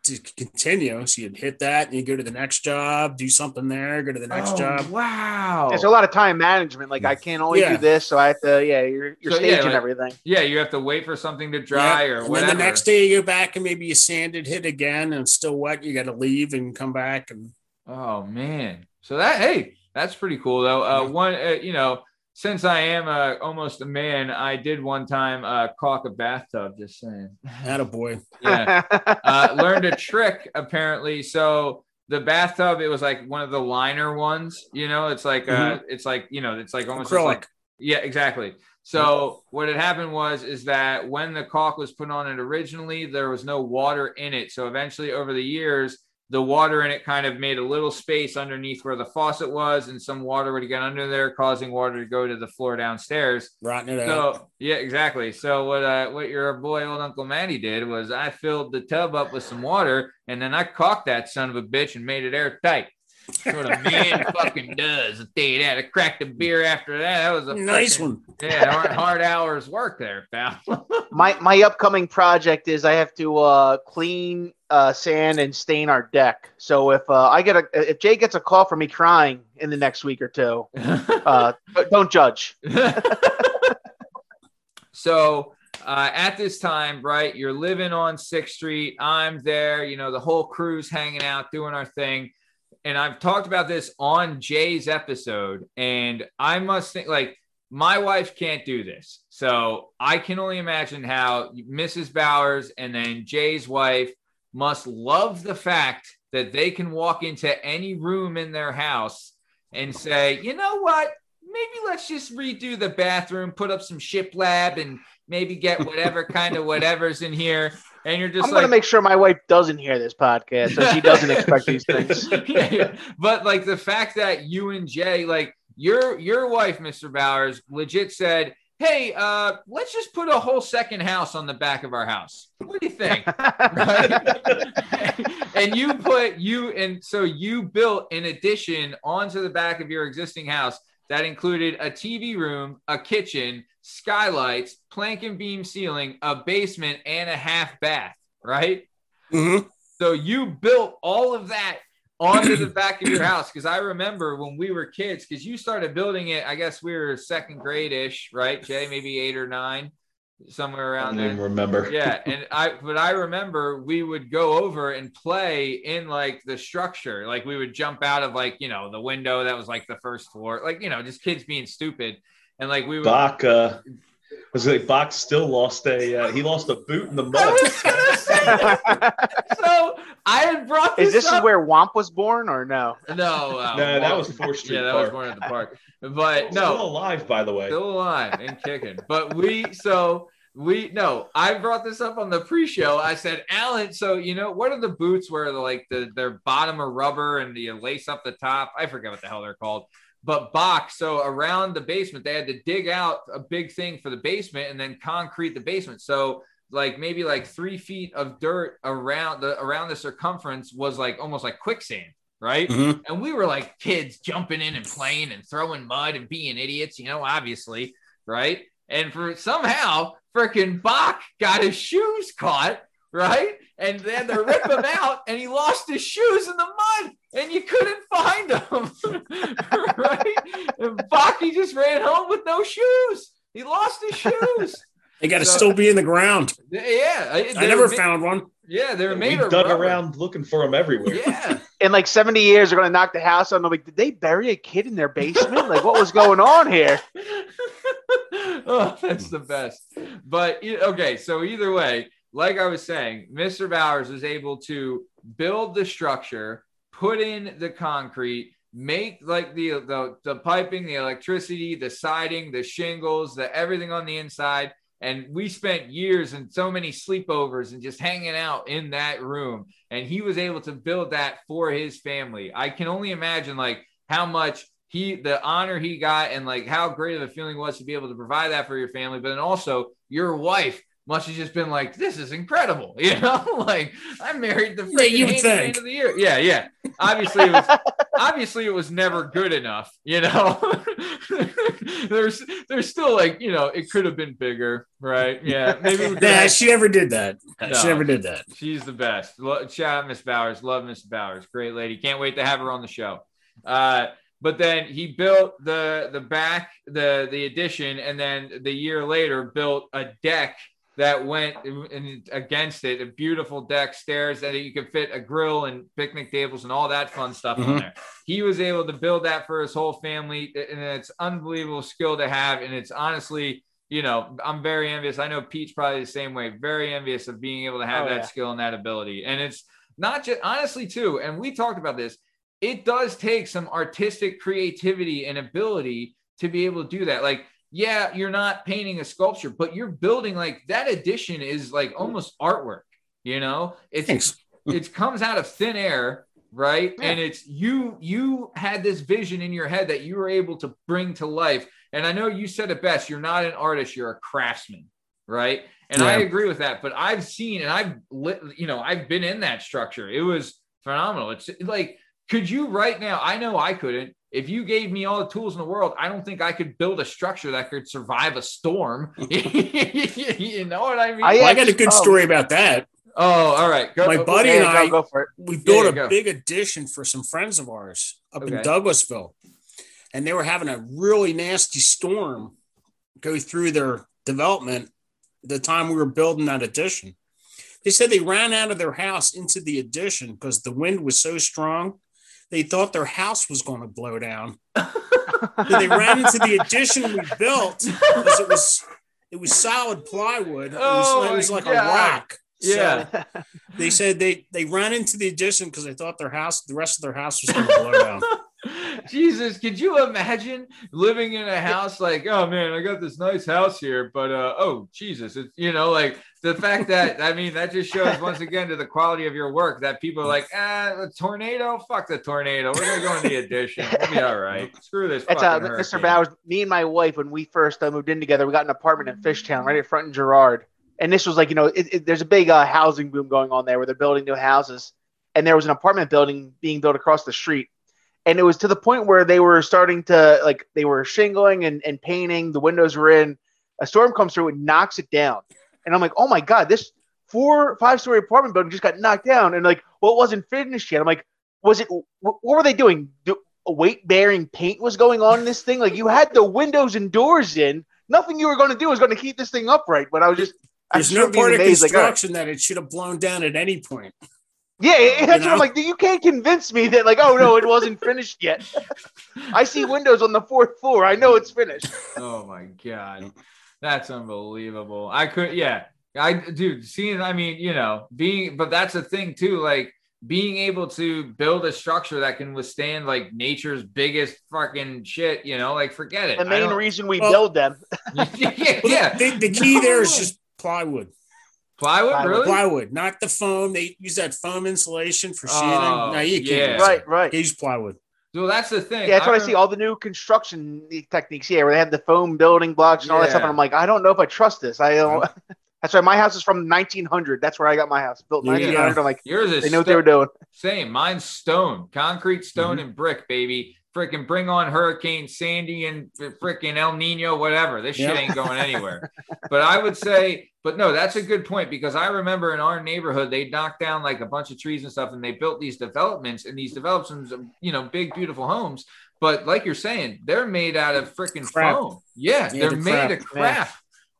Speaker 5: to continue. So you'd hit that and you go to the next job, do something there, go to the next
Speaker 1: Oh,
Speaker 5: job.
Speaker 1: Wow.
Speaker 2: There's a lot of time management. Like, I can't only
Speaker 5: Yeah.
Speaker 2: do this, so I have to, yeah, you're, you're
Speaker 1: So, yeah,
Speaker 2: staging
Speaker 1: like-
Speaker 2: everything.
Speaker 1: yeah, you have to wait for something to dry
Speaker 5: Yeah.
Speaker 1: or
Speaker 5: and
Speaker 1: whatever.
Speaker 5: then the next day you go back and maybe you sanded hit again, and it's still wet. You got to leave and come back and
Speaker 1: Oh man. So that hey, that's pretty cool though. Uh, one, uh, you know, since I am uh, almost a man, I did one time uh, caulk a bathtub. Just saying.
Speaker 5: had a boy.
Speaker 1: Yeah. [LAUGHS] uh, learned a trick apparently. So the bathtub, it was like one of the liner ones. You know, it's like uh, it's like you know, it's like almost
Speaker 5: Acrylic.
Speaker 1: like yeah, exactly. So what had happened was is that when the caulk was put on it originally, there was no water in it. So eventually, over the years, the water in it kind of made a little space underneath where the faucet was, and some water would get under there, causing water to go to the floor downstairs.
Speaker 5: Rotting it out.
Speaker 1: So yeah, exactly. So what uh, what your boy old Uncle Matty did was I filled the tub up with some water, and then I caulked that son of a bitch and made it airtight. That's what a man [LAUGHS] fucking does. I tell you that. I cracked a beer after that. That was a
Speaker 5: Nice
Speaker 1: frickin-
Speaker 5: one.
Speaker 1: Yeah, hard, hard hours work there, pal. [LAUGHS]
Speaker 2: my my upcoming project is I have to uh, clean, uh, sand, and stain our deck. So if uh, I get a if Jay gets a call from me crying in the next week or two, [LAUGHS] uh, don't judge.
Speaker 1: so uh, at this time, right, you're living on Sixth Street. I'm there. You know, the whole crew's hanging out, doing our thing. And I've talked about this on Jay's episode. And I must think like my wife can't do this. So I can only imagine how Mrs. Bowers and then Jay's wife must love the fact that they can walk into any room in their house and say, you know what? Maybe let's just redo the bathroom, put up some shiplap, and maybe get whatever kind of whatever's in here. And you're just
Speaker 2: I'm
Speaker 1: like,
Speaker 2: gonna make sure my wife doesn't hear this podcast, so she doesn't expect these [LAUGHS] things.
Speaker 1: yeah, yeah. But like the fact that you and Jay, like your your wife, Mr. Bowers, legit said, "Hey, uh, let's just put a whole second house on the back of our house. What do you think?" [LAUGHS] [LAUGHS] And you put you and so you built an addition onto the back of your existing house that included a TV room, a kitchen, skylights, plank and beam ceiling, a basement, and a half bath. Right.
Speaker 5: Mhm.
Speaker 1: So you built all of that onto the back of your house because I remember when we were kids because you started building it. I guess we were second grade ish, right, Jay? Maybe eight or nine, somewhere
Speaker 6: I
Speaker 1: around
Speaker 6: don't even
Speaker 1: there.
Speaker 6: remember.
Speaker 1: Yeah, and I but I remember we would go over and play in like the structure. Like we would jump out of like, you know, the window that was like the first floor. Like, you know, just kids being stupid. And like we would
Speaker 6: Baka. was like Bach still lost a uh, he lost a boot in the
Speaker 1: I
Speaker 6: mud.
Speaker 1: was gonna say. So I had brought this
Speaker 2: Is this
Speaker 1: up.
Speaker 2: where Womp was born or no?
Speaker 1: No, uh,
Speaker 6: No, that was Fourth Street
Speaker 1: Yeah, that was born at the park. But
Speaker 6: Still
Speaker 1: no,
Speaker 6: alive, by the way.
Speaker 1: still alive and kicking. But we so we no, I brought this up on the pre-show. I said, Alan, so you know what are the boots where the, like the their bottom are rubber and you lace up the top? I forget what the hell they're called. But box, so around the basement, they had to dig out a big thing for the basement and then concrete the basement. So like maybe like three feet of dirt around the around the circumference was like almost like quicksand, right?
Speaker 5: Mhm.
Speaker 1: And we were like kids jumping in and playing and throwing mud and being idiots, you know, obviously, right? And for somehow freaking Bach got his shoes caught, right? And then they had to rip him out and he lost his shoes in the mud and you couldn't find them, [LAUGHS] right? And Bach, he just ran home with no shoes. He lost his shoes. [LAUGHS]
Speaker 5: They got to
Speaker 1: So-
Speaker 5: still be in the ground.
Speaker 1: Yeah.
Speaker 5: I
Speaker 1: they
Speaker 5: never
Speaker 1: were ma-
Speaker 5: found one.
Speaker 1: Yeah, they were
Speaker 6: we
Speaker 1: made of
Speaker 6: dug
Speaker 1: rubber.
Speaker 6: around looking for them everywhere.
Speaker 1: Yeah. [LAUGHS]
Speaker 2: In like 70 years, they're gonna knock the house on. They're like, did they bury a kid in their basement? like, what was going on here?
Speaker 1: oh, that's the best. But okay, so either way, like I was saying, Mr. Bowers was able to build the structure, put in the concrete, make like the the, the piping, the electricity, the siding, the shingles, the everything on the inside. And we spent years and so many sleepovers and just hanging out in that room. And he was able to build that for his family. I can only imagine like how much he the honor he got and like how great of a feeling was to be able to provide that for your family. But then also your wife must have just been like, this is incredible. [LAUGHS] You know, like I married the
Speaker 5: Yeah,
Speaker 1: freaking
Speaker 5: think.
Speaker 1: of the year. Yeah, yeah. Obviously it was [LAUGHS] obviously it was never good enough, you know. [LAUGHS] there's there's still like, you know, it could have been bigger, right? Yeah. Maybe
Speaker 5: Nah,
Speaker 1: have-
Speaker 5: she never did that.
Speaker 1: No.
Speaker 5: She never did that.
Speaker 1: She's the best. Lo- Shout out Miss Bowers. Love Miss Bowers. Great lady. Can't wait to have her on the show. Uh, but then he built the the back the the addition, and then the year later built a deck that went in, against it. A beautiful deck, stairs that you could fit a grill and picnic tables and all that fun stuff on
Speaker 5: Mhm.
Speaker 1: there. He was able to build that for his whole family, and it's unbelievable skill to have. And it's honestly you know, I'm very envious. I know Pete's probably the same way, very envious of being able to have
Speaker 2: Oh,
Speaker 1: that
Speaker 2: yeah.
Speaker 1: skill and that ability. And it's not just honestly, too, and we talked about this, it does take some artistic creativity and ability to be able to do that. Like, yeah, you're not painting a sculpture, but you're building like that addition is like almost artwork, you know? It's [LAUGHS] it comes out of thin air right?
Speaker 2: Yeah.
Speaker 1: and it's you you had this vision in your head that you were able to bring to life. And i know you said it best you're not an artist you're a craftsman right? And i agree with that but i've seen and i've lit you know i've been in that structure. It was phenomenal. It's like could you right now i know i couldn't if you gave me all the tools in the world i don't think i could build a structure that could survive a storm [LAUGHS] you know what i mean
Speaker 2: I
Speaker 5: Well, I got a good
Speaker 2: oh.
Speaker 5: story about that.
Speaker 1: oh all right go
Speaker 5: My buddy
Speaker 2: Yeah,
Speaker 5: and
Speaker 2: go,
Speaker 5: I-
Speaker 2: go for it.
Speaker 5: We built
Speaker 1: yeah,
Speaker 5: a
Speaker 1: go.
Speaker 5: big addition for some friends of ours up in Douglassville, and they were having a really nasty storm go through their development the time we were building that addition. They said they ran out of their house into the addition because the wind was so strong. They thought their house was going to blow down. [LAUGHS] So they ran into the addition we built because it was it was solid plywood. It was,
Speaker 1: Oh
Speaker 5: it was like
Speaker 1: God.
Speaker 5: a rock. So
Speaker 1: yeah [LAUGHS]
Speaker 5: they said they they ran into the addition because they thought their house, the rest of their house was going to blow down. [LAUGHS]
Speaker 1: Jesus, could you imagine living in a house like, oh man, I got this nice house here, but uh, oh Jesus, it's you know, like the fact that [LAUGHS] I mean that just shows once again to the quality of your work that people are like, ah, a tornado, fuck the tornado, we're gonna go in the addition, we'll be all right. Screw this.
Speaker 2: That's uh, Mr.
Speaker 1: hurricane."
Speaker 2: Bowers. Me and my wife, when we first uh, moved in together, we got an apartment in Fishtown, right in front in Girard. And this was like, you know, it, it, there's a big uh, housing boom going on there where they're building new houses. And there was an apartment building being built across the street. And it was to the point where they were starting to, like, they were shingling and, and painting. The windows were in. A storm comes through and knocks it down. And I'm like, oh my God, this four, five story apartment building just got knocked down. And like, well, it wasn't finished yet. I'm like, was it, what, were they doing? Do, weight bearing paint was going on in this thing. Like you had the windows and doors in. Nothing you were going to do was going to keep this thing upright. But I was just,
Speaker 5: There's
Speaker 2: was
Speaker 5: no part of
Speaker 2: amazed, like,
Speaker 5: construction that it should have blown down at any point.
Speaker 2: yeah, yeah, that's what? I'm like. You can't convince me that like, oh no, it wasn't [LAUGHS] finished yet. I see windows on the fourth floor. I know it's finished.
Speaker 1: Oh my god. That's unbelievable. I could, yeah. I, dude, seeing, I mean, you know, being, but that's the thing too. Like, being able to build a structure that can withstand like nature's biggest fucking shit, you know, like forget it.
Speaker 2: The main reason we
Speaker 5: Well-
Speaker 2: build them. [LAUGHS]
Speaker 1: yeah, yeah.
Speaker 5: The, the key there is just plywood.
Speaker 1: plywood,
Speaker 2: Plywood.
Speaker 1: really?
Speaker 5: Plywood, not the foam. They use that foam insulation for sheathing.
Speaker 1: Oh,
Speaker 5: no, you can't.
Speaker 1: yeah.
Speaker 2: Right, right.
Speaker 5: You use plywood.
Speaker 1: So that's the thing.
Speaker 2: Yeah, that's what I see. All the new construction techniques, yeah, where they have the foam building blocks and all that stuff. And I'm like, I don't know if I trust this. I don't. [LAUGHS] That's why my house is from 1900. That's where I got my house built
Speaker 5: There
Speaker 2: 1900.
Speaker 5: go.
Speaker 2: I'm like,
Speaker 1: Yours is
Speaker 2: they knew what they were doing.
Speaker 1: Same. Mine's stone, concrete, stone,
Speaker 2: Mm-hmm.
Speaker 1: and brick, baby. Freaking bring on Hurricane Sandy and freaking El Nino, whatever. This shit
Speaker 5: Yeah.
Speaker 1: ain't going [LAUGHS] anywhere. but I would say, but no, that's a good point because I remember in our neighborhood, they knocked down like a bunch of trees and stuff and they built these developments and these developments, you know, big, beautiful homes. But like you're saying, they're made out of freaking
Speaker 5: Crap.
Speaker 1: foam. Yeah,
Speaker 5: Yeah,
Speaker 1: they're made
Speaker 5: crap.
Speaker 1: of crap.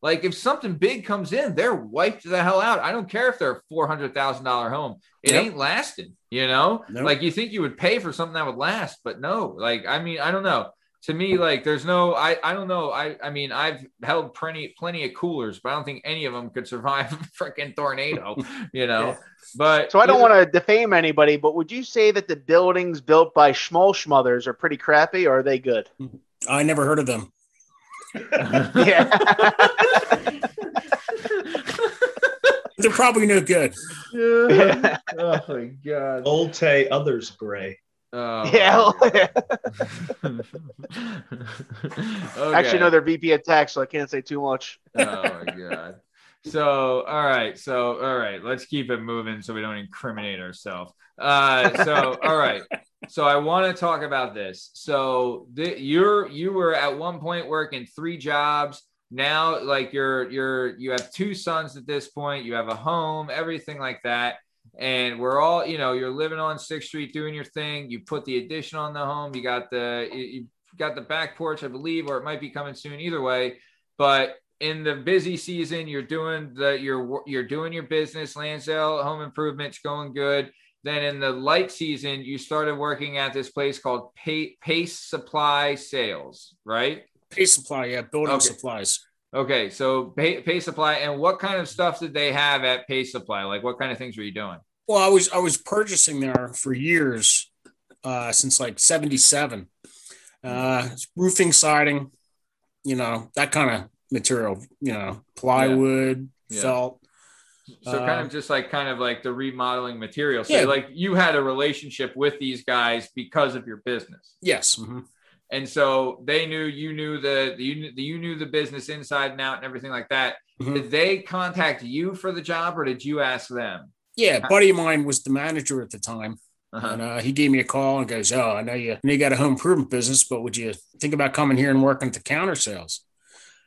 Speaker 1: Like if something big comes in, they're wiped the hell out. I don't care if they're a four hundred thousand dollar home. It
Speaker 5: Yep.
Speaker 1: ain't lasting. You know,
Speaker 5: Nope.
Speaker 1: like you think you would pay for something that would last, but no. Like I mean, I don't know. To me, like there's no. I I don't know. I I mean, I've held plenty plenty of coolers, but I don't think any of them could survive [LAUGHS] a freaking tornado. You know,
Speaker 2: Yeah.
Speaker 1: but
Speaker 2: So I don't want to defame anybody, but would you say that the buildings built by Schmoll Schmothers are pretty crappy, or are they good? [LAUGHS]
Speaker 5: I never heard of them.
Speaker 2: Yeah.
Speaker 5: They're probably no good.
Speaker 1: oh my god.
Speaker 6: Old Tay, others gray.
Speaker 1: Oh,
Speaker 2: yeah. [LAUGHS]
Speaker 1: Okay.
Speaker 2: Actually, no, they're VP at tax, so I can't say too much.
Speaker 1: oh my god. So all right, so all right, let's keep it moving so we don't incriminate ourselves. Uh, so all right, so I want to talk about this. So the, you're you were at one point working three jobs. Now, like you're you're you have two sons at this point. You have a home, everything like that. And we're all, you know, you're living on Sixth Street doing your thing. You put the addition on the home. You got the you got the back porch, I believe, or it might be coming soon. Either way, but in the busy season, you're doing the you're you're doing your business, Lansdale, home improvements going good. Then in the light season, you started working at this place called Pa- Pace Supply Sales, right?
Speaker 5: Pace supply, yeah, building
Speaker 1: Okay.
Speaker 5: supplies.
Speaker 1: Okay, so Pay, Pace Supply, and what kind of stuff did they have at Pace Supply? Like, what kind of things were you doing?
Speaker 5: Well, I was I was purchasing there for years, uh, since like '77. Uh, roofing, siding, you know that kind of material. You know, plywood,
Speaker 1: Yeah.
Speaker 5: felt.
Speaker 1: So
Speaker 5: Uh,
Speaker 1: kind of just like kind of like the remodeling material. So
Speaker 5: Yeah.
Speaker 1: like you had a relationship with these guys because of your business.
Speaker 5: Yes. mhm.
Speaker 1: and so they knew you knew the you knew, you knew the business inside and out and everything like that.
Speaker 5: Mhm.
Speaker 1: Did they contact you for the job or did you ask them?
Speaker 5: Yeah, a buddy of mine was the manager at the time,
Speaker 1: Uh-huh.
Speaker 5: and uh, he gave me a call and goes, "Oh, I know you, I know you got a home improvement business, but would you think about coming here and working at the counter sales?"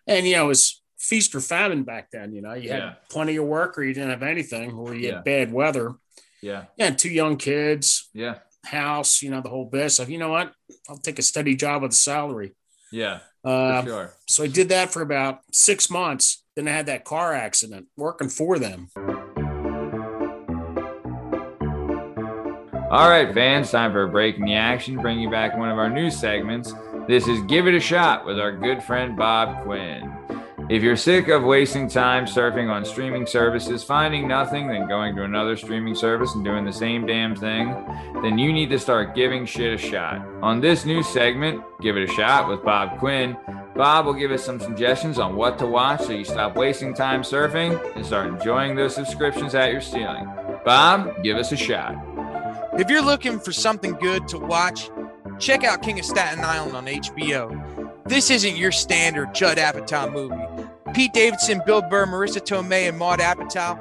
Speaker 5: And you know, it was feast or famine back then. You know, you had
Speaker 1: Yeah.
Speaker 5: plenty of work, or you didn't have anything, or you
Speaker 1: Yeah.
Speaker 5: had bad weather.
Speaker 1: Yeah,
Speaker 5: Yeah, two young kids,
Speaker 1: yeah,
Speaker 5: house, you know, the whole bit. So you know what? I'll take a steady job with a salary.
Speaker 1: yeah,
Speaker 5: Uh,
Speaker 1: sure.
Speaker 5: So I did that for about six months. Then I had that car accident working for them.
Speaker 1: All right, fans, time for a break in the action. Bring you back one of our new segments. This is Give It a Shot with our good friend Bob Quinn. If you're sick of wasting time surfing on streaming services, finding nothing, then going to another streaming service and doing the same damn thing, then you need to start giving shit a shot. On this new segment, Give It a Shot with Bob Quinn, Bob will give us some suggestions on what to watch so you stop wasting time surfing and start enjoying those subscriptions that you're stealing. Bob, give us a shot.
Speaker 10: If you're looking for something good to watch, check out King of Staten Island on HBO. This isn't your standard Judd Apatow movie. Pete Davidson, Bill Burr, Marisa Tomei, and Maude Apatow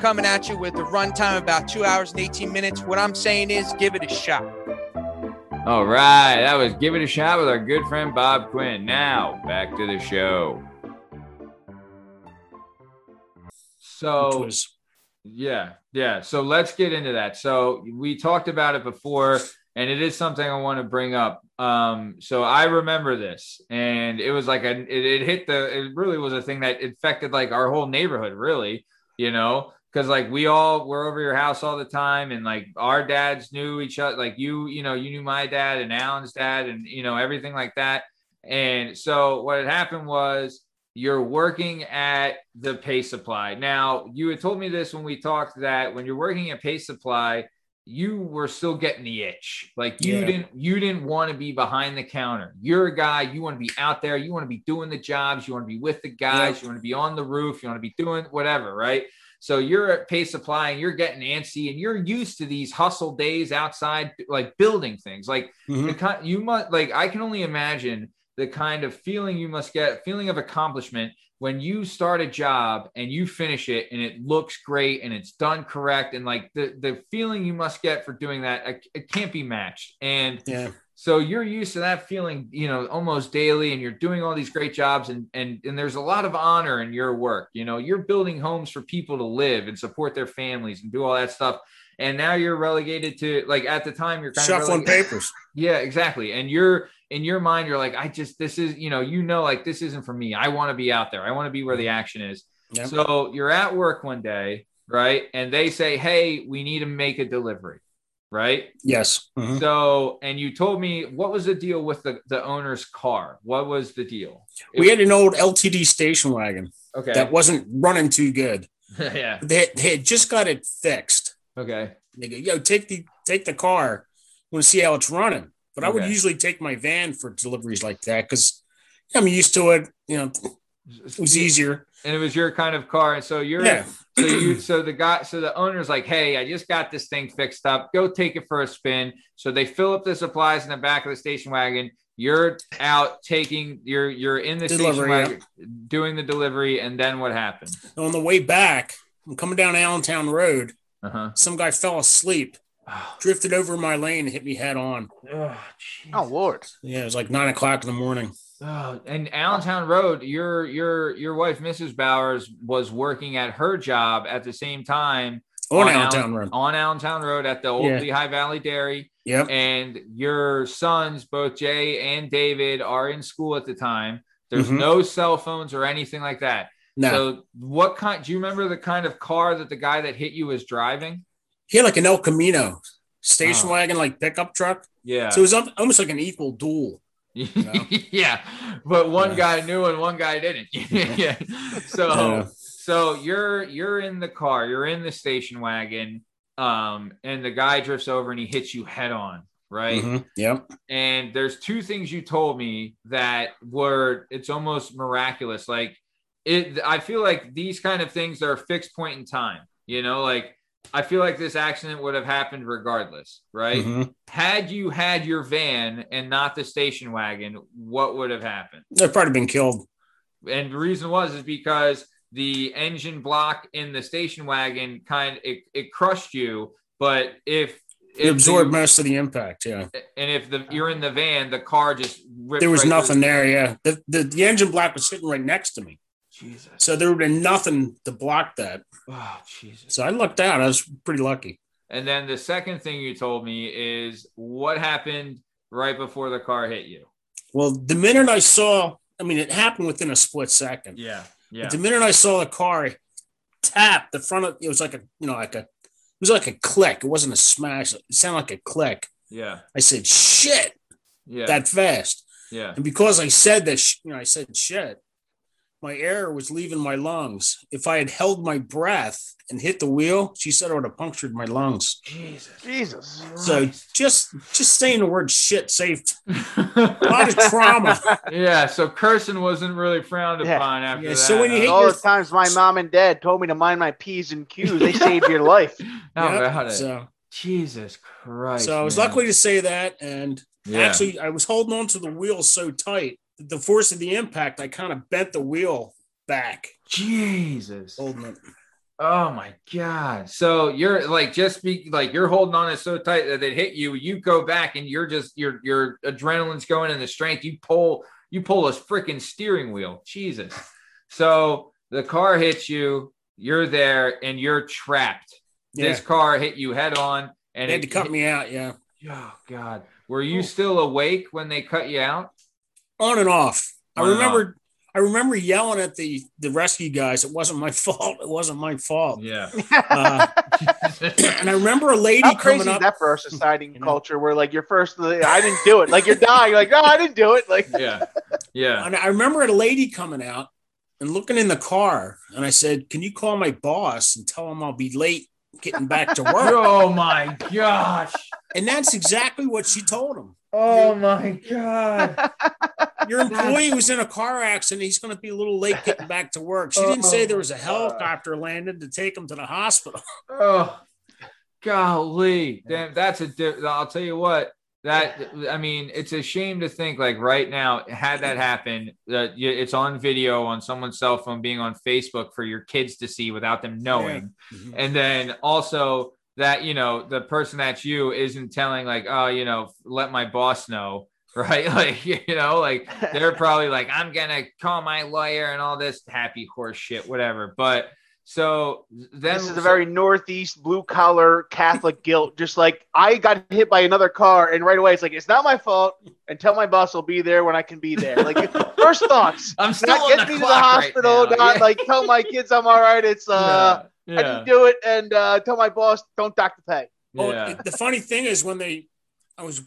Speaker 10: coming at you with a runtime of about two hours and 18 minutes. What I'm saying is give it a shot.
Speaker 1: All right, that was Give It a Shot with our good friend Bob Quinn. Now, back to the show. So, yeah, yeah. So, let's get into that. So, we talked about it before, and it is something I want to bring up. Um, so, I remember this, and it was like a, it, it hit the, it really was a thing that infected like our whole neighborhood, really, you know, because like we all were over your house all the time and like our dads knew each other like you you know you knew my dad and alan's dad and you know everything like that and so what had happened was you're working at the Pace Supply. Now, you had told me this when we talked that when you're working at Pace Supply, you were still getting the itch. Like you
Speaker 5: Yeah.
Speaker 1: didn't you didn't want to be behind the counter. You're a guy, you want to be out there, you want to be doing the jobs, you want to be with the guys,
Speaker 5: Yep.
Speaker 1: you want to be on the roof, you want to be doing whatever, right? So you're at Pace Supply and you're getting antsy and you're used to these hustle days outside, like building things. Like
Speaker 5: Mhm.
Speaker 1: the kind you must like I can only imagine the kind of feeling you must get, feeling of accomplishment when you start a job and you finish it and it looks great and it's done correct and like the the feeling you must get for doing that it, it can't be matched and
Speaker 5: Yeah.
Speaker 1: so you're used to that feeling you know almost daily and you're doing all these great jobs and and and there's a lot of honor in your work you know you're building homes for people to live and support their families and do all that stuff and now you're relegated to like at the time you're kind
Speaker 5: Shuffling
Speaker 1: of relegated-
Speaker 5: papers.
Speaker 1: yeah, exactly. And you're in your mind, you're like, I just this is, you know, you know, like this isn't for me. I want to be out there. I want to be where the action is.
Speaker 5: Yep.
Speaker 1: So you're at work one day, right? And they say, Hey, we need to make a delivery, right?
Speaker 5: Yes. Mhm.
Speaker 1: So, and you told me what was the deal with the, the owner's car? What was the deal?
Speaker 5: We had an old LTD station wagon
Speaker 1: Okay.
Speaker 5: that wasn't running too good. [LAUGHS]
Speaker 1: yeah.
Speaker 5: They, they had just got it fixed.
Speaker 1: Okay.
Speaker 5: They go, yo, take the take the car. Want to see how it's running? But I would usually take my van for deliveries like that because I'm used to it. You know, it was easier.
Speaker 1: And it was your kind of car. And so you're
Speaker 5: Yeah.
Speaker 1: so you so the guy so the owner's like hey i just got this thing fixed up go take it for a spin so they fill up the supplies in the back of the station wagon you're out taking you're you're in the station
Speaker 5: Delivery, yeah.
Speaker 1: wagon doing the delivery and then what happened
Speaker 5: On the way back, I'm coming down Allentown Road.
Speaker 1: uh-huh
Speaker 5: Some guy fell asleep, [SIGHS] drifted over my lane, and hit me head on.
Speaker 1: oh,
Speaker 2: Oh Lord.
Speaker 5: Yeah, it was like nine o'clock in the morning.
Speaker 1: Oh, and Allentown Road, your your your wife, Mrs. Bowers, was working at her job at the same time
Speaker 5: On
Speaker 1: Allen-
Speaker 5: Allentown Road.
Speaker 1: On Allentown Road at the old
Speaker 5: Yeah.
Speaker 1: Lehigh Valley Dairy.
Speaker 5: Yep.
Speaker 1: And your sons, both Jay and David, are in school at the time. There's
Speaker 5: Mhm.
Speaker 1: no cell phones or anything like that.
Speaker 5: No.
Speaker 1: So, what kind? Do you remember the kind of car that the guy that hit you was driving?
Speaker 5: He had like an El Camino station
Speaker 1: Oh.
Speaker 5: wagon, like pickup truck.
Speaker 1: Yeah.
Speaker 5: So it was almost like an equal duel. [LAUGHS]
Speaker 1: yeah, but one
Speaker 5: Yeah.
Speaker 1: guy knew and one guy didn't. [LAUGHS] yeah. So
Speaker 5: Yeah.
Speaker 1: so you're you're in the car, you're in the station wagon, um, and the guy drifts over and he hits you head on, right?
Speaker 5: Mhm. Yep.
Speaker 1: And there's two things you told me that were it's almost miraculous. Like it I feel like these kind of things are a fixed point in time, you know, like I feel like this accident would have happened regardless, right?
Speaker 5: Mhm.
Speaker 1: Had you had your van and not the station wagon, what would have happened?
Speaker 5: They've probably been killed.
Speaker 1: And the reason was is because the engine block in the station wagon kind it, it crushed you. But if
Speaker 5: It absorbed most of the impact. Yeah.
Speaker 1: and if the you're in the van, the car just ripped
Speaker 5: There was
Speaker 1: right
Speaker 5: nothing
Speaker 1: the-
Speaker 5: there. Yeah. The, the, the engine block was sitting right next to me.
Speaker 1: Jesus.
Speaker 5: So there would have been nothing to block that.
Speaker 1: Oh, Jesus.
Speaker 5: So I lucked out. I was pretty lucky.
Speaker 1: And then the second thing you told me is what happened right before the car hit you.
Speaker 5: Well, the minute I saw, I mean, it happened within a split second.
Speaker 1: Yeah. Yeah.
Speaker 5: But the minute I saw the car tap the front of it was like a, you know, like a, it was like a click. It wasn't a smash. It sounded like a click.
Speaker 1: Yeah.
Speaker 5: I said, shit,
Speaker 1: Yeah.
Speaker 5: that fast.
Speaker 1: yeah.
Speaker 5: And because I said that, sh- you know, I said shit, my air was leaving my lungs. If I had held my breath and hit the wheel, she said I would have punctured my lungs.
Speaker 1: Jesus.
Speaker 2: Jesus.
Speaker 5: So just just saying the word shit saved [LAUGHS] a lot of trauma.
Speaker 1: yeah. So cursing wasn't really frowned
Speaker 2: Yeah.
Speaker 1: upon after
Speaker 5: Yeah,
Speaker 1: that.
Speaker 5: so when you
Speaker 1: huh?
Speaker 5: hit
Speaker 2: All
Speaker 5: your-
Speaker 2: the times my mom and dad told me to mind my P's and Q's, they [LAUGHS] saved your life.
Speaker 1: How
Speaker 5: Yep.
Speaker 1: about it?
Speaker 5: So,
Speaker 1: Jesus Christ.
Speaker 5: so I was
Speaker 1: man.
Speaker 5: lucky to say that. And
Speaker 1: Yeah.
Speaker 5: actually, I was holding on to the wheel so tight. The force of the impact, I kind of bent the wheel back,
Speaker 1: Jesus.
Speaker 5: holding it.
Speaker 1: Oh my god. So you're like just be like you're holding on it so tight that it hit you. You go back and you're just your your adrenaline's going and the strength. You pull you pull a freaking steering wheel. Jesus. So the car hits you, you're there, and you're trapped.
Speaker 5: Yeah.
Speaker 1: This car hit you head on and
Speaker 5: They had
Speaker 1: it
Speaker 5: to cut me out. Yeah.
Speaker 1: Oh God. Were you still awake when they cut you out?
Speaker 5: On and off. I
Speaker 1: On and
Speaker 5: remember I remember yelling at the the rescue guys. It wasn't my [LAUGHS] fault. It wasn't my fault.
Speaker 1: Yeah. [LAUGHS]
Speaker 5: Uh, and I remember a lady
Speaker 2: How crazy
Speaker 5: coming
Speaker 2: is
Speaker 5: up.
Speaker 2: that for our society and
Speaker 5: You know?
Speaker 2: culture where like you're first, I didn't do it. Like you're dying, you're like, no, I didn't do it. Like,
Speaker 1: yeah. Yeah.
Speaker 5: And I remember a lady coming out, and looking in the car, and I said, "Can you call my boss and tell him I'll be late getting back to work?" [LAUGHS]
Speaker 1: Oh my gosh.
Speaker 5: and that's exactly what she told him.
Speaker 1: Oh my god.
Speaker 5: Your employee was in a car accident. He's going to be a little late getting back to work. She didn't say there was a helicopter landed to take him to the hospital. [LAUGHS]
Speaker 1: Oh, golly. Damn, that's a. Di- I'll tell you what. That I mean, it's a shame to think like right now, had that happened, that it's on video on someone's cell phone, being on Facebook for your kids to see without them knowing,
Speaker 5: Mhm.
Speaker 1: and then also that you know the person that's you isn't telling like, oh, you know, let my boss know. [LAUGHS] Right, like [LAUGHS] you know, like they're [LAUGHS] probably like, I'm gonna call my lawyer and all this happy horse shit, whatever. But so then
Speaker 2: This is a very northeast blue collar Catholic [LAUGHS] guilt. Just like I got hit by another car, and right away it's like it's not my fault. And tell my boss I'll be there when I can be there. Like [LAUGHS] first thoughts.
Speaker 1: I'm still
Speaker 2: not
Speaker 1: on
Speaker 2: get
Speaker 1: the
Speaker 2: me to the
Speaker 1: clock right
Speaker 2: hospital. not
Speaker 1: yeah.
Speaker 2: like tell my kids I'm all right. It's [LAUGHS] uh,
Speaker 1: yeah,
Speaker 2: I
Speaker 1: yeah,
Speaker 2: didn't do it, and uh, tell my boss don't dock the pay.
Speaker 5: Well,
Speaker 1: yeah.
Speaker 5: the- the funny thing is when they, I was,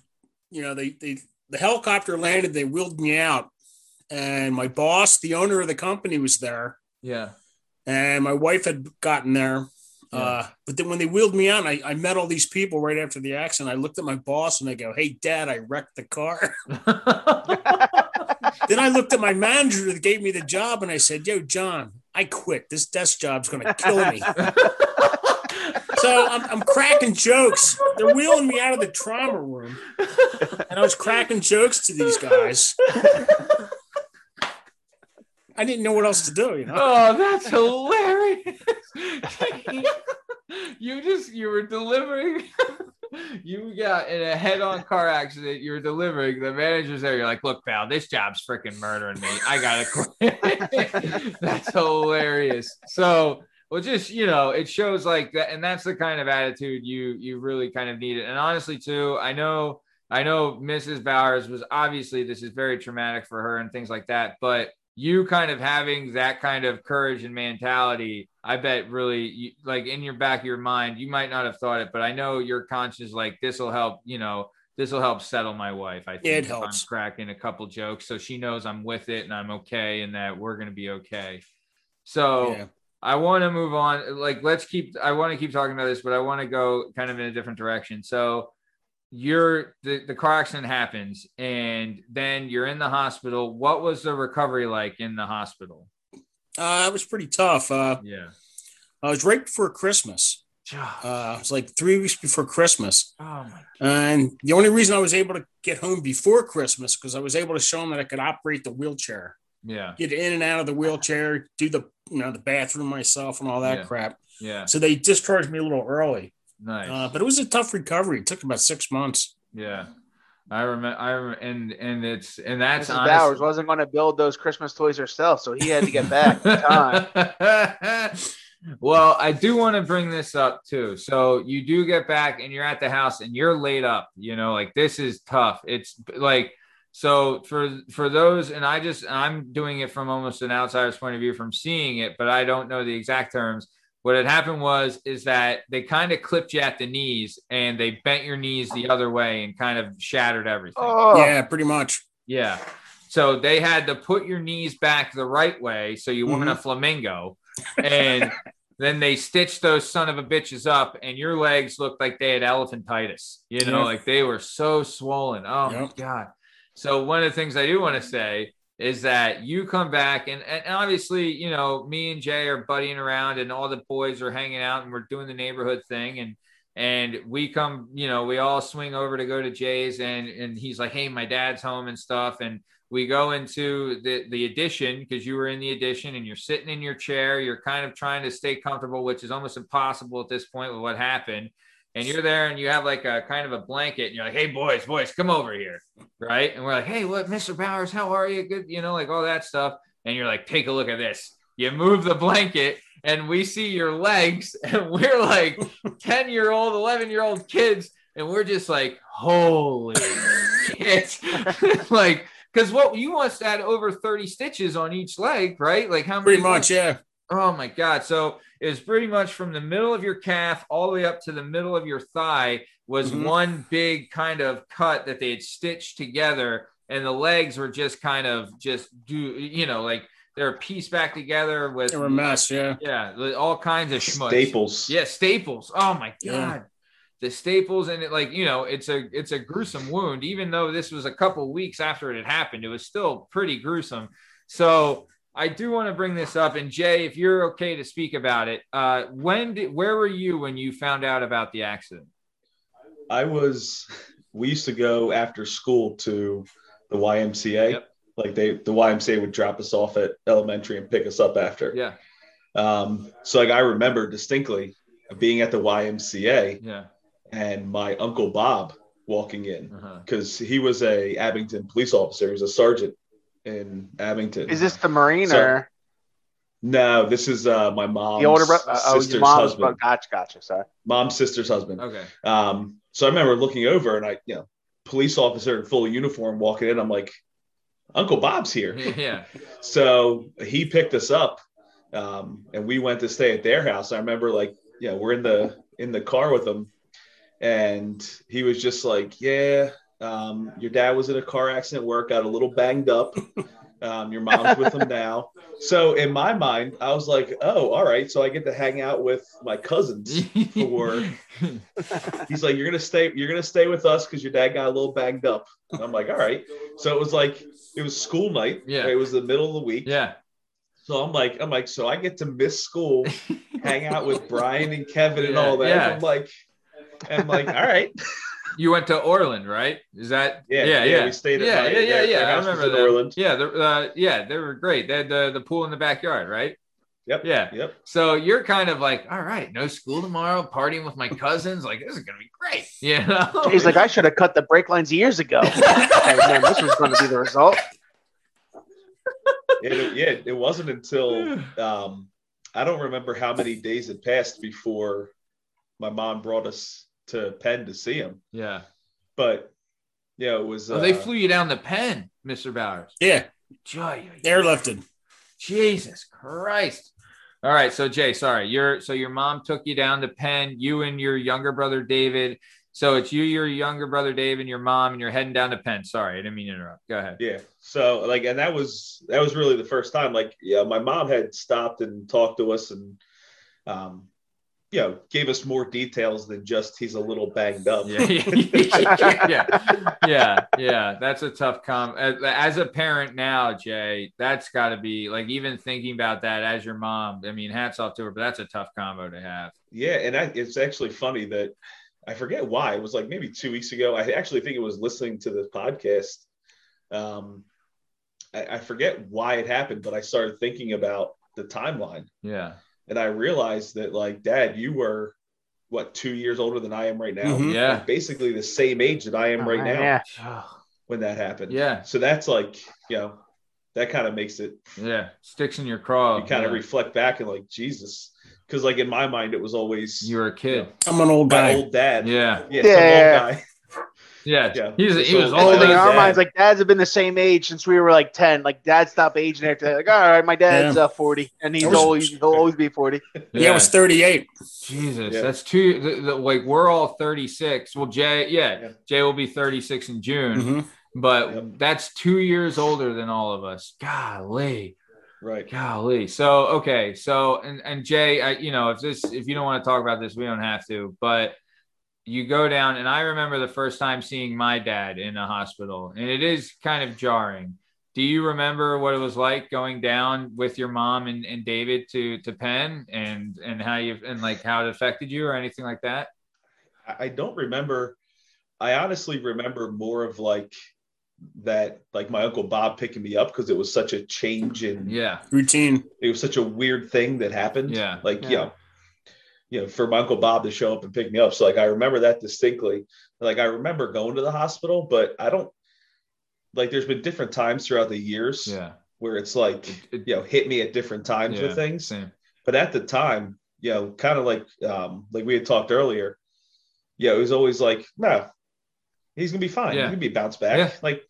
Speaker 5: you know, they they the helicopter landed. They wheeled me out, and my boss, the owner of the company, was there,
Speaker 1: yeah.
Speaker 5: And my wife had gotten there. Uh, but then when they wheeled me out, I, I met all these people right after the accident. I looked at my boss and I go, "Hey, Dad, I wrecked the car." [LAUGHS] then I looked at my manager that gave me the job and I said, "Yo, John, I quit. This desk job's gonna kill me." [LAUGHS] so I'm, I'm cracking jokes. They're wheeling me out of the trauma room, and I was cracking jokes to these guys. I didn't know what else to do, you know.
Speaker 1: Oh, that's hilarious. [LAUGHS] you just you were delivering. [LAUGHS] you got in a head-on car accident. You were delivering. The manager's there. You're like, look, pal, this job's freaking murdering me. I gotta quit. [LAUGHS] that's hilarious. So, well, just you know, it shows like that, and that's the kind of attitude you you really kind of need it. And honestly, too, I know. I know Mrs. Bowers was obviously this is very traumatic for her and things like that, but you kind of having that kind of courage and mentality, I bet really you, like in your back of your mind, you might not have thought it, but I know your conscience like this will help, you know, this will help settle my wife. I think
Speaker 5: it helps.
Speaker 1: I'm cracking a couple jokes so she knows I'm with it and I'm okay and that we're gonna be okay. So
Speaker 5: Yeah.
Speaker 1: I want to move on. Like, let's keep. I want to keep talking about this, but I want to go kind of in a different direction. So, you're the the car accident happens, and then you're in the hospital. What was the recovery like in the hospital?
Speaker 5: Uh, it was pretty tough. Uh,
Speaker 1: Yeah.
Speaker 5: I was right before Christmas. Uh, it was like three weeks before Christmas.
Speaker 1: Oh my.
Speaker 5: And the only reason I was able to get home before Christmas because I was able to show them that I could operate the wheelchair,
Speaker 1: Yeah.
Speaker 5: get in and out of the wheelchair, do the you know the bathroom myself and all that
Speaker 1: Yeah.
Speaker 5: crap.
Speaker 1: Yeah.
Speaker 5: So they discharged me a little early,
Speaker 1: Nice.
Speaker 5: uh, but it was a tough recovery. It took about six months.
Speaker 1: yeah. I remember. I remember, and and it's and that's
Speaker 2: Mrs.
Speaker 1: honest-
Speaker 2: Bowers wasn't going to build those Christmas toys herself, so he had to get back in time. [LAUGHS]
Speaker 1: well, I do want to bring this up too. So you do get back and you're at the house and you're laid up, you know, like this is tough. It's like so for for those and I just I'm doing it from almost an outsider's point of view from seeing it, but I don't know the exact terms. What had happened was is that they kind of clipped you at the knees and they bent your knees the other way and kind of shattered everything.
Speaker 2: Oh,
Speaker 5: Yeah, pretty much.
Speaker 1: Yeah. So they had to put your knees back the right way so you weren't a mm-hmm. flamingo. And [LAUGHS] then they stitched those son of a bitches up, and your legs looked like they had elephantitis. You know,
Speaker 5: Yeah.
Speaker 1: like they were so swollen. Oh my God. So one of the things I do want to say is that you come back and, and obviously, you know, me and Jay are buddying around and all the boys are hanging out and we're doing the neighborhood thing. And and we come, you know, we all swing over to go to Jay's and and he's like, Hey, my dad's home and stuff. And we go into the the addition because you were in the addition and you're sitting in your chair, you're kind of trying to stay comfortable, which is almost impossible at this point with what happened. And you're there and you have like a kind of a blanket and you're like, Hey boys, boys, come over here. Right. And we're like, Hey, what, Mr. Bowers how are you? Good, you know, like all that stuff. And you're like, take a look at this. You move the blanket and we see your legs, [LAUGHS] and we're like [LAUGHS] 10 year old, 11 year old kids, and we're just like, holy shit. [LAUGHS] like, because what you must had over 30 stitches on each leg, right? Like, how many?
Speaker 5: Pretty much, yeah.
Speaker 1: Oh my God. So it was pretty much from the middle of your calf all the way up to the middle of your thigh was
Speaker 5: Mhm.
Speaker 1: one big kind of cut that they had stitched together. And the legs were just kind of just do, you know, like they're pieced back together with
Speaker 5: They were a mess, yeah.
Speaker 1: yeah, all kinds of schmutz.
Speaker 6: Staples.
Speaker 1: Yeah, staples. Oh my god.
Speaker 5: Yeah.
Speaker 1: The staples and it like, you know, it's a it's a gruesome wound. Even though this was a couple weeks after it had happened, it was still pretty gruesome. So I do want to bring this up. And Jay, if you're okay to speak about it, uh, when did where were you when you found out about the accident?
Speaker 6: I was. We used to go after school to the YMCA.
Speaker 1: Yep.
Speaker 6: Like they, the YMCA would drop us off at elementary and pick us up after.
Speaker 1: Yeah,
Speaker 6: Um, so like I remember distinctly being at the YMCA
Speaker 1: yeah.
Speaker 6: and my uncle Bob walking in
Speaker 1: Uh-huh.
Speaker 6: because he was a Abington police officer. He was a sergeant in Abington.
Speaker 2: Is this the Marine
Speaker 6: So-
Speaker 2: or
Speaker 6: No, this is uh, my mom's
Speaker 2: the older brother? oh,
Speaker 6: sister's
Speaker 2: your mom's
Speaker 6: husband.
Speaker 2: brother. Gotcha, gotcha. Sorry.
Speaker 6: Mom's sister's husband.
Speaker 1: Okay.
Speaker 6: Um, so I remember looking over and I, you know, police officer in full uniform walking in. I'm like, Uncle Bob's here. [LAUGHS]
Speaker 1: Yeah.
Speaker 6: So he picked us up, um, and we went to stay at their house. I remember, like, yeah, we're in the in the car with him, and he was just like, "Yeah, um, your dad was in a car accident, at work, got a little banged up. Um, your mom's with him now." So in my mind, I was like, "Oh, all right." So I get to hang out with my cousins for. [LAUGHS] He's like, "You're gonna stay. You're gonna stay with us because your dad got a little banged up." And I'm like, "All right." So it was like it was school night.
Speaker 1: Yeah.
Speaker 6: It was the middle of the week.
Speaker 1: yeah.
Speaker 6: So I'm like, I'm like, so I get to miss school, hang out with [LAUGHS] Brian and Kevin and
Speaker 1: Yeah,
Speaker 6: all that.
Speaker 1: yeah.
Speaker 6: I'm like, I'm like, all right. [LAUGHS]
Speaker 1: You went to Oreland, right? Is that
Speaker 6: Yeah,
Speaker 1: yeah,
Speaker 6: yeah,
Speaker 1: yeah.
Speaker 6: we stayed at
Speaker 1: yeah,
Speaker 6: my-
Speaker 1: yeah, yeah,
Speaker 6: their-
Speaker 1: yeah.
Speaker 6: their
Speaker 1: I remember
Speaker 6: in
Speaker 1: that.
Speaker 6: Oreland.
Speaker 1: Yeah, the, uh, yeah, they were great. They had the the pool in the backyard, right?
Speaker 6: Yep.
Speaker 1: Yeah.
Speaker 6: Yep.
Speaker 1: So you're kind of like, all right, no school tomorrow, partying with my cousins. Like this is gonna be great. [LAUGHS] You know?
Speaker 2: He's like, I should have cut the brake lines years ago. [LAUGHS] okay, man, this was going to be the result.
Speaker 6: It, yeah, it wasn't until [SIGHS] um, I don't remember how many days had passed before my mom brought us to Penn to see him.
Speaker 1: yeah.
Speaker 6: But yeah, it was.
Speaker 1: Oh,
Speaker 6: uh,
Speaker 1: they flew you down to Penn, Mr. Bowers.
Speaker 5: Yeah,
Speaker 1: Joy.
Speaker 5: airlifted.
Speaker 1: Jesus Christ. All right, so Jay, sorry, you're so your mom took you down to Penn. You and your younger brother David. So it's you, your younger brother David, and your mom, and you're heading down to Penn. Sorry, I didn't mean to interrupt. Go ahead.
Speaker 6: Yeah. So like, and that was that was really the first time. Like, yeah, my mom had stopped and talked to us and, um, you know, gave us more details than just he's a little banged up.
Speaker 1: Yeah, [LAUGHS] yeah, yeah, yeah. That's a tough com. As, as a parent now, Jay, that's got to be like even thinking about that as your mom. I mean, hats off to her, but that's a tough combo to have.
Speaker 6: Yeah, and I, it's actually funny that I forget why it was like maybe two weeks ago. I actually think it was listening to the podcast. Um, I, I forget why it happened, but I started thinking about the timeline,
Speaker 1: Yeah,
Speaker 6: and I realized that like, Dad, you were what two years older than I am right now.
Speaker 5: Mhm.
Speaker 1: Yeah.
Speaker 6: Like, basically the same age that I am right now
Speaker 2: Yeah. [SIGHS]
Speaker 6: when that happened.
Speaker 1: yeah,
Speaker 6: So that's like, you know, that kind of makes it.
Speaker 1: yeah. Sticks in your craw.
Speaker 6: You kind of
Speaker 1: yeah.
Speaker 6: reflect back and like Jesus, because like in my mind it was always
Speaker 1: you were a kid.
Speaker 5: I'm an old
Speaker 6: my
Speaker 5: guy.
Speaker 6: old dad.
Speaker 1: Yeah,
Speaker 6: Yeah, some
Speaker 2: Yeah. [LAUGHS]
Speaker 6: old guy.
Speaker 1: yeah.
Speaker 6: Yeah.
Speaker 1: He's he was
Speaker 6: And
Speaker 1: older
Speaker 2: Old
Speaker 6: then
Speaker 2: in our
Speaker 6: dad.
Speaker 2: minds, like dads have been the same age since we were like ten. Like dad stopped aging after that. like, all right, my dad's
Speaker 5: Yeah.
Speaker 2: uh, forty, and he's
Speaker 5: was-
Speaker 2: always he'll [LAUGHS] always be forty.
Speaker 5: Yeah, I was 38.
Speaker 1: Jesus,
Speaker 6: Yeah.
Speaker 1: that's two. The, the, like we're all 36. Well, Jay, yeah,
Speaker 6: Yeah.
Speaker 1: Jay will be 36 in June,
Speaker 5: Mhm.
Speaker 1: but
Speaker 6: Yep.
Speaker 1: that's two years older than all of us. Golly,
Speaker 6: Right.
Speaker 1: golly. So okay, so and and Jay, I, you know, if this, if you don't want to talk about this, we don't have to. But you go down, and I remember the first time seeing my dad in a hospital, and it is kind of jarring. Do you remember what it was like going down with your mom and, and David to to Penn and and how you and like how it affected you or anything like that?
Speaker 6: I I don't remember. I honestly remember more of like that, like my uncle Bob picking me up because it was such a change in.
Speaker 1: Yeah,
Speaker 5: Routine.
Speaker 6: It was such a weird thing that happened.
Speaker 1: Yeah.
Speaker 6: Like
Speaker 2: Yeah.
Speaker 6: you know, you know, for my uncle Bob to show up and pick me up. So like I remember that distinctly. Like I remember going to the hospital, but I don't. Like there's been different times throughout the years
Speaker 1: yeah,
Speaker 6: where it's like
Speaker 1: It-
Speaker 6: you know hit me at different times
Speaker 1: yeah,
Speaker 6: with things.
Speaker 1: Same.
Speaker 6: but at the time, you know, kind of like um, like we had talked earlier, yeah, it was always like, no, he's gonna be fine.
Speaker 1: Yeah.
Speaker 6: He's gonna be bounced back.
Speaker 1: Yeah.
Speaker 6: Like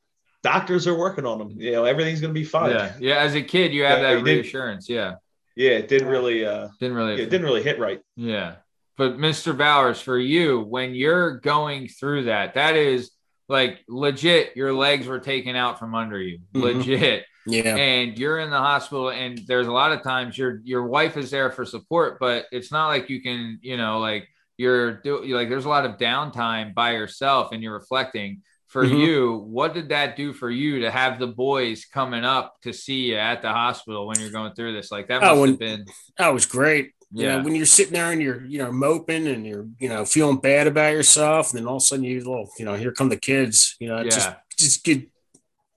Speaker 6: doctors are working on him. You know, everything's gonna be fine.
Speaker 1: Yeah, yeah. As a kid, you have
Speaker 6: Yeah,
Speaker 1: that
Speaker 6: you did-
Speaker 1: reassurance. Yeah,
Speaker 6: Yeah, it didn't really uh
Speaker 1: didn't really.
Speaker 6: yeah, it didn't really hit right.
Speaker 1: Yeah. But Mr. Bowers, for you, when you're going through that, that is like legit, your legs were taken out from under you.
Speaker 5: Mhm.
Speaker 1: Legit.
Speaker 5: Yeah.
Speaker 1: and you're in the hospital and there's a lot of times your your wife is there for support but it's not like you can you know like you're doing like there's a lot of downtime by yourself and you're reflecting for
Speaker 5: Mhm.
Speaker 1: you what did that do for you to have the boys coming up to see you at the hospital when you're going through this like that
Speaker 5: Oh,
Speaker 1: must
Speaker 5: when-
Speaker 1: have been
Speaker 5: That was great. You know,
Speaker 1: Yeah.
Speaker 5: when you're sitting there and you're, you know, moping and you're, you know, feeling bad about yourself, and then all of a sudden you little, you know, here come the kids. You know, it
Speaker 1: Yeah.
Speaker 5: just get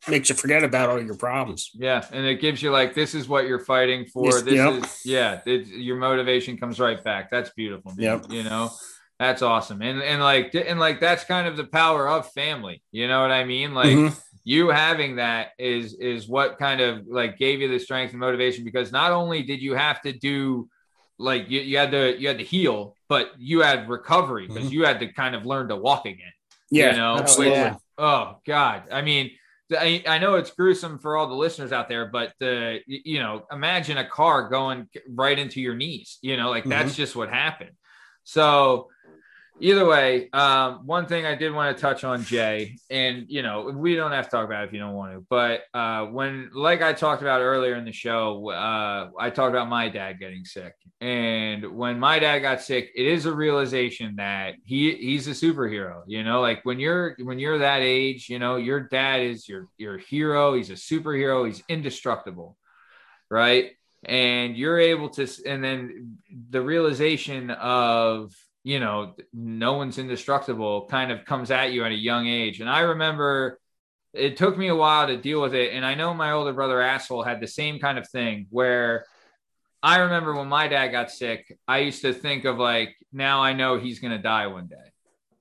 Speaker 5: makes you forget about all your problems.
Speaker 1: Yeah, and it gives you like this is what you're fighting for.
Speaker 5: Yes,
Speaker 1: This
Speaker 5: yep.
Speaker 1: is yeah, it, your motivation comes right back. That's beautiful.
Speaker 5: Yep.
Speaker 1: You know, that's awesome. And and like and like that's kind of the power of family. You know what I mean? Like
Speaker 5: Mhm.
Speaker 1: you having that is is what kind of like gave you the strength and motivation because not only did you have to do like you, you had to you had to heal, but you had recovery because you had to kind of learn to walk again
Speaker 5: Mm-hmm. Yeah,
Speaker 1: you know,
Speaker 5: absolutely.
Speaker 1: which- oh God. I mean, I, I know it's gruesome for all the listeners out there, but the you know, imagine a car going right into your knees. You know, like that's
Speaker 5: Mhm.
Speaker 1: just what happened. So either way, um, one thing I did want to touch on, Jay, and you know, we don't have to talk about it if you don't want to, but uh, when, like I talked about earlier in the show, uh, I talked about my dad getting sick, and when my dad got sick, it is a realization that he he's a superhero. You know, like when you're when you're that age, you know, your dad is your your hero. He's a superhero. He's indestructible, right? and you're able to and then the realization of you know no one's indestructible kind of comes at you at a young age. And i remember it took me a while to deal with it. And i know my older brother asshole had the same kind of thing where i remember when my dad got sick i used to think of like now i know he's going to die one day.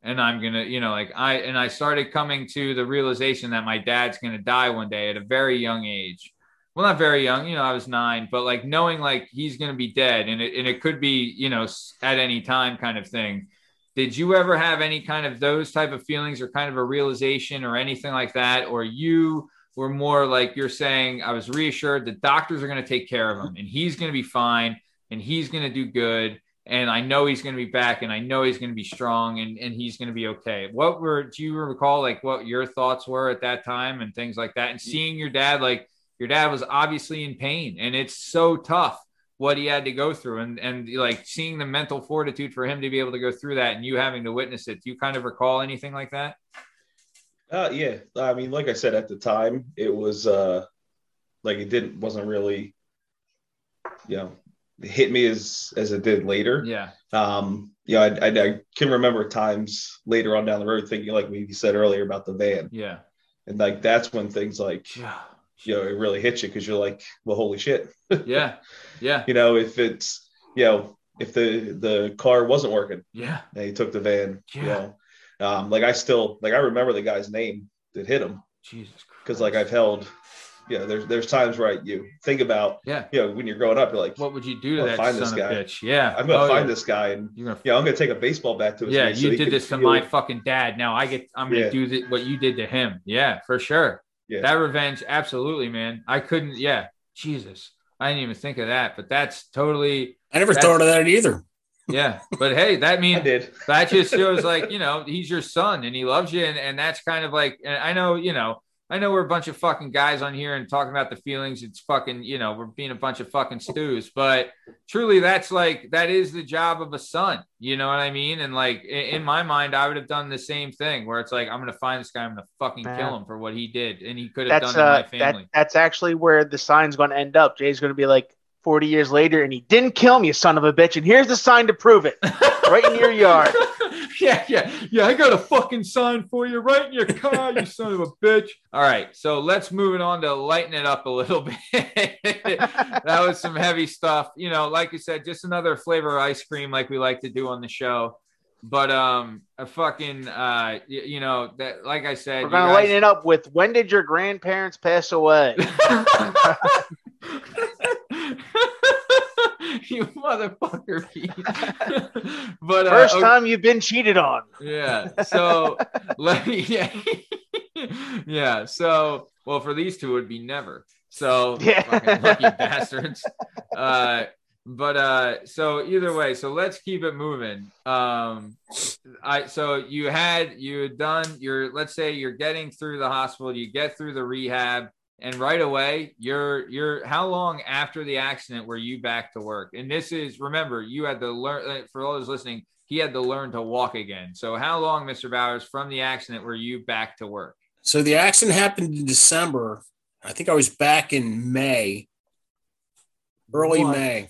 Speaker 1: And i'm going to you know like i and i started coming to the realization that my dad's going to die one day at a very young age well not very young you know i was nine but like knowing like he's going to be dead and it, and it could be you know at any time kind of thing. Did you ever have any kind of those type of feelings or kind of a realization or anything like that? Or you were more like you're saying i was reassured the doctors are going to take care of him and he's going to be fine and he's going to do good and i know he's going to be back and i know he's going to be strong and, and he's going to be okay. What were do you recall like what your thoughts were at that time and things like that? And seeing your dad like your dad was obviously in pain and it's so tough what he had to go through. And and like seeing the mental fortitude for him to be able to go through that and you having to witness it do you kind of recall anything like that?
Speaker 6: Uh, yeah, I mean, like I said at the time, it was uh, like it didn't wasn't really, you know, hit me as as it did later.
Speaker 1: yeah.
Speaker 6: Um, yeah, I, I, I can remember times later on down the road thinking, like we said earlier about the van,
Speaker 1: yeah.
Speaker 6: And like that's when things like
Speaker 1: yeah
Speaker 6: you know it really hits you because you're like, well, holy shit, [LAUGHS]
Speaker 1: yeah. Yeah.
Speaker 6: You know, if it's you know if the the car wasn't working.
Speaker 1: Yeah.
Speaker 6: And he took the van, you
Speaker 1: Yeah.
Speaker 6: know, um, like I still like I remember the guy's name that hit him.
Speaker 1: Jesus
Speaker 6: because like I've held, you know, there's there's times where I, you think about,
Speaker 1: yeah.
Speaker 6: you know, when you're growing up, you're like,
Speaker 1: what would you do to that
Speaker 6: find
Speaker 1: son
Speaker 6: this guy.
Speaker 1: bitch? Yeah.
Speaker 6: I'm gonna
Speaker 1: Oh,
Speaker 6: find
Speaker 1: yeah.
Speaker 6: this guy and
Speaker 1: you're gonna
Speaker 6: you know I'm gonna take a baseball bat to his
Speaker 1: yeah
Speaker 6: face so
Speaker 1: you
Speaker 6: he
Speaker 1: did this to
Speaker 6: feel-
Speaker 1: my fucking dad. Now i get i'm gonna
Speaker 6: Yeah.
Speaker 1: do th- what you did to him. Yeah for sure
Speaker 6: Yeah.
Speaker 1: that revenge absolutely man i couldn't yeah jesus i didn't even think of that but that's totally
Speaker 5: I never thought of that either.
Speaker 1: yeah but hey that [LAUGHS]
Speaker 6: I
Speaker 1: means
Speaker 6: did.
Speaker 1: that just shows [LAUGHS] like you know he's your son and he loves you and, and that's kind of like and i know you know i know we're a bunch of fucking guys on here and talking about the feelings it's fucking you know we're being a bunch of fucking stews but truly that's like that is the job of a son you know what i mean and like in, in my mind i would have done the same thing where it's like i'm gonna find this guy i'm gonna fucking
Speaker 2: Man.
Speaker 1: kill him for what he did and he could have
Speaker 2: That's
Speaker 1: done to
Speaker 2: uh,
Speaker 1: my
Speaker 2: that that's actually where the sign's going to end up. Jay's going to be like 40 years later, and he didn't kill me, son of a bitch. And here's the sign to prove it, [LAUGHS] right in your yard.
Speaker 1: Yeah, yeah, yeah. I got a fucking sign for you right in your car, you son of a bitch. All right, so let's move it on to lighten it up a little [LAUGHS] bit. that was some heavy stuff. You know, like you said, just another flavor of ice cream, like we like to do on the show. But um, a fucking uh, you know that, like I said,
Speaker 2: We're going to
Speaker 1: guys-
Speaker 2: lighten it up with when did your grandparents pass away? [LAUGHS] [LAUGHS] [LAUGHS]
Speaker 1: you motherfucker, Pete. [LAUGHS] but uh,
Speaker 2: First
Speaker 1: okay.
Speaker 2: time you've been cheated on.
Speaker 1: Yeah. So [LAUGHS] let me. Yeah. yeah. So well, for these two, it would be never. So
Speaker 2: Yeah.
Speaker 1: fucking lucky bastards. Uh, but uh, so either way, so let's keep it moving. Um, I so you had you had done your let's say you're getting through the hospital, you get through the rehab. And right away you're you're how long after the accident were you back to work and this is remember you had to learn uh, for all those listening he had to learn to walk again so how long mr bowers from the accident were you back to work
Speaker 5: So the accident happened in December. I think I was back in May, early
Speaker 1: What?
Speaker 5: May.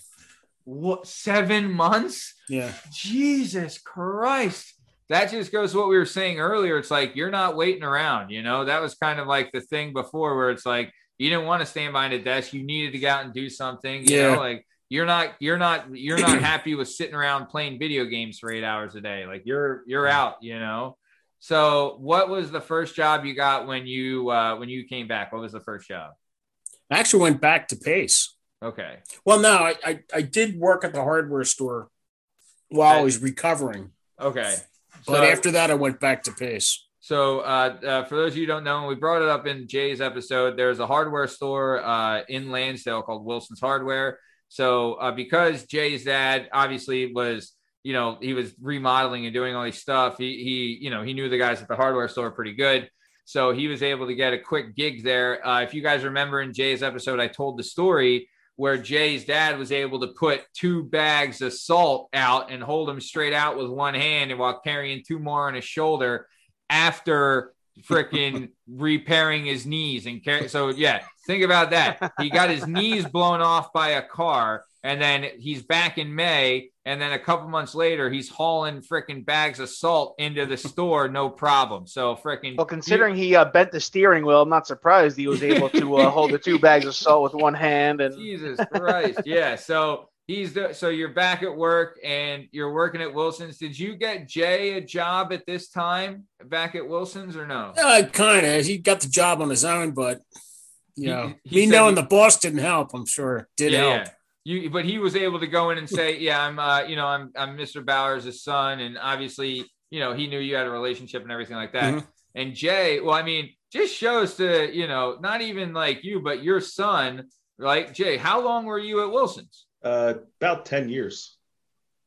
Speaker 1: what seven months
Speaker 5: Yeah.
Speaker 1: jesus christ that just goes to what we were saying earlier. It's like you're not waiting around you know? That was kind of like the thing before where it's like you didn't want to stand behind a desk. You needed to go out and do something you
Speaker 5: Yeah.
Speaker 1: know like you're not you're not you're not happy with sitting around playing video games for eight hours a day. Like you're you're out you know? So what was the first job you got when you uh when you came back? What was the first job?
Speaker 5: I actually went back to Pace.
Speaker 1: okay.
Speaker 5: Well, no, I, I, I did work at the hardware store while I was recovering.
Speaker 1: okay
Speaker 5: But
Speaker 1: So-
Speaker 5: after that, I went back to Pace.
Speaker 1: So, uh, uh, for those of you who don't know, we brought it up in Jay's episode. There's a hardware store uh, in Lansdale called Wilson's Hardware. So, uh, because Jay's dad obviously was, you know, he was remodeling and doing all these stuff. He, he, you know, he knew the guys at the hardware store pretty good. So he was able to get a quick gig there. Uh, if you guys remember in Jay's episode, I told the story where Jay's dad was able to put two bags of salt out and hold them straight out with one hand and while carrying two more on his shoulder after freaking [LAUGHS] repairing his knees and car- so yeah think about that. He got his knees blown off by a car and then he's back in may and then a couple months later he's hauling freaking bags of salt into the store no problem so freaking
Speaker 2: Well, considering he uh, bent the steering wheel, I'm not surprised he was able to uh, hold the two bags of salt with one hand. And
Speaker 1: Jesus Christ. Yeah. So he's the, so you're back at work and you're working at Wilson's. Did you get Jay a job at this time back at Wilson's or no?
Speaker 5: Uh, kind of. He got the job on his own, but you
Speaker 1: He-
Speaker 5: know,
Speaker 1: he
Speaker 5: me knowing
Speaker 1: he-
Speaker 5: the boss didn't help. I'm sure did
Speaker 1: yeah,
Speaker 5: help.
Speaker 1: yeah. You, but he was able to go in and [LAUGHS] say, "Yeah, I'm, uh, you know, I'm, I'm Mr. Bowers' son," and obviously, you know, he knew you had a relationship and everything like that.
Speaker 5: Mhm.
Speaker 1: And Jay, well, I mean, just shows to you know, not even like you, but your son, like Jay. How long were you at Wilson's?
Speaker 6: Uh, about 10 years.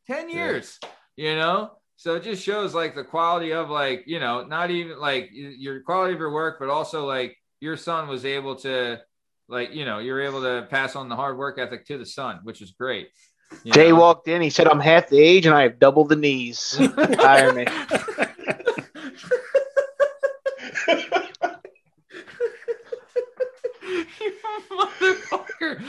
Speaker 1: 10
Speaker 6: Yeah.
Speaker 1: years you know so it just shows like the quality of like you know not even like your quality of your work but also like your son was able to like you know you're able to pass on the hard work ethic to the son which is great you
Speaker 2: Jay
Speaker 1: know?
Speaker 2: walked in. He said, "I'm half the age and I have double the knees." [LAUGHS] Hire me. [LAUGHS]
Speaker 1: you motherfucker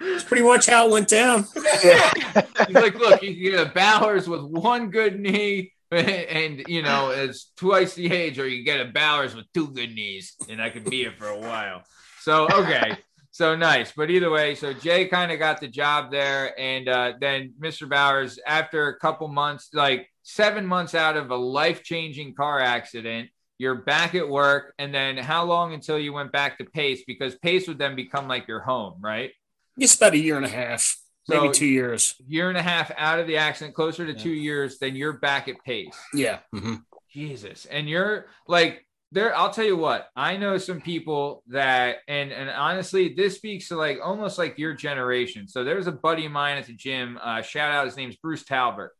Speaker 5: It's pretty much how it went down.
Speaker 1: He's like, look, you can get a Bowers with one good knee, [LAUGHS] and you know, it's twice the age, or you get a Bowers with two good knees, and I could be here for a while. So okay, [LAUGHS] so nice. But either way, so Jay kind of got the job there, and uh, then Mr. Bowers, after a couple months, like seven months out of a life-changing car accident. You're back at work, and then how long until you went back to Pace? Because Pace would then become like your home, right?
Speaker 5: It's about a year and a half, maybe two years.
Speaker 1: year and a half out of the accident, closer to two years, then you're back at pace.
Speaker 5: Yeah. Mhm.
Speaker 1: Jesus. And you're like there, I'll tell you what, I know some people that and and honestly, this speaks to like almost like your generation. So there's a buddy of mine at the gym. Uh, shout out, his name's Bruce Talbert.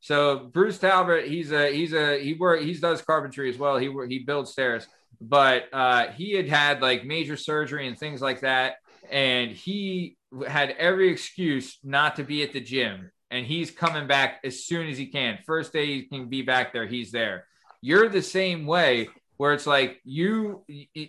Speaker 1: So Bruce Talbert, he's a he's a he work he does carpentry as well. He he builds stairs, but uh, he had had like major surgery and things like that, and he had every excuse not to be at the gym. And he's coming back as soon as he can. First day he can be back there, he's there. You're the same way where it's like you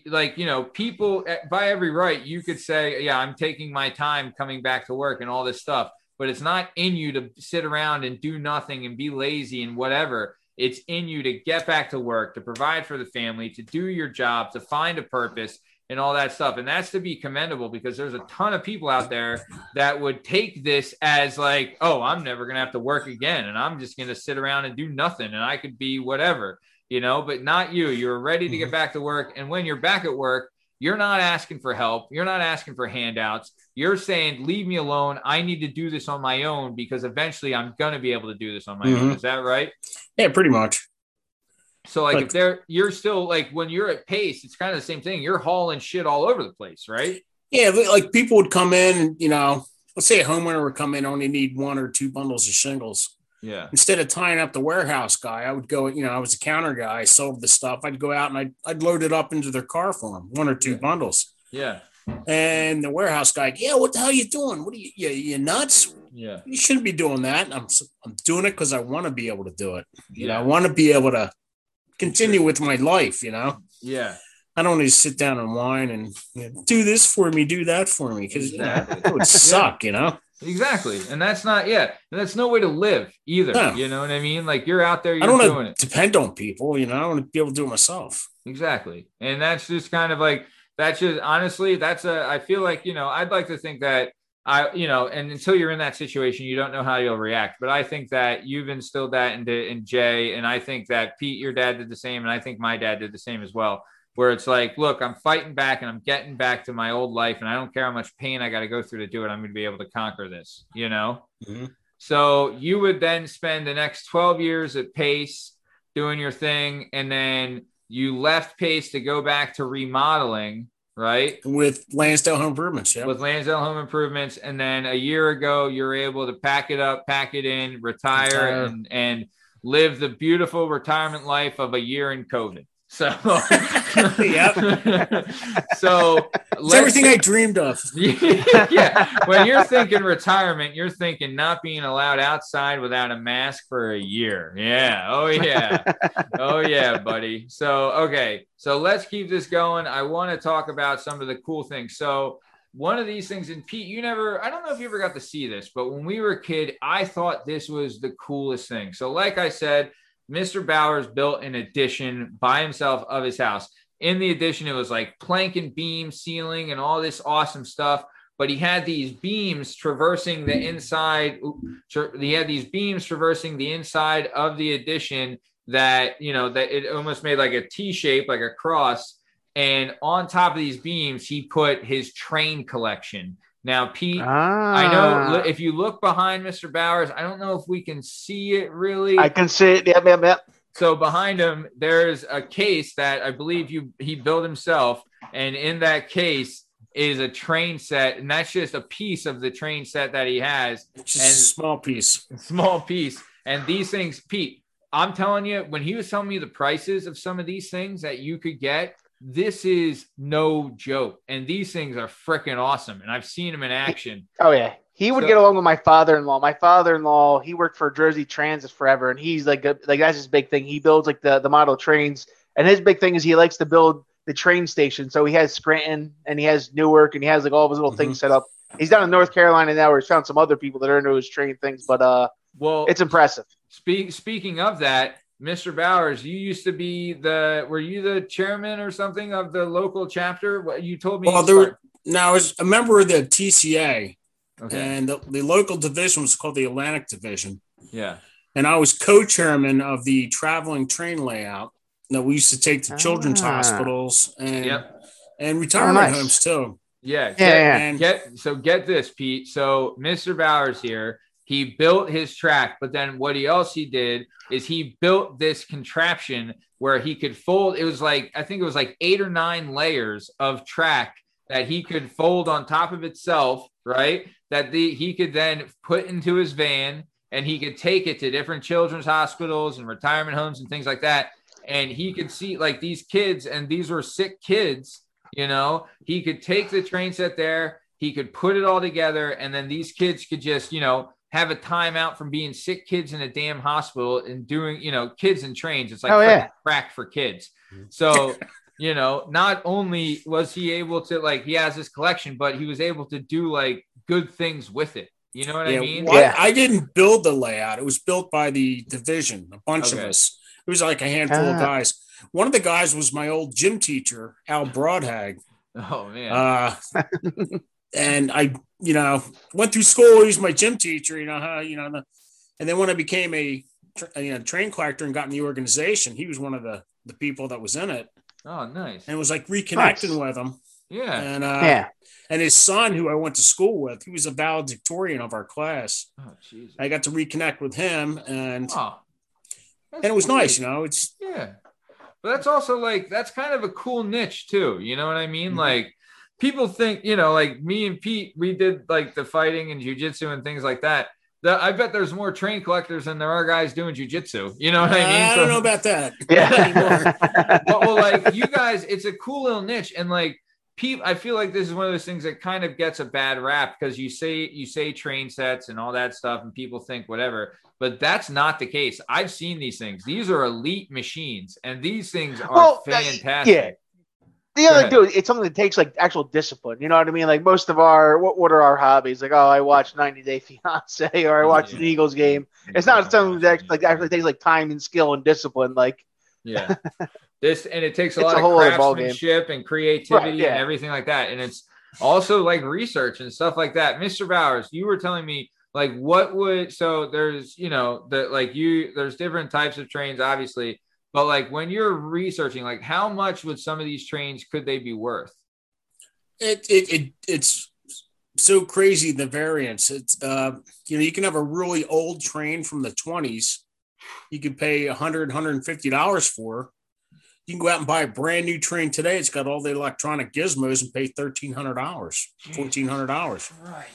Speaker 1: like you know people eh, by every right you could say yeah i'm taking my time coming back to work and all this stuff but it's not in you to sit around and do nothing and be lazy and whatever it's in you to get back to work to provide for the family to do your job to find a purpose and all that stuff and that's to be commendable because there's a ton of people out there that would take this as like oh i'm never going to have to work again and i'm just going to sit around and do nothing and i could be whatever you know, but not you. You're ready to get back to work. And when you're back at work, you're not asking for help. You're not asking for handouts. You're saying, leave me alone. I need to do this on my own because eventually I'm going to be able to do this on my own.
Speaker 5: Mhm.
Speaker 1: Is that right?
Speaker 5: Yeah, pretty much.
Speaker 1: So, like,
Speaker 5: But-
Speaker 1: if they're, you're still like, when you're at pace, it's kind of the same thing. You're hauling shit all over the place, right?
Speaker 5: Yeah, like people would come in and, you know, let's say a homeowner would come in, only need one or two bundles of shingles.
Speaker 1: Yeah.
Speaker 5: Instead of tying up the warehouse guy, I would go, you know, I was a counter guy, I sold the stuff. I'd go out and I'd, I'd load it up into their car for them, one or two bundles.
Speaker 1: Yeah.
Speaker 5: And the warehouse guy, yeah, what the hell are you doing? What are you, you, you nuts?
Speaker 1: Yeah.
Speaker 5: You shouldn't be doing that. I'm, I'm doing it because I want to be able to do it. You know, I want to be able to continue with my life, you know?
Speaker 1: Yeah.
Speaker 5: I don't need to sit down and whine and you know, do this for me, do that for me, because
Speaker 1: Exactly.
Speaker 5: that would suck, you know?
Speaker 1: Exactly. And that's not, yeah. And that's no way to live either.
Speaker 5: No.
Speaker 1: You know what I mean? Like you're out there,
Speaker 5: I
Speaker 1: you're
Speaker 5: don't
Speaker 1: doing it.
Speaker 5: depend on people, you know? I want to be able to do it myself.
Speaker 1: Exactly. And that's just kind of like that's just honestly, that's a I feel like, you know, I'd like to think that I, you know, and until you're in that situation, you don't know how you'll react. But I think that you've instilled that into in Jay, and I think that Pete, your dad, did the same, and I think my dad did the same as well. Where it's like, look, I'm fighting back and I'm getting back to my old life, and I don't care how much pain I got to go through to do it. I'm going to be able to conquer this, you know.
Speaker 5: Mhm.
Speaker 1: So you would then spend the next 12 years at Pace doing your thing, and then you left Pace to go back to remodeling, right?
Speaker 5: With Lansdale Home Improvements, yeah.
Speaker 1: With Lansdale Home Improvements, and then a year ago, you're able to pack it up, pack it in, retire,
Speaker 5: Retire.
Speaker 1: and and live the beautiful retirement life of a year in COVID. So, [LAUGHS] yep. so
Speaker 5: It's everything I dreamed of. [LAUGHS]
Speaker 1: yeah. When you're thinking retirement, you're thinking not being allowed outside without a mask for a year. Yeah. Oh, yeah. oh, yeah, buddy. So, okay. So let's keep this going. I want to talk about some of the cool things. So, one of these things, and Pete, you never, I don't know if you ever got to see this, but when we were a kid, I thought this was the coolest thing. So, like I said, Mr. Bowers built an addition by himself of his house. In the addition, it was like plank and beam ceiling and all this awesome stuff. But he had these beams traversing the inside. He had these beams traversing the inside of the addition that you know that it almost made like a T shape, like a cross. And on top of these beams, he put his train collection. Now, Pete, I know
Speaker 2: Ah.
Speaker 1: if you look behind Mr. Bowers, I don't know if we can see it really.
Speaker 2: I can see it. Yep, yep, yep.
Speaker 1: So behind him, there's a case that I believe you he built himself, and in that case is a train set, and that's just a piece of the train set that he has,
Speaker 5: Just a small piece.
Speaker 1: small piece. And these things, Pete, I'm telling you, when he was telling me the prices of some of these things that you could get, this is no joke. And these things are freaking awesome, and I've seen them in action.
Speaker 2: Oh yeah, he would
Speaker 1: So-
Speaker 2: get along with my father-in-law. My father-in-law, he worked for Jersey Transit forever, and he's like, a, like that's his big thing. He builds like the the model trains, and his big thing is he likes to build the train station. So he has Scranton, and he has Newark, and he has like all of his little things set up. He's down in North Carolina now, where he's found some other people that are into his train things, but uh,
Speaker 1: Well,
Speaker 2: it's impressive.
Speaker 1: Speak, speaking of that, Mr. Bowers, you used to be the were you the chairman or something of the local chapter? What you told me.
Speaker 5: Well, there were, now I was a member of the TCA,
Speaker 1: okay.
Speaker 5: and the, the local division was called the Atlantic Division.
Speaker 1: yeah.
Speaker 5: And I was co-chairman of the traveling train layout that we used to take to children's
Speaker 2: Ah.
Speaker 5: hospitals and
Speaker 1: Yep.
Speaker 5: and retirement
Speaker 2: nice.
Speaker 5: homes too.
Speaker 1: Yeah. Get,
Speaker 2: Yeah, yeah.
Speaker 5: And
Speaker 1: get so get this, Pete. So Mr. Bowers here, he built his track, but then what he else he did is he built this contraption where he could fold. It was like I think it was like eight or nine layers of track that he could fold on top of itself, right? That the he could then put into his van and he could take it to different children's hospitals and retirement homes and things like that. And he could see like these kids, and these were sick kids, you know, he could take the train set there, he could put it all together, and then these kids could just, you know, have a timeout from being sick kids in a damn hospital and doing, you know, kids and trains. It's like
Speaker 2: Oh, yeah.
Speaker 1: crack for kids. So, you know, not only was he able to like he has his collection, but he was able to do like good things with it. You know what I mean?
Speaker 5: well, I-
Speaker 2: Yeah.
Speaker 5: I, didn't build the layout; it was built by the division. A bunch of us. It was like a handful of
Speaker 2: Ah.
Speaker 5: guys. One of the guys was my old gym teacher, Al Broadhag.
Speaker 1: Oh man.
Speaker 5: Uh, [LAUGHS] and I, you know, went through school. He was my gym teacher, you know, how, you know, the, and then when I became a, tra- you know, train collector and got in the organization, he was one of the, the people that was in it
Speaker 1: oh nice.
Speaker 5: and it was like reconnecting
Speaker 2: Nice.
Speaker 5: with him.
Speaker 1: Yeah.
Speaker 5: And, uh,
Speaker 2: yeah,
Speaker 5: and his son, who I went to school with, he was a valedictorian of our class.
Speaker 1: Oh Jesus.
Speaker 5: I got to reconnect with him and,
Speaker 1: Oh.
Speaker 5: and it was nice, you know, it's,
Speaker 1: Yeah. But that's also like that's kind of a cool niche too. You know what I mean?
Speaker 5: Mhm.
Speaker 1: Like people think, you know, like me and Pete, we did like the fighting and jujitsu and things like that. the, I bet there's more train collectors than there are guys doing jujitsu. You know what I mean?
Speaker 5: I don't know about that. [LAUGHS]
Speaker 2: Yeah. [LAUGHS]
Speaker 1: but well, like you guys, it's a cool little niche, and like people, I feel like this is one of those things that kind of gets a bad rap because you say you say train sets and all that stuff, and people think whatever, but that's not the case. I've seen these things; these are elite machines, and these things are
Speaker 2: Well,
Speaker 1: fantastic.
Speaker 2: yeah. The other dude, it's something that takes like actual discipline. You know what I mean? Like most of our what what are our hobbies? Like oh, I watch 90 Day Fiance or I watch
Speaker 1: Yeah.
Speaker 2: the Eagles game. It's not something that like actually takes like time and skill and discipline. Like
Speaker 1: Yeah. [LAUGHS] This and it takes a lot
Speaker 2: a
Speaker 1: of
Speaker 2: whole other ballgame.
Speaker 1: craftsmanship and creativity
Speaker 2: Right, yeah.
Speaker 1: and everything like that. And it's also like research and stuff like that. Mr. Bowers, you were telling me like what would so there's you know that like you there's different types of trains obviously, but like when you're researching, like how much would some of these trains could they be worth?
Speaker 5: it, it, it it's so crazy the variance. It's uh, you know you can have a really old train from the 20s. You can pay 100 150 dollars for. You can go out and buy a brand new train today. It's got all the electronic gizmos and pay thirteen hundred dollars, fourteen hundred dollars.
Speaker 1: Right.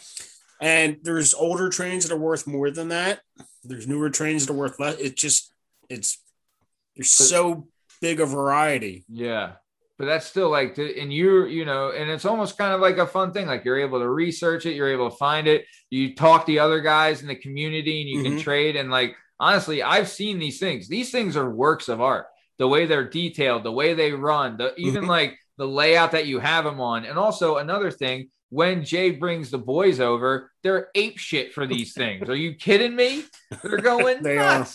Speaker 5: And there's older trains that are worth more than that. There's newer trains that are worth less. It just it's there's so big a variety.
Speaker 1: Yeah. But that's still like, and you're, you know, and it's almost kind of like a fun thing. Like you're able to research it, you're able to find it. You talk to other guys in the community and you can
Speaker 5: Mhm.
Speaker 1: trade. And like, honestly, I've seen these things. These things are works of art. The way they're detailed, the way they run, the even
Speaker 5: Mhm.
Speaker 1: like the layout that you have them on. And also another thing, when Jay brings the boys over, they're ape shit for these things. Are you kidding me? They're going [LAUGHS]
Speaker 5: They are.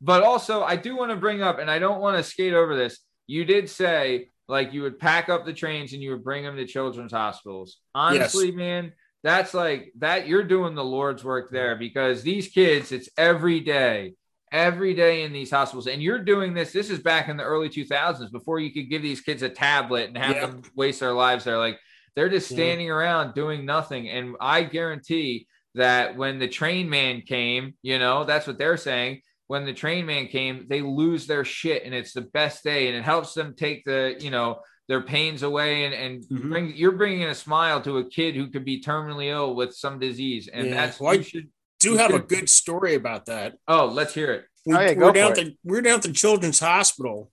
Speaker 1: But also, I do want to bring up, and I don't want to skate over this. You did say like you would pack up the trains and you would bring them to children's hospitals. Honestly, man, that's like that. You're doing the Lord's work there because these kids, it's every day, every day in these hospitals, and you're doing this. This is back in the early 2000s before you could give these kids a tablet and have them waste their lives there. Like they're just
Speaker 5: Yeah.
Speaker 1: standing around doing nothing. And I guarantee that when the train man came, you know, that's what they're saying. When the train man came, they lose their shit and it's the best day and it helps them take the, you know, their pains away and, and
Speaker 5: Mhm.
Speaker 1: bring, you're bringing a smile to a kid who could be terminally ill with some disease. And
Speaker 5: Yeah.
Speaker 1: that's,
Speaker 5: Well, I
Speaker 1: you should,
Speaker 5: Do
Speaker 1: You
Speaker 5: have a good story about that.
Speaker 1: oh, let's hear it.
Speaker 5: we,
Speaker 2: Oh, yeah,
Speaker 5: we're down
Speaker 2: for
Speaker 5: to we're down to Children's Hospital,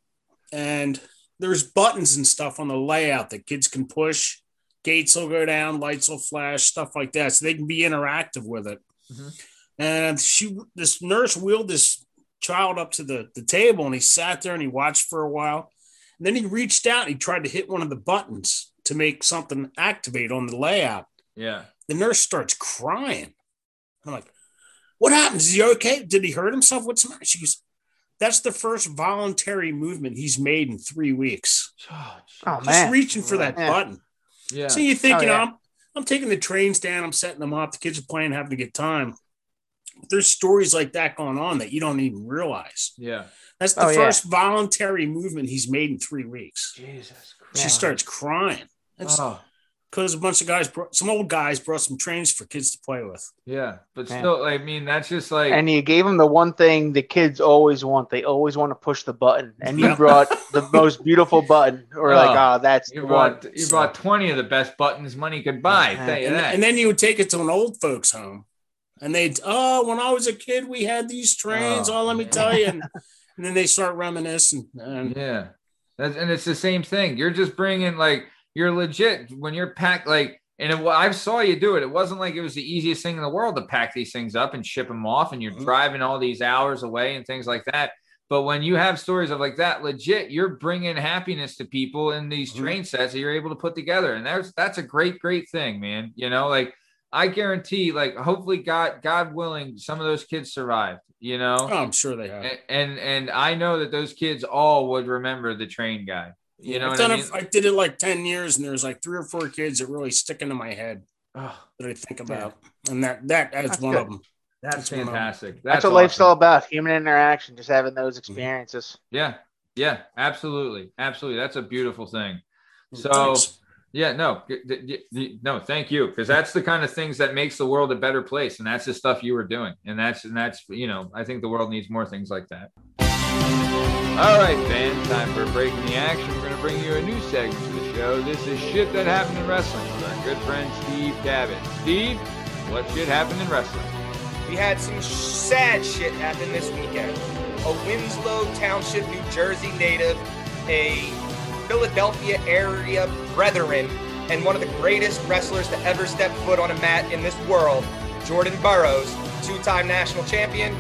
Speaker 5: and there's buttons and stuff on the layout that kids can push. Gates will go down, lights will flash, stuff like that, so they can be interactive with it.
Speaker 1: Mhm.
Speaker 5: And she, this nurse, wheeled this child up to the the table, and he sat there and he watched for a while. And then he reached out and he tried to hit one of the buttons to make something activate on the layout.
Speaker 1: Yeah.
Speaker 5: The nurse starts crying. I'm like, what happens? Is he okay? Did he hurt himself? What's the matter? She goes, that's the first voluntary movement he's made in three weeks.
Speaker 2: oh
Speaker 5: Just
Speaker 2: man,
Speaker 5: reaching for that
Speaker 2: Yeah.
Speaker 5: button.
Speaker 1: Yeah.
Speaker 5: So you think,
Speaker 2: Oh,
Speaker 5: you know,
Speaker 2: yeah.
Speaker 5: I'm, I'm taking the trains down, I'm setting them up, the kids are playing, having a good time. But there's stories like that going on that you don't even realize.
Speaker 1: Yeah.
Speaker 5: That's the
Speaker 2: Oh, yeah.
Speaker 5: first voluntary movement he's made in three weeks.
Speaker 1: Jesus
Speaker 5: She starts crying. That's
Speaker 1: Oh.
Speaker 5: because a bunch of guys, brought, some old guys brought some trains for kids to play with.
Speaker 1: Yeah. But
Speaker 2: Yeah.
Speaker 1: still, I mean, that's just like,
Speaker 2: and you gave them the one thing the kids always want. They always want to push the button, and you brought the [LAUGHS] most beautiful button. Or like,
Speaker 1: Oh,
Speaker 2: oh, that's
Speaker 1: you
Speaker 2: the one.
Speaker 1: brought, you brought 20 of the best buttons money could buy.
Speaker 2: Yeah.
Speaker 5: And,
Speaker 1: that.
Speaker 5: and then you would take it to an old folks home and they'd oh when i was a kid we had these trains
Speaker 1: Oh,
Speaker 5: oh, let me tell you and, [LAUGHS] and then they start reminiscing and
Speaker 1: Yeah. That's, and it's the same thing. You're just bringing like you're legit when you're packed like and it, I saw you do it. It wasn't like it was the easiest thing in the world to pack these things up and ship them off, and you're
Speaker 5: Mhm.
Speaker 1: driving all these hours away and things like that. But when you have stories of like that, legit, you're bringing happiness to people in these
Speaker 5: Mhm.
Speaker 1: train sets that you're able to put together, and that's that's a great, great thing, man. You know, like I guarantee, like hopefully, God, God willing, some of those kids survived. You know,
Speaker 5: oh, i'm sure they have
Speaker 1: and and, and I know that those kids all would remember the train guy. You know
Speaker 5: I've
Speaker 1: what I mean?
Speaker 5: it- I did it like 10 years and there's like three or four kids that really stick into my head
Speaker 1: Oh,
Speaker 5: that i think about and that that is
Speaker 2: That's
Speaker 5: one
Speaker 2: good.
Speaker 5: of them
Speaker 1: that's
Speaker 5: That's one of 'em.
Speaker 1: fantastic.
Speaker 2: That's,
Speaker 1: That's,
Speaker 2: what life's all about: human interaction, just having those mm-hmm. experiences.
Speaker 1: Yeah, yeah, absolutely, absolutely. That's a beautiful thing. So
Speaker 5: Thanks.
Speaker 1: Yeah, no, no, thank you, because that's the kind of things that makes the world a better place, and that's the stuff you were doing, and that's and that's you know, I think the world needs more things like that. All right, fans, time for breaking the action. We're going to bring you a new segment to the show. This is shit that happened in wrestling with our good friend Steve Cabot. Steve, what shit happened in wrestling?
Speaker 11: we had some sad shit happen this weekend. A Winslow Township, New Jersey native, a Philadelphia area brethren, and one of the greatest wrestlers to ever step foot on a mat in this world, Jordan Burroughs, two time national champion,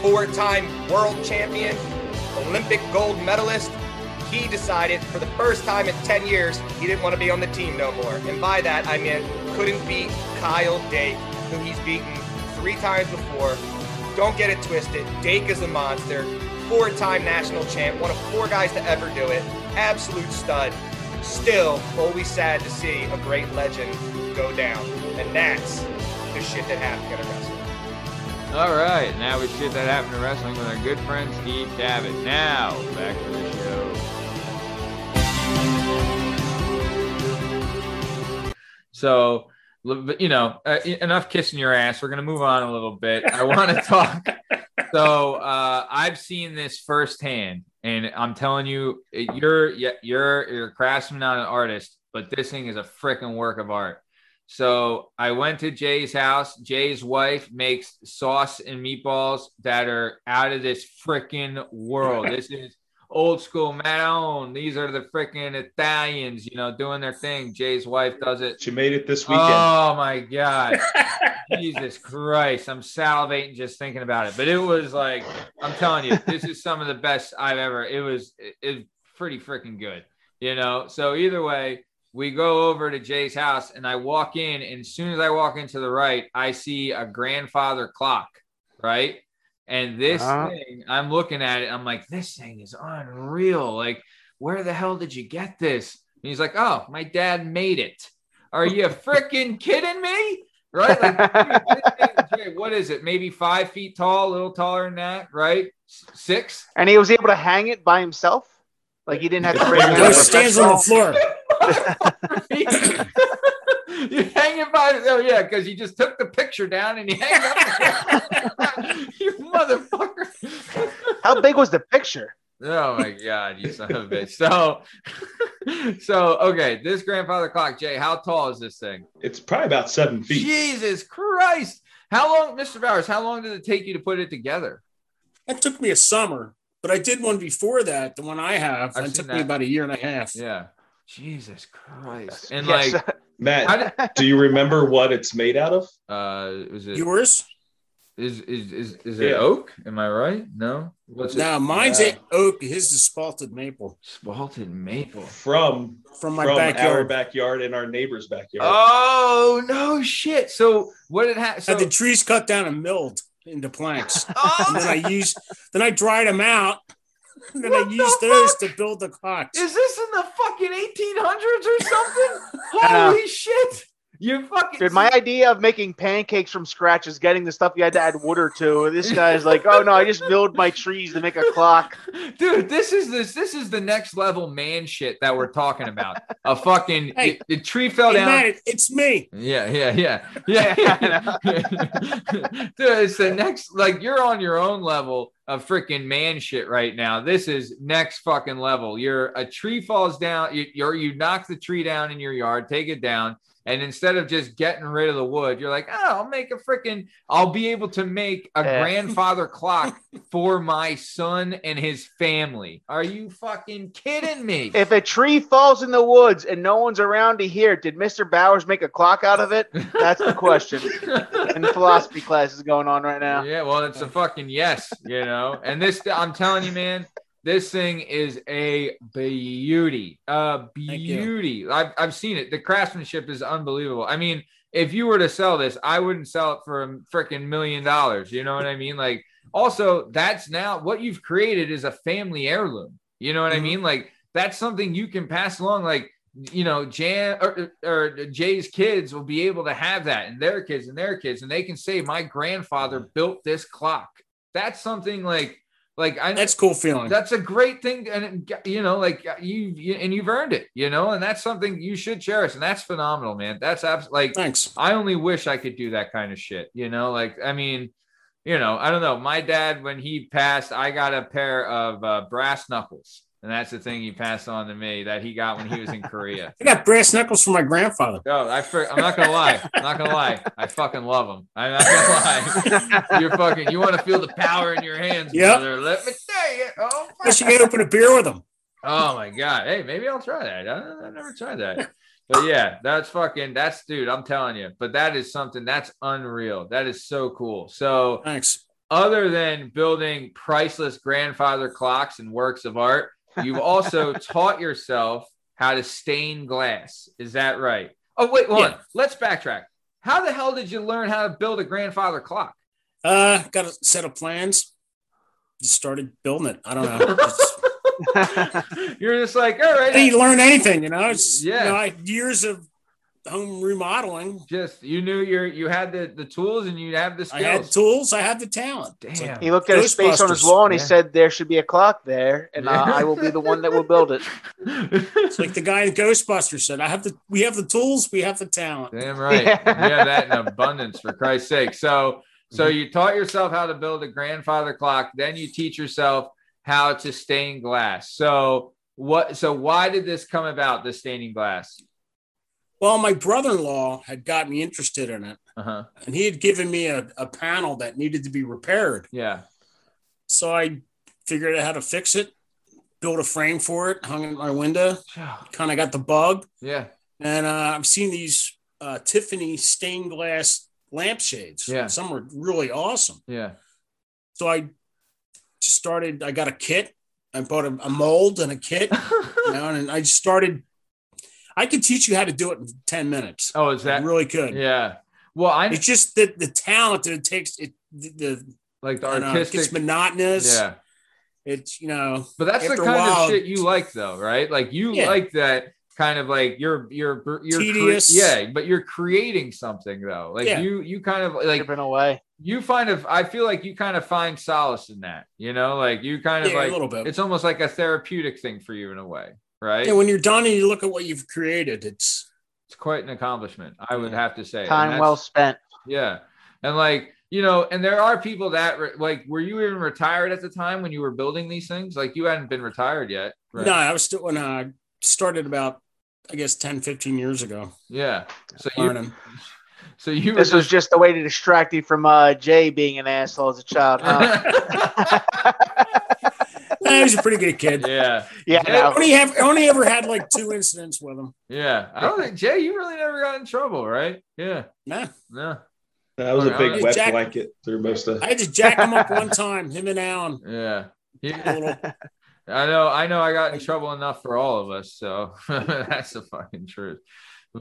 Speaker 11: four time world champion, Olympic gold medalist. He decided for the first time in 10 years he didn't want to be on the team no more. And by that, I mean couldn't beat Kyle Dake, who he's beaten three times before. Don't get it twisted. Dake is a monster. Four time national champ, one of four guys to ever do it. Absolute stud. Still, always sad to see a great legend go down. And that's the shit that happened a wrestling.
Speaker 1: All right, now we shit that happened in wrestling with our good friend Steve Cabot. Now back to the show. So, you know, uh, enough kissing your ass. We're gonna move on a little bit. I want to [LAUGHS] talk. So, uh, I've seen this firsthand, and I'm telling you, you're you're you're a craftsman, not an artist, but this thing is a freaking work of art. So I went to Jay's house. Jay's wife makes sauce and meatballs that are out of this freaking world. This is old school Manon. These are the freaking Italians, you know, doing their thing. Jay's wife does it.
Speaker 6: She made it this weekend.
Speaker 1: Oh my god. [LAUGHS] Jesus Christ. I'm salivating just thinking about it. But it was like, I'm telling you, this is some of the best I've ever. It was it, it pretty freaking good. You know, so either way, we go over to Jay's house and I walk in, and as soon as I walk into the right, I see a grandfather clock, right? And this
Speaker 2: Uh-huh.
Speaker 1: thing, I'm looking at it, I'm like, this thing is unreal. Like, where the hell did you get this? And he's like, oh, my dad made it. Are you freaking kidding me? Right? Like, [LAUGHS] dude, Jay, what is it? Maybe five feet tall, a little taller than that, right? Six?
Speaker 2: And he was able to hang it by himself. Like he didn't have to bring it
Speaker 5: He stands on the floor. [LAUGHS] [LAUGHS]
Speaker 1: you hang it by oh yeah because you just took the picture down and you hang it up [LAUGHS] you motherfucker
Speaker 2: How big was the picture?
Speaker 1: oh my god you son of a bitch so [LAUGHS] so okay this grandfather clock jay how tall is this thing
Speaker 6: It's probably about seven feet.
Speaker 1: jesus christ how long mr bowers how long did it take you to put it together
Speaker 5: That took me a summer, but I did one before that. The one I have,
Speaker 1: I've
Speaker 5: it took
Speaker 1: that.
Speaker 5: me about a year and a half.
Speaker 1: yeah jesus christ and
Speaker 2: Yes.
Speaker 1: like [LAUGHS]
Speaker 6: Matt,
Speaker 1: did,
Speaker 6: do you remember what it's made out of?
Speaker 1: uh was it
Speaker 5: Yours?
Speaker 1: is is is, is it
Speaker 6: Yeah.
Speaker 1: oak am i right no what's it
Speaker 5: No, mine's
Speaker 6: Yeah.
Speaker 5: a oak. His is spalted maple
Speaker 1: Spalted maple.
Speaker 6: From
Speaker 5: from my
Speaker 6: from our
Speaker 5: backyard.
Speaker 6: backyard and our neighbor's backyard.
Speaker 1: Oh no shit! So what did happen? So
Speaker 5: Had the trees cut down and milled into planks. [LAUGHS] and
Speaker 1: oh,
Speaker 5: then I used, then I dried them out. [LAUGHS] And then
Speaker 1: What
Speaker 5: I
Speaker 1: the
Speaker 5: used those
Speaker 1: fuck?
Speaker 5: to build the clocks.
Speaker 1: is this in the fucking 1800s or something?
Speaker 2: I [LAUGHS] know.
Speaker 1: Holy shit! You fucking
Speaker 2: Dude, my idea of making pancakes from scratch is getting the stuff you had to add water to. This guy's like, oh no, I just milled my trees to make a clock. [LAUGHS]
Speaker 1: dude. This is this this is the next level man shit that we're talking about. A fucking
Speaker 5: Hey.
Speaker 1: the, the tree fell
Speaker 5: Hey,
Speaker 1: down.
Speaker 5: man, it's me.
Speaker 1: Yeah, yeah, yeah, yeah. [LAUGHS] Dude, it's the next, like, you're on your own level of freaking man shit right now. This is next fucking level. You're a tree falls down, you, you're, you knock the tree down in your yard, take it down. And instead of just getting rid of the wood, you're like, oh, I'll make a freaking, I'll be able to make a
Speaker 2: Yeah.
Speaker 1: grandfather [LAUGHS] clock for my son and his family. Are you fucking kidding me?
Speaker 2: If a tree falls in the woods and no one's around to hear it, did Mr. Bowers make a clock out of it? That's the question. [LAUGHS] And the philosophy class is going on right now.
Speaker 1: Yeah, well, it's a fucking yes, you know. And this, I'm telling you, man, this thing is a beauty, a beauty. I've I've seen it. The craftsmanship is unbelievable. I mean, if you were to sell this, I wouldn't sell it for a freaking million dollars. You know what I mean? Like, also, that's now what you've created is a family heirloom. You know what I
Speaker 5: Mhm.
Speaker 1: mean? Like, that's something you can pass along. Like, you know, Jan or, or Jay's kids will be able to have that, and their kids and their kids, and they can say, "My grandfather built this clock." That's something like, like I.
Speaker 5: That's a cool feeling.
Speaker 1: That's a great thing, and it- you know, like you, you and you've earned it, you know, and that's something you should cherish, and that's phenomenal, man. That's absolutely like
Speaker 5: Thanks.
Speaker 1: I only wish I could do that kind of shit, you know, like I mean, you know, I don't know. My dad, when he passed, I got a pair of uh, brass knuckles, and that's the thing he passed on to me that he got when he was in Korea. [LAUGHS]
Speaker 5: I got brass knuckles from my grandfather.
Speaker 1: No, I, I'm not gonna lie. I'm not gonna lie. I fucking love him. I'm not gonna lie. [LAUGHS] You're fucking. You want to feel the power in your hands,
Speaker 5: Yep.
Speaker 1: brother. Let me tell you. Oh,
Speaker 5: I should get open a beer with him.
Speaker 1: oh my god. Hey, maybe I'll try that. I, I've never tried that. But yeah, that's fucking. That's dude. I'm telling you. But that is something that's unreal. That is so cool. So
Speaker 5: Thanks.
Speaker 1: other than building priceless grandfather clocks and works of art, you've also [LAUGHS] taught yourself how to stain glass. Is that right? Oh, wait, hold on. Let's backtrack. How the hell did you learn how to build a grandfather clock?
Speaker 5: Uh, got a set of plans. Just started building it. I don't know. [LAUGHS] [LAUGHS]
Speaker 1: You're just like, all
Speaker 5: I didn't learn anything, you know. It's
Speaker 1: Yeah.
Speaker 5: You know, I years of home remodeling.
Speaker 1: Just you knew you're you had the the tools and you have the skills.
Speaker 5: I had tools. I had the talent.
Speaker 1: Damn.
Speaker 5: like
Speaker 2: He looked at his space on his
Speaker 5: Ghostbusters.
Speaker 2: wall and he said, "There should be a clock there, and
Speaker 1: Yeah.
Speaker 2: I will be the one that will build it." [LAUGHS]
Speaker 5: It's like the guy in Ghostbusters said, "I have the. We have the tools. We have the talent."
Speaker 1: Damn right.
Speaker 2: Yeah.
Speaker 1: Yeah, that in abundance for Christ's sake. So so
Speaker 5: Mm-hmm.
Speaker 1: you taught yourself how to build a grandfather clock, then you teach yourself how to stain glass. So what so why did this come about, the staining glass?
Speaker 5: Well, my brother-in-law had got me interested in it,
Speaker 1: Uh-huh.
Speaker 5: and he had given me a, a panel that needed to be repaired.
Speaker 1: Yeah.
Speaker 5: So I figured out how to fix it, built a frame for it, hung it in my window. Kind of got the bug,
Speaker 1: Yeah.
Speaker 5: and uh, I've seen these uh, Tiffany stained glass lampshades.
Speaker 1: Yeah.
Speaker 5: some were really awesome.
Speaker 1: Yeah.
Speaker 5: So I just started. I got a kit. I bought a, a mold and a kit, [LAUGHS] you know, and I just started. I could teach you how to do it in ten minutes.
Speaker 1: Oh, is
Speaker 5: I
Speaker 1: that
Speaker 5: really could?
Speaker 1: yeah. Well, I
Speaker 5: It's just that the talent that it takes. It the, the
Speaker 1: like the
Speaker 5: I don't know, it
Speaker 1: artistic
Speaker 5: gets monotonous.
Speaker 1: Yeah.
Speaker 5: It's you know,
Speaker 1: But that's the kind
Speaker 5: while-
Speaker 1: of shit you like though, right? Like you
Speaker 5: Yeah.
Speaker 1: like that kind of like you're you're you're cre-
Speaker 5: Tedious.
Speaker 1: yeah, but you're creating something though. Like
Speaker 5: Yeah.
Speaker 1: you you kind of like
Speaker 2: in a way
Speaker 1: you find of I feel like you kind of find solace in that, you know, like you kind of
Speaker 5: Yeah, a
Speaker 1: like
Speaker 5: little bit.
Speaker 1: it's almost like a therapeutic thing for you in a way, right?
Speaker 5: Yeah, when you're done and you look at what you've created, it's
Speaker 1: it's quite an accomplishment, I would have to say.
Speaker 2: Time well spent.
Speaker 1: Yeah. And like, you know, and there are people that re- like, were you even retired at the time when you were building these things? Like, you hadn't been retired yet. Right?
Speaker 5: no, I was still when I started about I guess 10, 15 years ago.
Speaker 1: Yeah. So you, [LAUGHS] so you were
Speaker 2: This was
Speaker 1: just,
Speaker 2: just a way to distract you from uh, Jay being an asshole as a child, huh? [LAUGHS] [LAUGHS]
Speaker 5: Eh, he was a pretty good kid. [LAUGHS]
Speaker 1: yeah.
Speaker 2: yeah,
Speaker 5: I
Speaker 2: no.
Speaker 5: only have only ever had like two incidents with him.
Speaker 1: Yeah. I don't think, Jay, you really never got in trouble, right? Yeah.
Speaker 5: Nah.
Speaker 1: No.
Speaker 6: That was a big wet
Speaker 5: Jack-
Speaker 6: blanket through most of.
Speaker 5: I had to jack him up one time, him and Alan.
Speaker 1: Yeah.
Speaker 5: A [LAUGHS]
Speaker 1: Yeah. I know. I know. I got in trouble enough for all of us. So [LAUGHS] that's the fucking truth.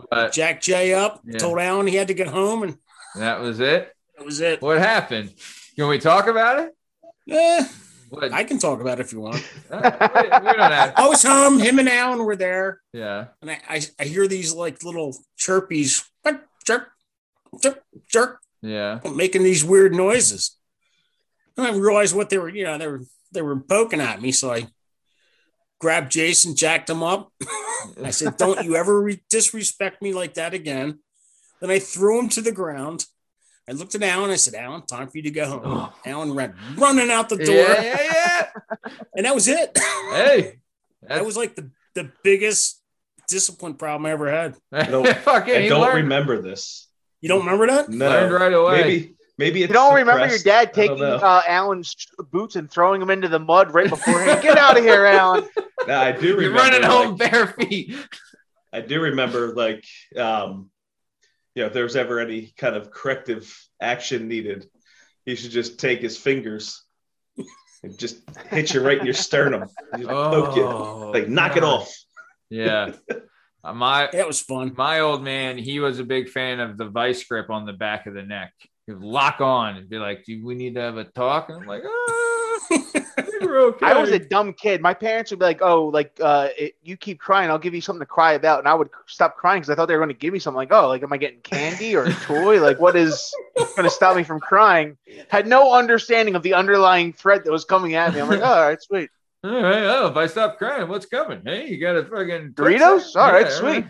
Speaker 1: But
Speaker 5: jack Jay up,
Speaker 1: Yeah.
Speaker 5: told Alan he had to get home, and
Speaker 1: that was it.
Speaker 5: that was it.
Speaker 1: What happened? Can we talk about it?
Speaker 5: Eh,
Speaker 1: What?
Speaker 5: I can talk about it if you want.
Speaker 1: We, we don't have.
Speaker 5: I was home, him and Alan were there,
Speaker 1: Yeah.
Speaker 5: and I, I, I hear these like little chirpies, chirp, chirp, chirp,
Speaker 1: Yeah.
Speaker 5: making these weird noises. And I realized what they were, you know, they were they were poking at me. So I grabbed Jason, jacked him up. [LAUGHS] I said, "Don't you ever re- disrespect me like that again." Then I threw him to the ground. I looked at Alan. I said, "Alan, time for you to go home."
Speaker 1: Oh.
Speaker 5: Alan ran running out the door,
Speaker 1: Yeah, yeah, yeah. [LAUGHS]
Speaker 5: and that was it.
Speaker 1: Hey,
Speaker 5: that was like the the biggest discipline problem I ever had. [LAUGHS]
Speaker 6: don't-
Speaker 1: fucking.
Speaker 6: I don't
Speaker 1: learned,
Speaker 6: remember this.
Speaker 5: You don't remember that?
Speaker 6: No,
Speaker 1: learned right away.
Speaker 6: maybe maybe
Speaker 2: You don't remember your dad taking uh, Alan's boots and throwing them into the mud right before him? Get out of here, Alan. [LAUGHS]
Speaker 6: No, I do
Speaker 1: You're
Speaker 6: remember.
Speaker 1: running
Speaker 6: like,
Speaker 1: home bare feet.
Speaker 6: I do remember like um you know if there was ever any kind of corrective action needed, he should just take his fingers and just hit you right in your sternum. Just poke you.
Speaker 1: Oh,
Speaker 6: Like knock it off.
Speaker 1: Yeah. Uh, my
Speaker 5: That was fun.
Speaker 1: my old man, he was a big fan of the vice grip on the back of the neck. He would lock on and be like, "Do we need to have a talk?" And I'm like, "Ah, I think we're [LAUGHS] okay."
Speaker 2: I was a dumb kid. My parents would be like, "Oh, like uh, it, you keep crying, I'll give you something to cry about," and I would stop crying because I thought they were going to give me something. Like, "Oh, like am I getting candy or a toy? Like, what is going to stop me from crying?" Had no understanding of the underlying threat that was coming at me. I'm like, oh, [LAUGHS] "All right, sweet."
Speaker 1: All right. Oh, if I stop crying, what's coming? Hey, you got a fucking
Speaker 2: Doritos? All right,
Speaker 1: sweet.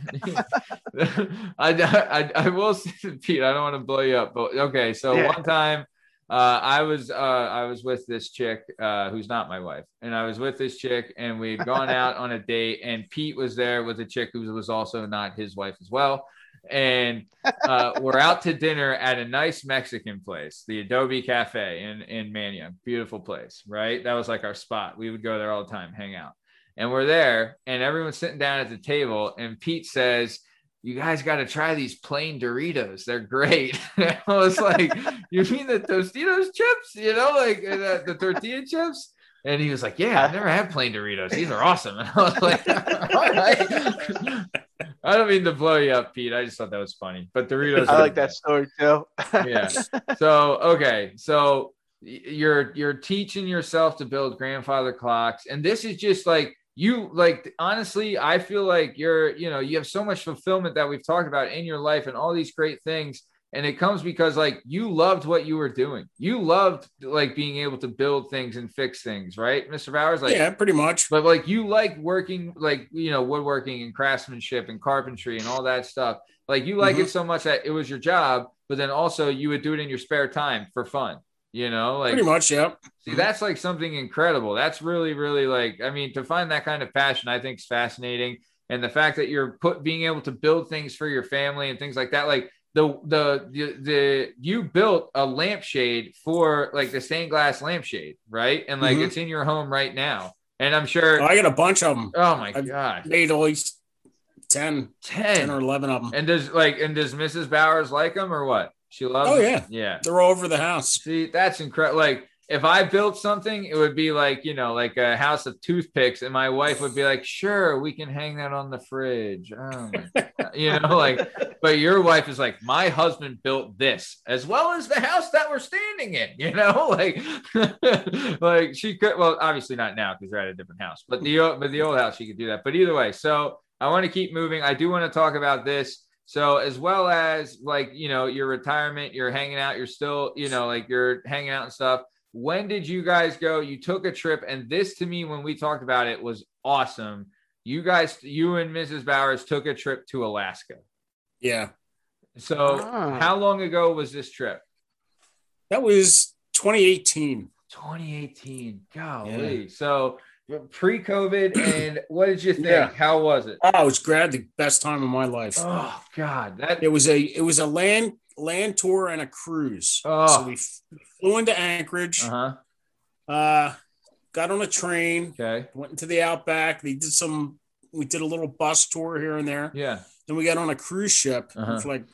Speaker 1: [LAUGHS] I, I I will say, Pete. I don't want to blow you up, but okay. So
Speaker 2: Yeah.
Speaker 1: one time, Uh, I was uh, I was with this chick uh, who's not my wife, and I was with this chick, and we had gone out on a date, and Pete was there with a chick who was also not his wife as well, and uh, we're out to dinner at a nice Mexican place, the Adobe Cafe in in Mania, beautiful place, right? That was like our spot. We would go there all the time, hang out, and we're there, and everyone's sitting down at the table, and Pete says you guys got to try these plain Doritos. They're great. [LAUGHS] I was like, you mean the Tostitos chips? You know, like uh, the, the tortilla chips? And he was like, yeah, I've never had plain Doritos. These are awesome. [LAUGHS] And I was like, [LAUGHS] all right. I don't mean to blow you up, Pete. I just thought that was funny. But Doritos.
Speaker 2: I like that story too.
Speaker 1: yeah. So, okay. So you're you're teaching yourself to build grandfather clocks. And this is just like you like honestly i feel like you're you know you have so much fulfillment that we've talked about in your life and all these great things. And it comes because like you loved what you were doing. You loved like being able to build things and fix things right mr bowers? Like
Speaker 5: yeah pretty much.
Speaker 1: but like you like working like you know woodworking and craftsmanship and carpentry and all that stuff. Like you like
Speaker 5: Mhm.
Speaker 1: it so much that it was your job but then also you would do it in your spare time for fun you know like
Speaker 5: pretty much yeah
Speaker 1: See, that's like something incredible. That's really, really like, I mean, to find that kind of passion, I think is fascinating. And the fact that you're put being able to build things for your family and things like that, like the the the, the you built a lampshade for like the stained glass lampshade, right? And like
Speaker 5: Mhm.
Speaker 1: it's in your home right now. And I'm sure
Speaker 5: Oh, I got a bunch of them.
Speaker 1: Oh my
Speaker 5: I've
Speaker 1: god.
Speaker 5: Made at least 10,
Speaker 1: 10.
Speaker 5: 10 or 11 of them.
Speaker 1: And does like and does Mrs. Bowers like them or what? She loves
Speaker 5: Oh,
Speaker 1: them?
Speaker 5: yeah.
Speaker 1: Yeah.
Speaker 5: They're all over the house.
Speaker 1: See, that's incredible. Like if I built something, it would be like, you know, like a house of toothpicks, and my wife would be like, sure, we can hang that on the fridge. Oh my God. [LAUGHS] you know, like, but your wife is like, my husband built this as well as the house that we're standing in, you know, [LAUGHS] like, [LAUGHS] like she could, well, obviously not now because they're at a different house, but the, but the old house, she could do that. But either way, so I want to keep moving. I do want to talk about this. So as well as like, you know, your retirement, you're hanging out, you're still, you know, like you're hanging out and stuff. When did you guys go? You took a trip, and this to me, when we talked about it, was awesome. You guys, you and Mrs. Bowers took a trip to Alaska.
Speaker 5: Yeah.
Speaker 1: So
Speaker 2: Ah.
Speaker 1: how long ago was this trip?
Speaker 5: That was 2018.
Speaker 1: 2018. Golly. So pre-COVID, and [CLEARS THROAT] what did you think?
Speaker 5: Yeah.
Speaker 1: How was it?
Speaker 5: Oh, it was grad the best time of my life.
Speaker 1: Oh God, that
Speaker 5: It was a it was a land land tour and a cruise.
Speaker 1: Oh.
Speaker 5: So we flew into Anchorage.
Speaker 1: uh-huh.
Speaker 5: Uh, got on a train.
Speaker 1: Okay.
Speaker 5: Went into the outback. They did some. We did a little bus tour here and there.
Speaker 1: Yeah.
Speaker 5: Then we got on a cruise ship
Speaker 1: Uh-huh.
Speaker 5: for like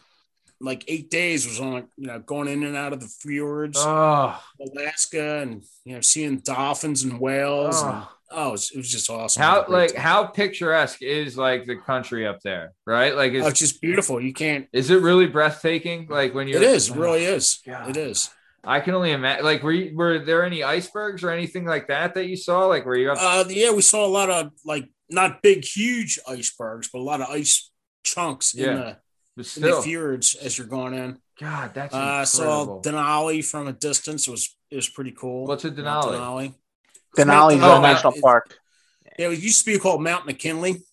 Speaker 5: like eight days. Was on like you know going in and out of the fjords,
Speaker 1: Oh,
Speaker 5: Alaska, and you know seeing dolphins and whales. and-
Speaker 1: Oh.
Speaker 5: oh, it was, it was just awesome.
Speaker 1: how
Speaker 5: Had a great
Speaker 1: like
Speaker 5: time.
Speaker 1: how picturesque is like the country up there, right? Like, is,
Speaker 5: Oh, it's just beautiful. You can't.
Speaker 1: is it really breathtaking? Like when you're
Speaker 5: It is. It really is.
Speaker 1: God.
Speaker 5: It is.
Speaker 1: I can only imagine. Like, were you, were there any icebergs or anything like that that you saw? Like, were you up?
Speaker 5: Uh, yeah, we saw a lot of like not big, huge icebergs, but a lot of ice chunks
Speaker 1: Yeah,
Speaker 5: in, the, in the fjords as you're going in.
Speaker 1: God, that's
Speaker 5: Uh, I
Speaker 1: incredible.
Speaker 5: saw Denali from a distance. It was it was pretty cool.
Speaker 1: What's a
Speaker 5: Mount
Speaker 1: Denali?
Speaker 5: Denali.
Speaker 2: Denali's
Speaker 5: Mount
Speaker 2: a national
Speaker 5: It-
Speaker 2: park.
Speaker 5: Yeah, it used to be called Mount McKinley.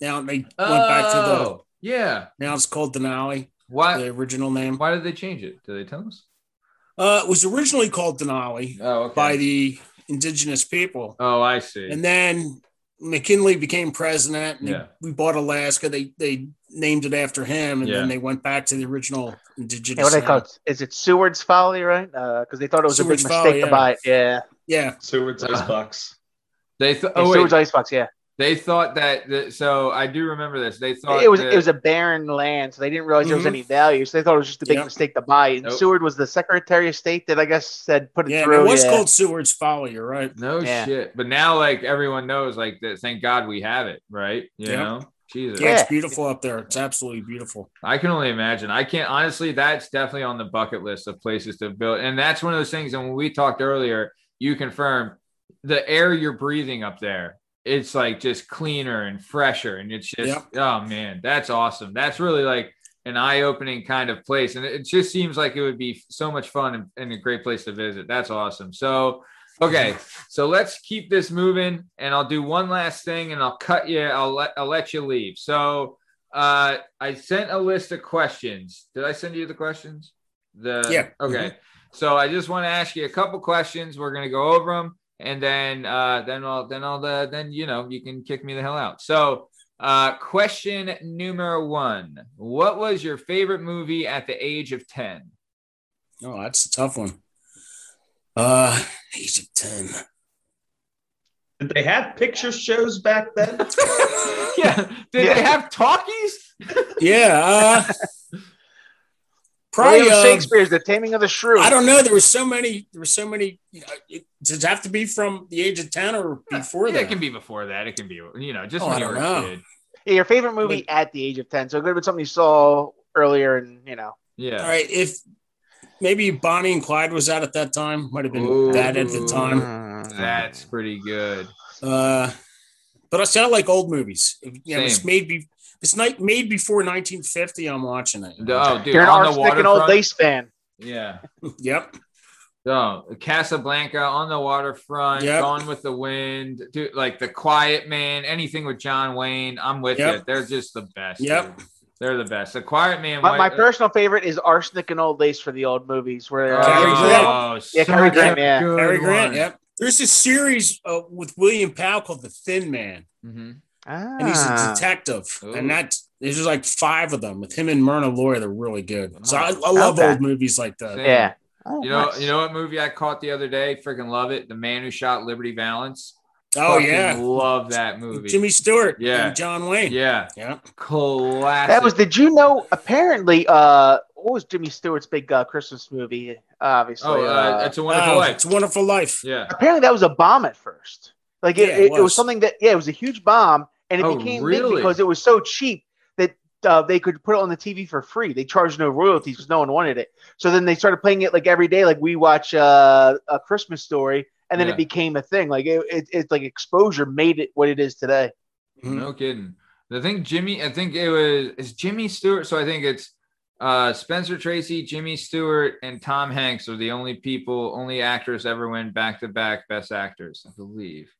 Speaker 5: Now they went back to the.
Speaker 1: Oh, yeah.
Speaker 5: Now it's called Denali,
Speaker 1: Why?
Speaker 5: the original name.
Speaker 1: Why did they change it? Did they tell us?
Speaker 5: Uh, it was originally called Denali
Speaker 1: Oh, okay.
Speaker 5: by the indigenous people,
Speaker 1: oh, I see.
Speaker 5: and then McKinley became president. And
Speaker 1: Yeah.
Speaker 5: they- we bought Alaska. They they named it after him, and
Speaker 1: Yeah.
Speaker 5: then they went back to the original indigenous.
Speaker 2: Hey, what do they
Speaker 5: name.
Speaker 2: call it? Is it Seward's Folly, right? Because they thought it was a
Speaker 5: Seward's
Speaker 2: big
Speaker 5: Folly,
Speaker 2: mistake to
Speaker 5: yeah.
Speaker 2: buy it. Yeah.
Speaker 5: Yeah,
Speaker 6: Seward's
Speaker 1: Uh,
Speaker 6: Icebox.
Speaker 1: they thought. Oh
Speaker 2: Seward's
Speaker 1: wait.
Speaker 2: Icebox, yeah.
Speaker 1: They thought that. The, so I do remember this. They thought
Speaker 2: It was
Speaker 1: that-
Speaker 2: it was a barren land, so they didn't realize there was
Speaker 5: Mhm.
Speaker 2: any value. So they thought it was just a big
Speaker 5: Yeah.
Speaker 2: mistake to buy. And
Speaker 1: Nope.
Speaker 2: Seward was the Secretary of State that I guess said put it
Speaker 5: yeah.
Speaker 2: through.
Speaker 5: It was
Speaker 2: yeah.
Speaker 5: called Seward's Folly. You're right.
Speaker 1: No
Speaker 2: Yeah.
Speaker 1: shit. But now, like everyone knows, like that. Thank God we have it, right? You
Speaker 5: Yeah.
Speaker 1: know, Jesus.
Speaker 5: Yeah,
Speaker 2: Yeah.
Speaker 5: it's beautiful up there. It's absolutely beautiful.
Speaker 1: I can only imagine. I can't honestly. That's definitely on the bucket list of places to build, and that's one of those things. And when we talked earlier, you confirmed the air you're breathing up there. It's like just cleaner and fresher, and it's just
Speaker 5: Yep.
Speaker 1: oh man, that's awesome. That's really like an eye-opening kind of place, and it just seems like it would be so much fun and, and a great place to visit. That's awesome. So. Okay, so let's keep this moving, and I'll do one last thing, and I'll cut you. I'll let I'll let you leave. So, uh, I sent a list of questions. Did I send you the questions? The
Speaker 5: Yeah.
Speaker 1: Okay. So I just want to ask you a couple questions. We're gonna go over them, and then uh, then I'll then I'll uh, then you know you can kick me the hell out. So uh, question numero one: What was your favorite movie at the age of ten?
Speaker 5: Oh, that's a tough one. Uh, age of ten.
Speaker 6: Did they have picture shows back then? [LAUGHS]
Speaker 1: yeah. Did
Speaker 2: Yeah.
Speaker 1: they have talkies?
Speaker 5: Yeah. Uh, [LAUGHS] probably.
Speaker 2: William
Speaker 5: uh,
Speaker 2: Shakespeare's The Taming of the Shrew.
Speaker 5: I don't know. There were so many. There were so many. You know, it, does it have to be from the age of ten or before
Speaker 1: Yeah,
Speaker 5: that?
Speaker 1: it can be before that. It can be you know just
Speaker 5: Oh,
Speaker 1: when you were
Speaker 5: know.
Speaker 1: a kid.
Speaker 2: Yeah, your favorite movie at the age of ten. So it could have been something you saw earlier, and you know.
Speaker 1: Yeah.
Speaker 5: All right. If maybe Bonnie and Clyde was out at that time, might have been
Speaker 1: Ooh.
Speaker 5: that at the time.
Speaker 1: That's pretty good.
Speaker 5: Uh, but I sound like old movies. If, you know, it's
Speaker 1: Same.
Speaker 5: made be it's night made before 1950. I'm watching it.
Speaker 1: Oh, dude,
Speaker 2: You're an
Speaker 1: on the
Speaker 2: arsenic and old
Speaker 1: waterfront.
Speaker 2: lace fan.
Speaker 1: Yeah. [LAUGHS]
Speaker 5: Yep.
Speaker 1: Oh, Casablanca on the waterfront,
Speaker 5: Yep.
Speaker 1: Gone with the Wind, dude, like The Quiet Man, anything with John Wayne. I'm with
Speaker 5: Yep.
Speaker 1: you. They're just the best.
Speaker 5: Yep.
Speaker 1: dude. They're the best. The Quiet Man.
Speaker 2: My,
Speaker 1: White-
Speaker 2: my personal favorite is arsenic and old lace for the old movies. Where
Speaker 1: Oh,
Speaker 5: Cary Grant.
Speaker 1: oh,
Speaker 2: Yeah, Cary Grant,
Speaker 1: a
Speaker 2: yeah.
Speaker 5: Cary Grant. Yep. There's a series uh, with William Powell called The Thin Man,
Speaker 1: Mhm.
Speaker 5: and he's a
Speaker 2: Ah.
Speaker 5: detective.
Speaker 1: Ooh.
Speaker 5: And that there's just like five of them with him and Myrna Loy. They're really good. So I, I
Speaker 1: Oh,
Speaker 5: love
Speaker 2: Okay.
Speaker 5: old movies like that.
Speaker 1: Same.
Speaker 2: Yeah. Oh,
Speaker 1: You know,
Speaker 2: nice.
Speaker 1: you know what movie I caught the other day? Freaking love it. The Man Who Shot Liberty Valance.
Speaker 5: Oh
Speaker 1: Fucking
Speaker 5: yeah,
Speaker 1: love that movie.
Speaker 5: Jimmy Stewart.
Speaker 1: Yeah.
Speaker 5: and John Wayne.
Speaker 1: Yeah,
Speaker 5: Yeah.
Speaker 1: classic.
Speaker 2: That was. Did you know? Apparently, uh, what was Jimmy Stewart's big uh, Christmas movie? Obviously,
Speaker 1: Oh, uh,
Speaker 2: uh,
Speaker 1: it's a wonderful
Speaker 5: Oh,
Speaker 1: life.
Speaker 5: It's a Wonderful Life.
Speaker 1: Yeah.
Speaker 2: apparently that was a bomb at first. Like it,
Speaker 5: Yeah,
Speaker 2: it,
Speaker 5: it
Speaker 2: it was
Speaker 5: was.
Speaker 2: something that yeah, it was a huge bomb, and it
Speaker 1: Oh,
Speaker 2: became
Speaker 1: really?
Speaker 2: big because it was so cheap that uh, they could put it on the TV for free. They charged no royalties because no one wanted it. So then they started playing it like every day, like we watch uh, a Christmas story, and then
Speaker 1: Yeah.
Speaker 2: it became a thing. Like it, it, it's like exposure made it what it is today.
Speaker 1: No kidding. I think Jimmy, I think it was is Jimmy Stewart. So I think it's uh Spencer Tracy, Jimmy Stewart, and Tom Hanks are the only people, only actors ever win back to back best actors, I believe.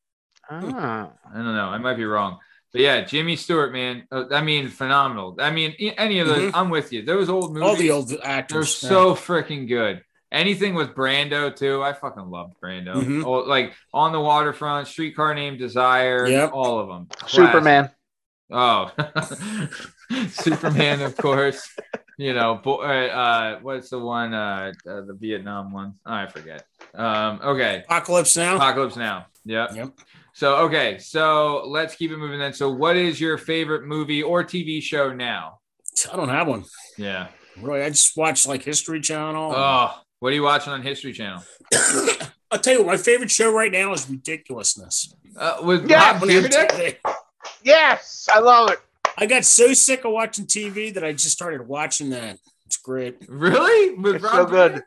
Speaker 2: Ah.
Speaker 1: I don't know. I might be wrong. But yeah, Jimmy Stewart, man. uh, I mean, phenomenal. I mean, any of those,
Speaker 5: Mhm.
Speaker 1: I'm with you. Those old movies,
Speaker 5: All the old actors.
Speaker 1: they're
Speaker 5: actors.
Speaker 1: so freaking good. Anything with Brando too, I fucking love Brando.
Speaker 5: Mhm.
Speaker 1: Oh, like on the waterfront, Streetcar Named Desire,
Speaker 5: Yep.
Speaker 1: all of them.
Speaker 2: Superman.
Speaker 1: Oh, [LAUGHS] Superman, of course. You know, bo- uh, uh, what's the one? Uh, uh, the Vietnam one. Oh, I forget. Um, okay,
Speaker 5: Apocalypse Now.
Speaker 1: Apocalypse Now. Yep.
Speaker 5: Yep.
Speaker 1: So okay, so let's keep it moving then. So, what is your favorite movie or TV show now?
Speaker 5: I don't have one.
Speaker 1: Yeah.
Speaker 5: Really, I just watch like History Channel.
Speaker 1: Oh, what are you watching on History Channel? [COUGHS]
Speaker 5: I'll tell you what, my favorite show right now is Ridiculousness.
Speaker 1: Uh, with
Speaker 2: Yeah,
Speaker 1: Rob
Speaker 5: On
Speaker 2: Yes, I love it.
Speaker 5: I got so sick of watching TV that I just started watching that. It's great.
Speaker 1: Really? With
Speaker 2: It's
Speaker 1: Rob
Speaker 2: so good.
Speaker 1: Dyrdek?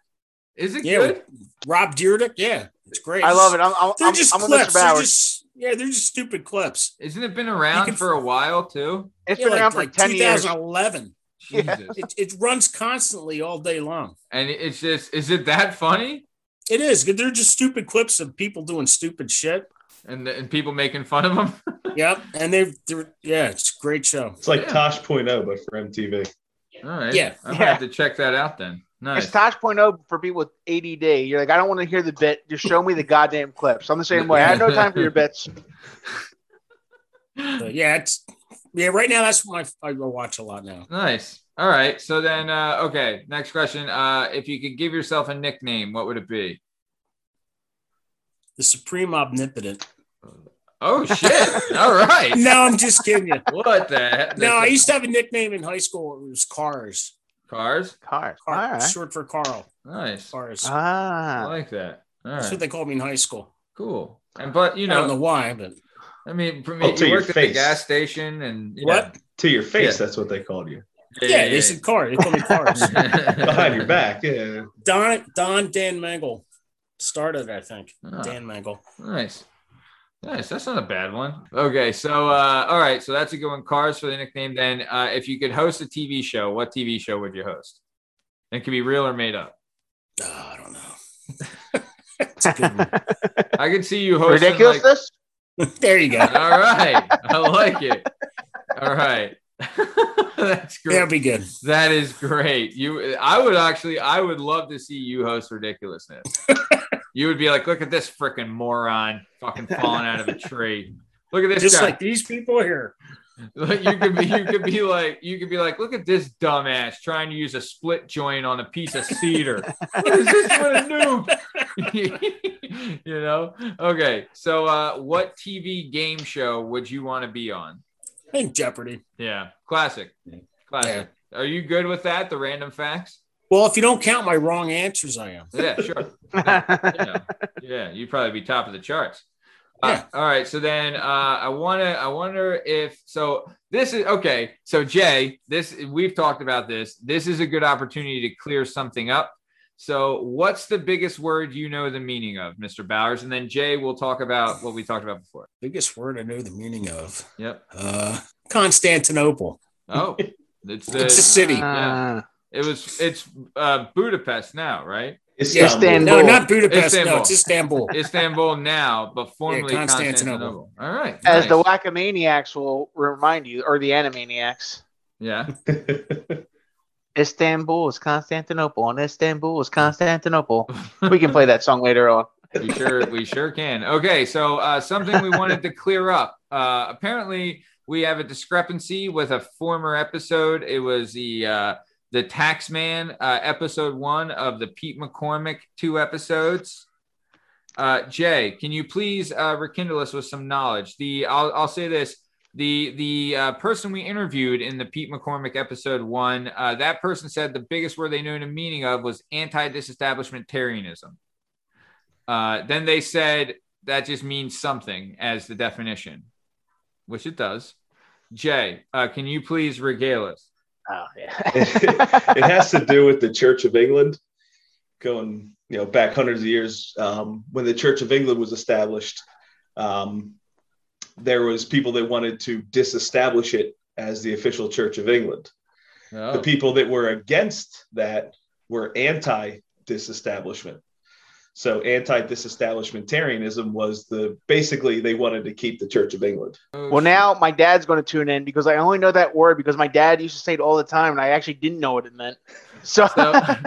Speaker 1: Is it
Speaker 5: Yeah,
Speaker 1: good?
Speaker 5: Rob Dyrdek. Yeah, it's great.
Speaker 2: I love it. I'm, I'm,
Speaker 5: They're
Speaker 2: I'm,
Speaker 5: just
Speaker 2: I'm
Speaker 5: clips. They're just yeah, they're just stupid clips.
Speaker 1: Isn't it been around
Speaker 5: can-
Speaker 1: for a while too?
Speaker 2: It's
Speaker 5: Yeah,
Speaker 2: been
Speaker 5: like,
Speaker 2: around for
Speaker 5: like
Speaker 2: 10 years.
Speaker 5: 2011.
Speaker 2: Yeah.
Speaker 1: Jesus. [LAUGHS]
Speaker 5: It, it runs constantly all day long.
Speaker 1: And it's just, is it that funny?
Speaker 5: It is. They're just stupid clips of people doing stupid shit.
Speaker 1: And, and people making fun of them? [LAUGHS]
Speaker 5: Yep, and they're, they're yeah, it's a great show.
Speaker 6: It's like
Speaker 1: Yeah.
Speaker 6: Tosh Point oh, but for MTV.
Speaker 1: All right.
Speaker 5: Yeah.
Speaker 1: I might
Speaker 2: Yeah.
Speaker 1: have to check that out then. Nice.
Speaker 2: It's Tosh.0 for people with ADD. You're like, I don't want to hear the bit. Just show me the goddamn clips. I'm the same way. I have no time for your bits. [LAUGHS]
Speaker 5: But yeah, it's yeah. Right now, that's what I, I watch a lot now.
Speaker 1: Nice. All right. So then, uh, okay. Next question. Uh, if you could give yourself a nickname, what would it be?
Speaker 5: The Supreme Omnipotent.
Speaker 1: Oh shit! [LAUGHS] All right.
Speaker 5: No, I'm just kidding you.
Speaker 1: What the heck?
Speaker 5: No, I used to have a nickname in high school. It was Cars.
Speaker 1: Cars.
Speaker 2: Cars. All
Speaker 5: Car,
Speaker 2: right.
Speaker 5: Short for Carl.
Speaker 1: Nice.
Speaker 5: Cars.
Speaker 1: I
Speaker 2: Ah.
Speaker 1: like that. All
Speaker 5: That's what they called me in high school.
Speaker 1: Cool. And but you
Speaker 5: I don't know
Speaker 1: know,
Speaker 5: why, but
Speaker 1: I mean, for me,
Speaker 6: Well, to
Speaker 1: you
Speaker 6: your
Speaker 1: worked at the
Speaker 6: face.
Speaker 1: gas station, and yeah.
Speaker 5: what?
Speaker 6: To your face,
Speaker 1: Yeah.
Speaker 6: that's what they called you.
Speaker 5: Yeah, they said car. They called me Cars. [LAUGHS]
Speaker 6: Behind your back, yeah.
Speaker 5: Don Don Dan Mangle started, I think.
Speaker 1: Ah.
Speaker 5: Dan Mangle.
Speaker 1: Nice. Nice. That's not a bad one. Okay. So, uh, all right. So that's a good one. Cars for the nickname. Then, uh, if you could host a TV show, what TV show would you host? It could be real or made up.
Speaker 5: Oh, I don't know. [LAUGHS] It's a good one.
Speaker 1: I could see you hosting. Like,
Speaker 2: Ridiculousness? [LAUGHS]
Speaker 5: there you go.
Speaker 1: all right. I like it. All right. [LAUGHS] That's great.
Speaker 5: That'd be good.
Speaker 1: That is great. You, I would actually, I would love to see you host ridiculousness. You would be like, look at this freaking moron, fucking falling out of a [LAUGHS] tree. Look at this
Speaker 5: Just
Speaker 1: guy.
Speaker 5: like these people here.
Speaker 1: Like, you could be, you could be [LAUGHS] like, you could be like, look at this dumbass trying to use a split joint on a piece of cedar. [LAUGHS] what is this for a noob? you know? Okay. So, uh, what TV game show would you want to be on?
Speaker 5: I think Jeopardy.
Speaker 1: Yeah, classic, classic. Are you good with that? The random facts?
Speaker 5: Well, if you don't count my wrong answers, I am.
Speaker 1: Yeah, sure. [LAUGHS] yeah, yeah, you'd probably be top of the charts. Uh, all right, so then uh, I want to. I wonder if so. This is okay. So Jay, this we've talked about this. This is a good opportunity to clear something up. So, what's the biggest word you know the meaning of, Mr. Bowers? And then Jay will talk about what we talked about before.
Speaker 5: Biggest word I know the meaning of.
Speaker 1: Yep.
Speaker 5: Uh, Constantinople.
Speaker 1: Oh, it's the
Speaker 5: It's a city.
Speaker 1: Yeah. It was. It's uh, Budapest now, right?
Speaker 5: Istanbul. No, not Budapest. No, it's Istanbul.
Speaker 1: Istanbul now, but formerly
Speaker 5: Yeah,
Speaker 1: Constantinople.
Speaker 5: Constantinople.
Speaker 1: All right.
Speaker 2: As the
Speaker 1: nice.
Speaker 2: Wackomaniacs will remind you, or the Animaniacs.
Speaker 1: Yeah. [LAUGHS]
Speaker 2: Istanbul is Constantinople, and Istanbul is Constantinople. we can play that song later on. [LAUGHS]
Speaker 1: we sure we sure can. Okay, so uh, something we wanted to clear up. Uh, apparently, we have a discrepancy with a former episode. It was the uh, the Taxman uh, episode one of the Pete McCormick two episodes. Uh, Jay, can you please uh, rekindle us with some knowledge? The I'll, I'll say this: the the uh, person we interviewed in the Pete McCormick episode one, uh, that person said the biggest word they knew the meaning of was anti-disestablishmentarianism. Uh, then they said that just means something as the definition, which it does. Jay, uh, can you please regale us?
Speaker 2: Oh yeah.
Speaker 6: it has to do with the Church of England, going you know back hundreds of years. Um, when the Church of England was established, um, there was people that wanted to disestablish it as the official Church of England.
Speaker 1: Oh.
Speaker 6: The people that were against that were anti disestablishment. So anti disestablishmentarianism was the basically they wanted to keep the Church of England.
Speaker 2: Well, now my dad's going to tune in because I only know that word because my dad used to say it all the time, and I actually didn't know what it meant. [LAUGHS] So,
Speaker 5: I,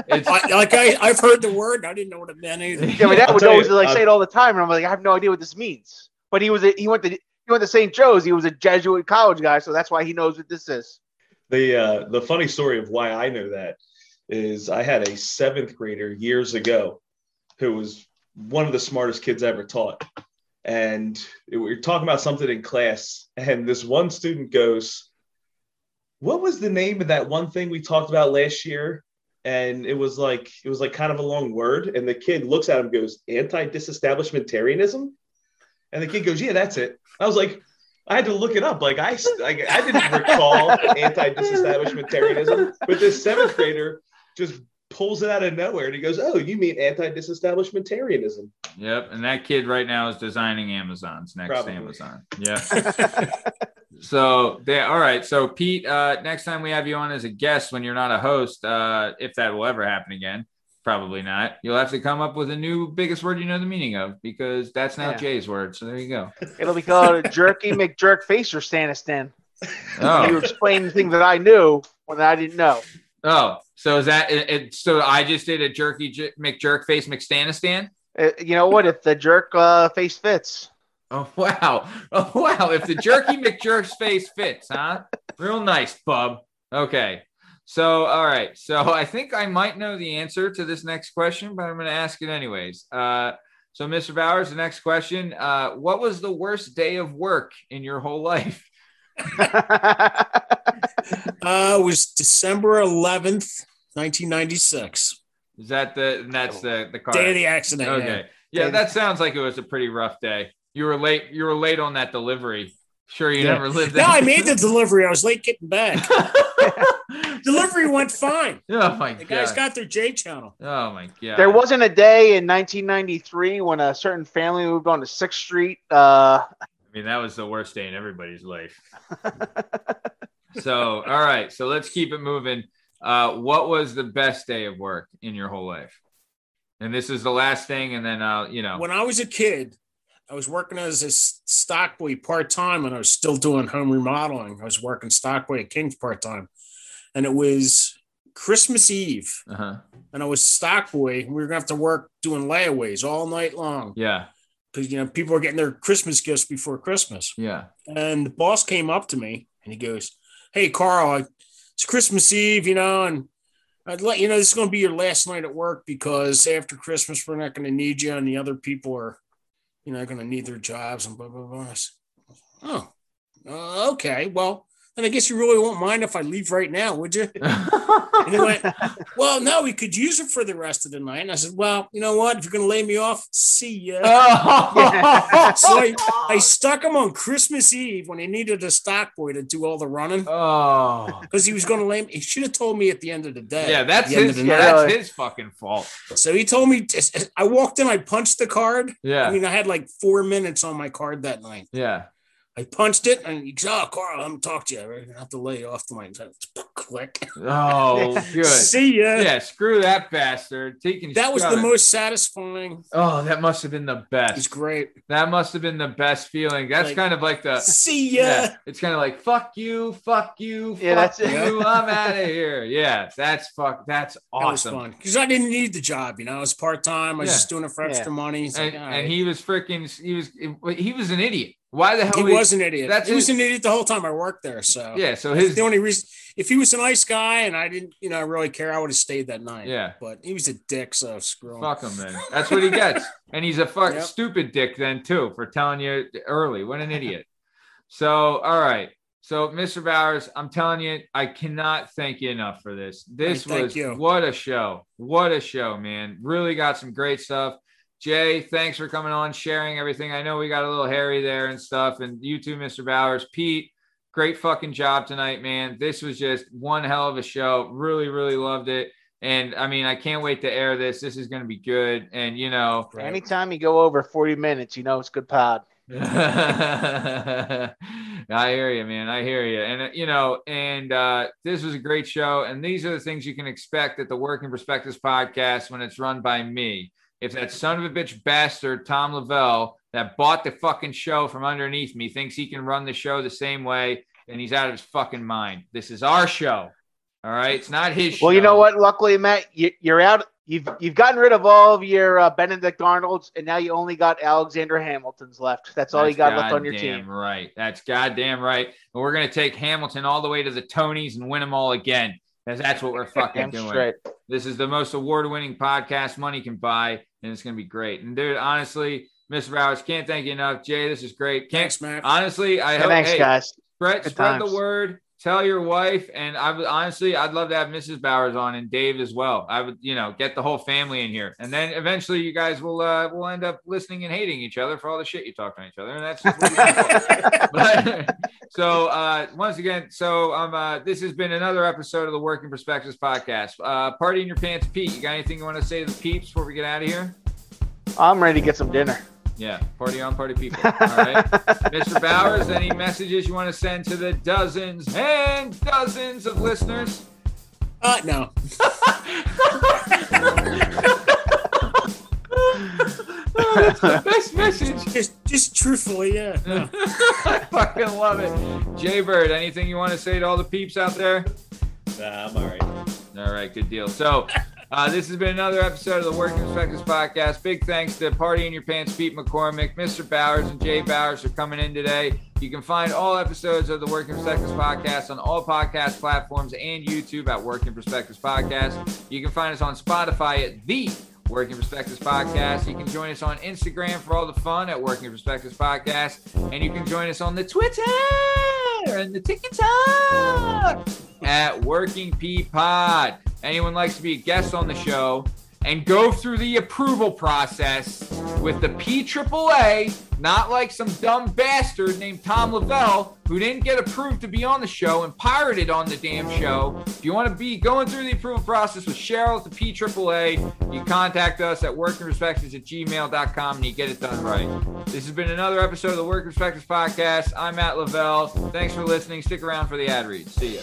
Speaker 5: like I, I've heard the word. I didn't know what it meant either.
Speaker 2: yeah, my dad
Speaker 6: I'll
Speaker 2: would always
Speaker 6: you,
Speaker 2: like
Speaker 6: uh,
Speaker 2: say it all the time, and I'm like, I have no idea what this means. But he was a, he went to he went to St. Joe's. He was a Jesuit college guy, so that's why he knows what this is.
Speaker 6: The uh, the funny story of why I know that is I had a seventh grader years ago who was one of the smartest kids I ever taught, and we were talking about something in class, and this one student goes, "What was the name of that one thing we talked about last year?" And it was like it was like kind of a long word, and the kid looks at him, and goes, "Anti-disestablishmentarianism," and the kid goes, "Yeah, that's it." I was like. I had to look it up. Like I, like, I didn't recall [LAUGHS] anti-disestablishmentarianism, but this seventh grader just pulls it out of nowhere and he goes, "Oh, you mean anti-disestablishmentarianism?"
Speaker 1: Yep, and that kid right now is designing Amazon's next
Speaker 6: Probably.
Speaker 1: Amazon. Yeah. [LAUGHS] [LAUGHS] so they all right. So Pete, uh, next time we have you on as a guest when you're not a host, uh, if that will ever happen again, probably not. You'll have to come up with a new biggest word you know the meaning of because that's now
Speaker 2: Yeah.
Speaker 1: Jay's word. So there you go.
Speaker 2: It'll be called a jerky McJerk face or Stanistan. You
Speaker 1: Oh,
Speaker 2: explain things that I knew when I didn't know.
Speaker 1: Oh. So is that it, it? So I just did a jerky j- McJerk face McStanistan.
Speaker 2: Uh, you know what? If the jerk uh, face fits,
Speaker 1: Oh wow! [LAUGHS] Oh wow! If the jerky McJerk's face fits, huh? Real nice, bub. Okay. So all right. So I think I might know the answer to this next question, but I'm going to ask it anyways. Uh, so Mr. Bowers, the next question: uh, What was the worst day of work in your whole [LAUGHS] life? [LAUGHS]
Speaker 5: Uh, it was December 11th, 1996.
Speaker 1: Is that the? That's the the car.
Speaker 5: Day of the accident.
Speaker 1: Okay. Yeah, that sounds like it was a pretty rough day. You were late. You were late on that delivery. Sure, you
Speaker 5: Yeah.
Speaker 1: never lived.
Speaker 5: No, I made the [LAUGHS] delivery. I was late getting back. [LAUGHS] delivery went fine.
Speaker 1: Oh my
Speaker 5: The
Speaker 1: god!
Speaker 5: The guys got their J channel.
Speaker 1: oh my god!
Speaker 2: there wasn't a day in 1993 when a certain family moved on to Sixth Street. Uh,
Speaker 1: I mean, that was the worst day in everybody's life. [LAUGHS] so, all right. So let's keep it moving. Uh, what was the best day of work in your whole life? And this is the last thing, and then I'll, you know,
Speaker 5: When I was a kid, I was working as a stock boy part time, and I was still doing home remodeling. I was working stock boy at King's part time, and it was Christmas Eve,
Speaker 1: Uh-huh.
Speaker 5: and I was stock boy. We were gonna have to work doing layaways all night long
Speaker 1: Yeah.
Speaker 5: Because you know people are getting their Christmas gifts before Christmas.
Speaker 1: Yeah.
Speaker 5: And the boss came up to me and he goes, Hey, Carl, it's Christmas Eve, you know, and I'd let you know this is going to be your last night at work because after Christmas, we're not going to need you. And the other people are, you know, going to need their jobs and blah, blah, blah. I said, oh, uh, okay. Well, then I guess you really won't mind if I leave right now, would you? [LAUGHS] And he went, Well, no, we could use it for the rest of the night. And I said, Well, you know what? If you're going to lay me off, see ya.
Speaker 1: Oh. [LAUGHS]
Speaker 5: so I, I stuck him on Christmas Eve when he needed a stock boy to do all the running
Speaker 1: Oh.
Speaker 5: because he was going to lay me. He should have told me at the end of the day.
Speaker 1: Yeah, that's
Speaker 5: At the end
Speaker 1: his. Yeah,
Speaker 5: night.
Speaker 1: that's his fucking fault.
Speaker 5: So he told me. I walked in. I punched the card.
Speaker 1: Yeah.
Speaker 5: I mean, I had like four minutes on my card that night.
Speaker 1: Yeah.
Speaker 5: I punched it, and he goes, "Oh, Carl, I'm gonna talk to you. I'm gonna have to lay you off tonight." [LAUGHS] Click.
Speaker 1: Oh, [LAUGHS] good.
Speaker 5: See ya.
Speaker 1: Yeah, screw that bastard. Taking
Speaker 5: That was the
Speaker 1: it.
Speaker 5: most satisfying.
Speaker 1: Oh, that must have been the best.
Speaker 5: It's great.
Speaker 1: That must have been the best feeling. That's
Speaker 5: Like,
Speaker 1: kind of like the
Speaker 5: See ya.
Speaker 1: It's kind of like fuck you, fuck you,
Speaker 2: Yeah,
Speaker 1: fuck
Speaker 2: that's it.
Speaker 1: you. I'm [LAUGHS] out of here. Yeah, that's fuck. That's
Speaker 5: That was
Speaker 1: awesome.
Speaker 5: fun because I didn't need the job. You know, I was part time. I was
Speaker 1: Yeah.
Speaker 5: just doing it for extra
Speaker 2: Yeah.
Speaker 5: money. It's
Speaker 1: And,
Speaker 5: like, all
Speaker 1: and he was freaking. He was. He was an idiot. Why the hell?
Speaker 5: he was an idiot.
Speaker 1: That's
Speaker 5: he was an idiot the whole time I worked there. So
Speaker 1: Yeah. So his.
Speaker 5: the only reason. If he was a nice guy and I didn't, you know, really care, I would have stayed that night.
Speaker 1: Yeah.
Speaker 5: But he was a dick, so screw him.
Speaker 1: Fuck him, man. That's what he gets. [LAUGHS] And he's a fuck
Speaker 5: Yep.
Speaker 1: stupid dick then too for telling you early. What an idiot. So all right. So Mr. Bowers, I'm telling you, I cannot thank you enough for this. This
Speaker 5: Hey,
Speaker 1: was
Speaker 5: you.
Speaker 1: what a show. What a show, man. Really got some great stuff. Jay, thanks for coming on, sharing everything. I know we got a little hairy there and stuff. And you too, Mr. Bowers. Pete, great fucking job tonight, man. This was just one hell of a show. Really, really loved it. And I mean, I can't wait to air this. This is going to be good. And you know,
Speaker 2: Anytime you go over 40 minutes, you know it's good pod. [LAUGHS]
Speaker 1: I hear you, man. I hear you. And uh, you know, and uh, this was a great show. And these are the things you can expect at the Working Perspectives podcast when it's run by me. If that son of a bitch bastard Tom Lavelle that bought the fucking show from underneath me thinks he can run the show the same way, then he's out of his fucking mind. This is our show. All right, it's not his.
Speaker 2: Well, you know what? Luckily, Matt, you, you're out. You've you've gotten rid of all of your uh, Benedict Arnolds, and now you only got Alexander Hamilton's left. That's all you got left on your team.
Speaker 1: Right. That's goddamn right. And we're gonna take Hamilton all the way to the Tonys and win them all again. That's what we're [LAUGHS] fucking doing.
Speaker 2: straight.
Speaker 1: This is the most award-winning podcast money can buy, and it's gonna be great. And dude, honestly, Mr. Bowers, can't thank you enough. Jay, this is great. Can't
Speaker 5: Thanks, Matt.
Speaker 1: honestly, I
Speaker 2: Yeah,
Speaker 1: hope
Speaker 2: thanks,
Speaker 1: hey,
Speaker 2: guys.
Speaker 1: Spread,
Speaker 2: Good
Speaker 1: spread
Speaker 2: times.
Speaker 1: the word. Tell your wife, and I would honestly, I'd love to have Mrs. Bowers on and Dave as well. I would, you know, get the whole family in here, and then eventually you guys will uh, will end up listening and hating each other for all the shit you talk to each other, and that's just what we do. [LAUGHS] But- so uh, once again, so um, uh, this has been another episode of the Working Perspectives podcast. Uh, Party in your pants, Pete. You got anything you want to say to the peeps before we get out of here?
Speaker 2: I'm ready to get some dinner.
Speaker 1: Yeah, party on, party people. All right. [LAUGHS] Mr. Bowers, any messages you want to send to the dozens and dozens of listeners?
Speaker 5: Uh, no.
Speaker 1: That's [LAUGHS] the [LAUGHS] best message.
Speaker 5: Just, just truthfully, yeah. No.
Speaker 1: I fucking love it. Jay Bird, anything you want to say to all the peeps out there?
Speaker 6: Nah, I'm all right.
Speaker 1: All right, good deal. So, uh, this has been another episode of the Working Perspectives podcast. Big thanks to Party in Your Pants, Pete McCormick, Mr. Bowers, and Jay Bowers for coming in today. You can find all episodes of the Working Perspectives podcast on all podcast platforms and YouTube at Working Perspectives Podcast. You can find us on Spotify at the Working Perspectives Podcast. You can join us on Instagram for all the fun at Working Perspectives Podcast. And you can join us on the Twitter and the TikTok at Working P Pod. Anyone likes to be a guest on the show and go through the approval process with the P AAA, not like some dumb bastard named Tom Lavelle who didn't get approved to be on the show and pirated on the damn show. If you want to be going through the approval process with Cheryl at the P AAA, you contact us at workingperspectives at gmail.com and you get it done right. This has been another episode of the Working Perspectives Podcast. I'm Matt Lavelle. Thanks for listening. Stick around for the ad read. See ya.